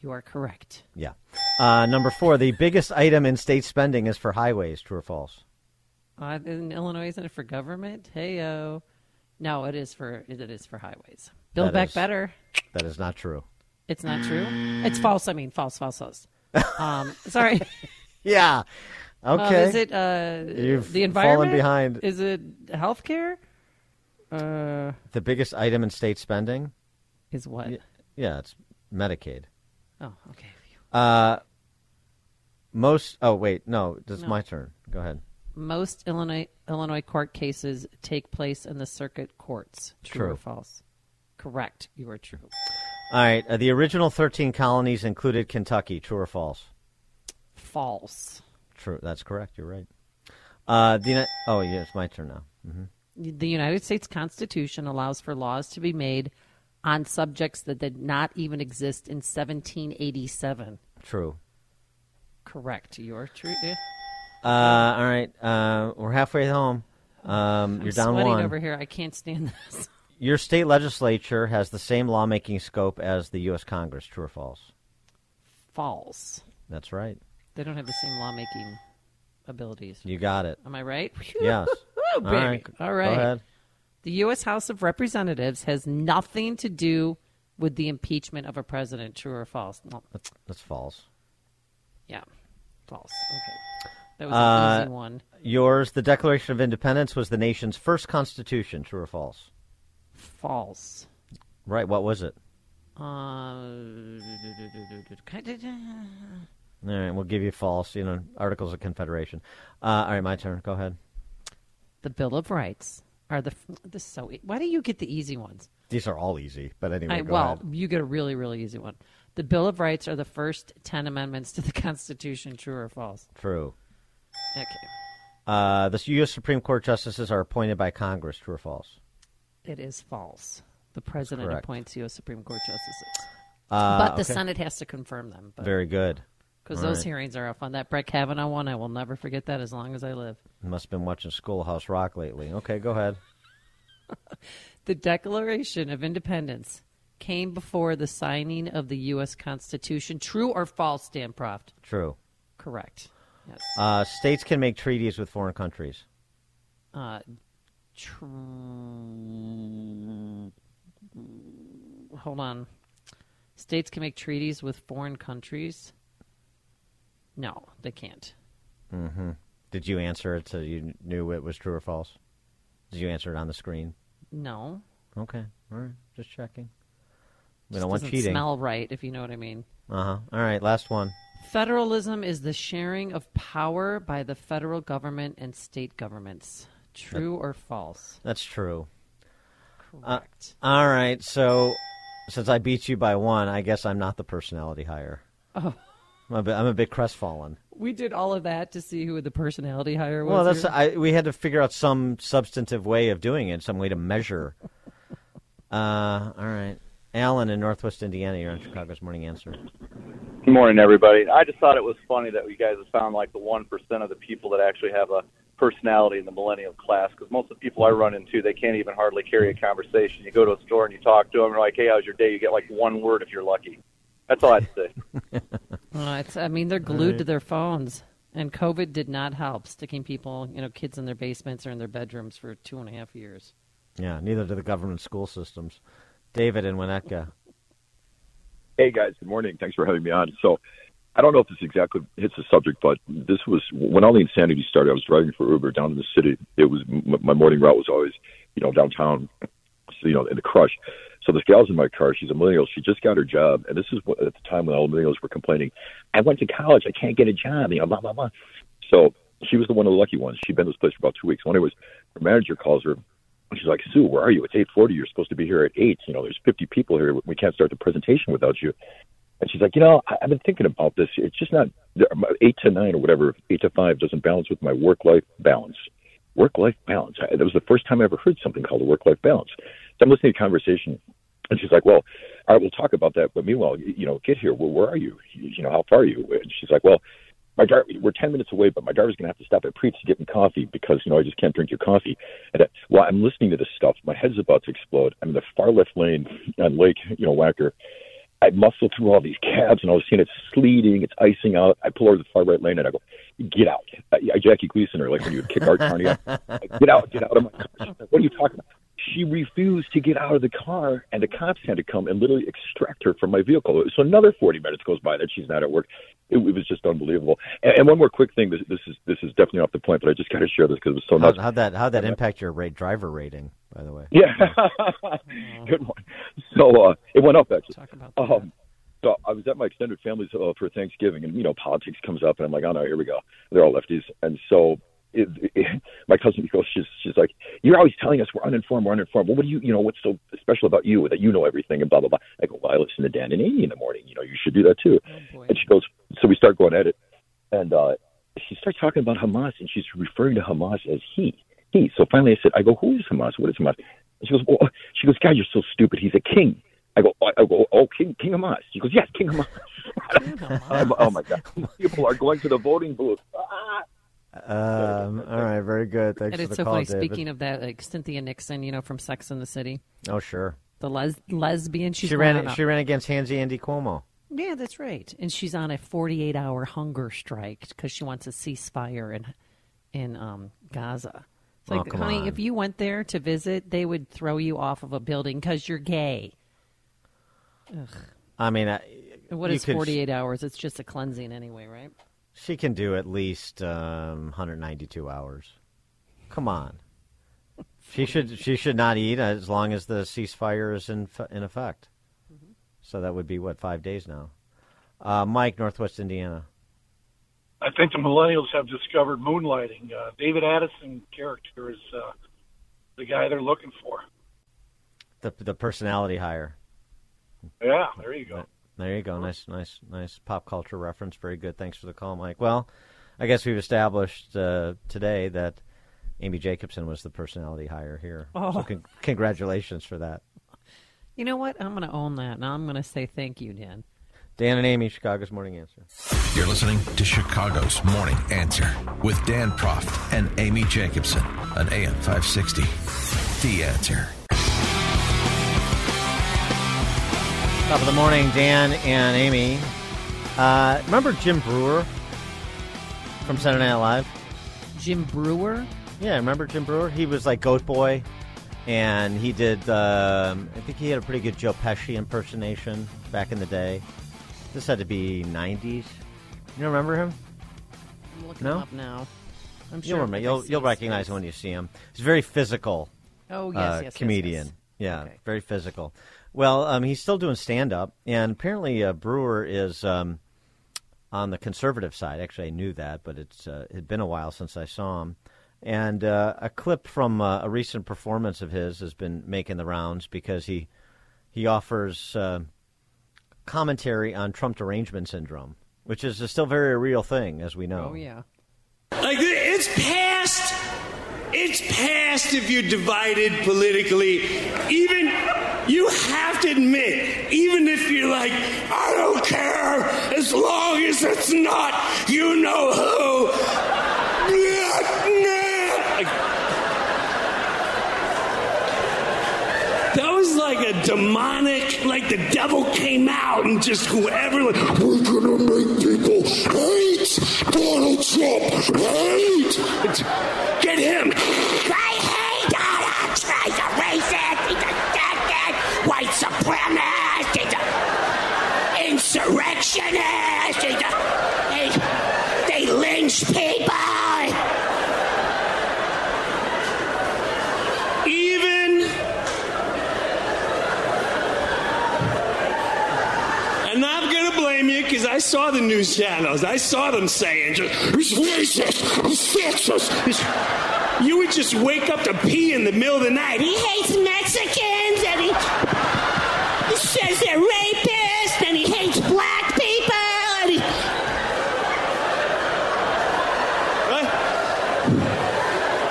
You are correct. Yeah. Uh, number four, the biggest item in state spending is for highways. True or false? Uh, in Illinois, isn't it for government? Hey yo, no, it is for it is for highways. Build That back is- better. That is not true. It's not true. It's false. I mean, false, false, false. Um, sorry. Yeah. Um, Okay. is it uh, You've the fallen environment? behind. Is it healthcare? Uh, The biggest item in state spending is what? Y- Yeah, it's Medicaid. Oh, okay. Uh, most. Oh, wait. No, it's No. my turn. Go ahead. Most Illinois Illinois court cases take place in the circuit courts. True, or false? Correct. You are true. All right. Uh, the original 13 colonies included Kentucky. True or false? False. True. That's correct. You're right. Uh, the Uni- oh, yeah, it's my turn now. hmm The United States Constitution allows for laws to be made on subjects that did not even exist in 1787. True. Correct. You are true. Uh, all right. Uh, we're halfway home. Um, you're I'm down sweating one. over here. I can't stand this. Your state legislature has the same lawmaking scope as the U.S. Congress. True or false? False. That's right. They don't have the same lawmaking abilities. You got it. Am I right? Yes. All right. All Go ahead. The U.S. House of Representatives has nothing to do with the impeachment of a president. True or false? Well, That's, that's false. yeah, false. Okay, that was an Uh, easy one. Yours, the Declaration of Independence was the nation's first constitution. True or false? False. Right. What was it? Uh, All right. We'll give you false. You know, Articles of Confederation. Uh, all right. My turn. Go ahead. the Bill of Rights are the. This is so. e- Why do you get the easy ones? These are all easy. But anyway, I, well, ahead. you get a really, really easy one. The Bill of Rights are the first ten amendments to the Constitution. True or false? True. Okay, Uh, the U.S. Supreme Court justices are appointed by Congress. True or false? It is false. The president Correct. appoints U.S. Supreme Court justices, Uh, but the okay. Senate has to confirm them. But Very good. Because those right. hearings are fun. That Brett Kavanaugh one, I will never forget that as long as I live. Must have been watching Schoolhouse Rock lately. Okay, go ahead. The Declaration of Independence came before the signing of the U.S. Constitution. True or false, Dan Proft? True. Correct. Yes. Uh, states can make treaties with foreign countries. Uh, true. Hold on. States can make treaties with foreign countries. No, they can't. hmm Did you answer it so you knew it was true or false? Did you answer it on the screen? No. Okay. All right. Just checking. We Just don't want doesn't cheating. Smell right, if you know what I mean. Uh huh. All right. Last one. Federalism is the sharing of power by the federal government and state governments. True or false? That's true. Correct. all right. So, since I beat you by one, I guess I'm not the personality hire. Oh. I'm a bit, I'm a bit crestfallen. We did all of that to see who the personality hire was. Well, that's. I, we had to figure out some substantive way of doing it, some way to measure. uh, all right, Alan in Northwest Indiana, you're on Chicago's Morning Answer. Good morning, everybody. I just thought it was funny that you guys have found like the one percent of the people that actually have a personality in the millennial class. Because most of the people I run into, they can't even hardly carry a conversation. You go to a store and you talk to them, and like, "Hey, how's your day?" You get like one word if you're lucky. That's all I'd say. Uh, it's, I mean, they're glued Right. to their phones, and COVID did not help sticking people, you know, kids in their basements or in their bedrooms for two and a half years. Yeah, neither do the government school systems. David and Winnetka. Hey guys, good morning. Thanks for having me on. So, I don't know if this exactly hits the subject, but this was when all the insanity started. I was driving for Uber down to the city. It was my morning route was always, you know, downtown, you know, in the crush. So this gal's in my car. She's a millennial. She just got her job, and this is what, at the time when all the millennials were complaining. I went to college. I can't get a job. You know, blah blah blah. So she was the one of the lucky ones. She'd been in this place for about two weeks. Day was her manager calls her. She's like, Sue, where are you? It's eight forty. You're supposed to be here at eight. You know, there's fifty people here. We can't start the presentation without you. And she's like, you know, I- I've been thinking about this. It's just not eight to nine or whatever. Eight to five doesn't balance with my work life balance. Work life balance. I, that was the first time I ever heard something called a work life balance. So I'm listening to a conversation, and she's like, well, all right, we'll talk about that. But meanwhile, you, know, get here. Well, where are you? You, know, how far are you? And she's like, well, my driver, we're 10 minutes away, but my driver's going to have to stop at Preet's to get me coffee because, you know, I just can't drink your coffee. And uh, while I'm listening to this stuff, my head's about to explode. I'm in the far left lane on Lake, you know, Wacker. I muscle through all these cabs, and I was seeing it's sleeting, it's icing out. I pull over to the far right lane, and I go, "Get out!" I, I Jackie Gleason, or like when you would kick Art Carney out. Get out! Get out of my car! What are you talking about? She refused to get out of the car, and the cops had to come and literally extract her from my vehicle. So another 40 minutes goes by that she's not at work. It, it was just unbelievable. And, and one more quick thing. This, this is this is definitely off the point, but I just got to share this because it was so How, nuts. how'd that how'd that impact your rate driver rating? By the way. Yeah. Good one. So uh, it went up actually. Talk about Um, so I was at my extended family's uh, for Thanksgiving, and you know politics comes up, and I'm like, oh no, here we go. They're all lefties, and so it, it, my cousin goes, she's she's like, you're always telling us we're uninformed, we're uninformed. Well, what do you, you know, what's so special about you that you know everything and blah blah blah. I go, well, I listen to Dan and Amy in the morning. You know, you should do that too. and she goes, so we start going at it, and uh, she starts talking about Hamas, and she's referring to Hamas as he, he. So finally, I said, I go, who is Hamas? What is Hamas? And she goes, well, she goes, God, you're so stupid. He's a king. I go, I go, oh, King, King Hamas. She goes, yes, King Hamas. I'm- oh my God, people are going to the voting booth. Um, all right, very good. Thanks and for it's the so call, funny. David. Speaking of that, like Cynthia Nixon, you know, from Sex and the City, Oh, sure. the les- lesbian. She's she ran. She ran against Hansy Andy Cuomo. Yeah, that's right. And she's on a 48 hour hunger strike because she wants a ceasefire in in um, Gaza. It's Oh, like, come honey, on. if you went there to visit, they would throw you off of a building because you're gay. Ugh. I mean, I, What is could- 48 hours? It's just a cleansing anyway, right? She can do at least um, 192 hours. Come on. She should. She should not eat as long as the ceasefire is in in effect. Mm-hmm. So that would be what five days now. Uh, Mike, Northwest Indiana. I think the millennials have discovered moonlighting. Uh, David Addison character is uh, the guy they're looking for. The the personality hire. Yeah, there you go. There you go. Nice, nice, nice pop culture reference. Very good. Thanks for the call, Mike. Well, I guess we've established uh, today that Amy Jacobson was the personality hire here. Oh. So con- congratulations for that. You know what? I'm going to own that. Now I'm going to say thank you, Dan. Dan and Amy, Chicago's Morning Answer. You're listening to Chicago's Morning Answer with Dan Proft and Amy Jacobson on AM 560. The Answer. Top of the morning, Dan and Amy. Uh, remember Jim Breuer from Saturday Night Live? Jim Breuer? Yeah, remember Jim Breuer? He was like Goat Boy, and he did. Um, I think he had a pretty good Joe Pesci impersonation back in the day. This had to be '90s. You remember him? I'm looking No? him up now. I'm sure. You'll remember. You'll you'll recognize him when you see him. He's very physical. Oh, yes, uh, yes, yes, comedian. yes. Yeah, Okay. very physical. Well, um, he's still doing stand up, and apparently uh, Breuer is um, on the conservative side. Actually, I knew that, but it's uh, it had been a while since I saw him. And uh, a clip from uh, a recent performance of his has been making the rounds because he he offers uh, commentary on Trump derangement syndrome, which is a still very real thing, as we know. Oh, yeah. Like it's past. It's past if you're divided politically. Even you have to admit, even if you're like, I don't care as long as it's not you know who. That was like a demonic, like the devil came out and just whoever, like, we're gonna make people hate Donald Trump, hate. Get him. I hate Donald Trump. He's a racist. Supremacist. He's insurrectionist. He's a, he, they lynch people. Even and I'm not gonna blame you because I saw the news channels. I saw them saying, just, "He's racist, he's sexist." He's-" You would just wake up to pee in the middle of the night. He hates Mexicans and he says they're rapists and he hates black people and he... Right?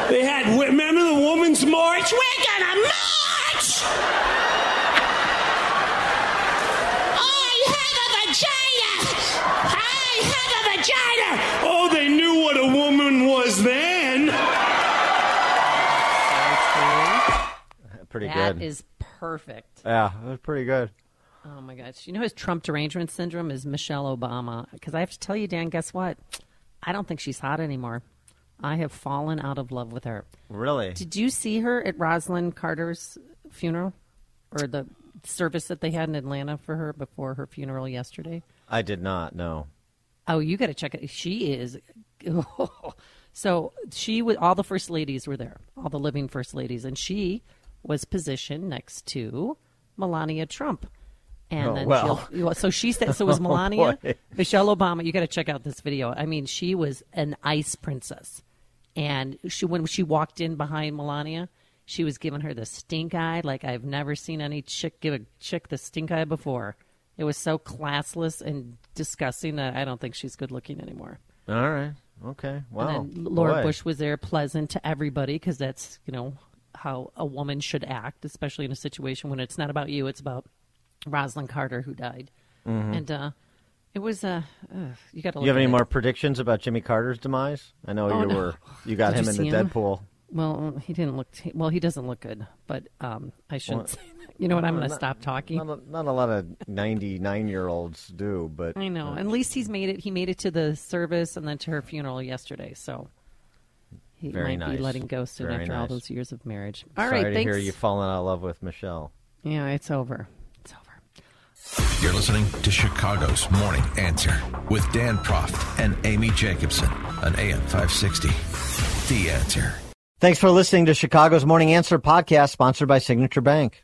They had, remember the Women's March? We're gonna march! I have a vagina! I have a vagina! Oh, they knew what a woman was then! Pretty that good. That is perfect. Yeah, it was pretty good. Oh my gosh! You know his Trump derangement syndrome is Michelle Obama. Because I have to tell you, Dan, guess what? I don't think she's hot anymore. I have fallen out of love with her. Really? Did you see her at Rosalynn Carter's funeral, or the service that they had in Atlanta for her before her funeral yesterday? I did not No. Oh, you got to check it. She is. so she was. All the first ladies were there. All the living first ladies, and she was positioned next to Melania Trump. And Oh, then well. she'll- so she said. So was Oh, Melania, boy. Michelle Obama. You got to check out this video. I mean, she was an ice princess, and she when she walked in behind Melania. She was giving her the stink eye like I've never seen any chick give a chick the stink eye before. It was so classless and disgusting that I don't think she's good looking anymore. All right. Okay. Wow. And then Laura Boy. Bush was there, pleasant to everybody, because that's you know how a woman should act, especially in a situation when it's not about you, it's about Rosalynn Carter who died, Mhm. and uh, it was uh, uh, you got to. You have any more predictions about Jimmy Carter's demise? I know Oh, you no. were. You got him you in the him? Deadpool. Well, he didn't look. T- well, he doesn't look good, but um, I shouldn't. Well, say that. You know what? I'm going to stop talking. Not a, not a lot of ninety-nine-year-olds do, but I know. At least he's made it. He made it to the service and then to her funeral yesterday. So he Very might be nice. letting go soon Very after all nice. those years of marriage. All Sorry right, to thanks. hear you falling out of love with Michelle. Yeah, it's over. it's over. You're listening to Chicago's Morning Answer with Dan Proft and Amy Jacobson on AM 560. The Answer. Thanks for listening to Chicago's Morning Answer podcast sponsored by Signature Bank.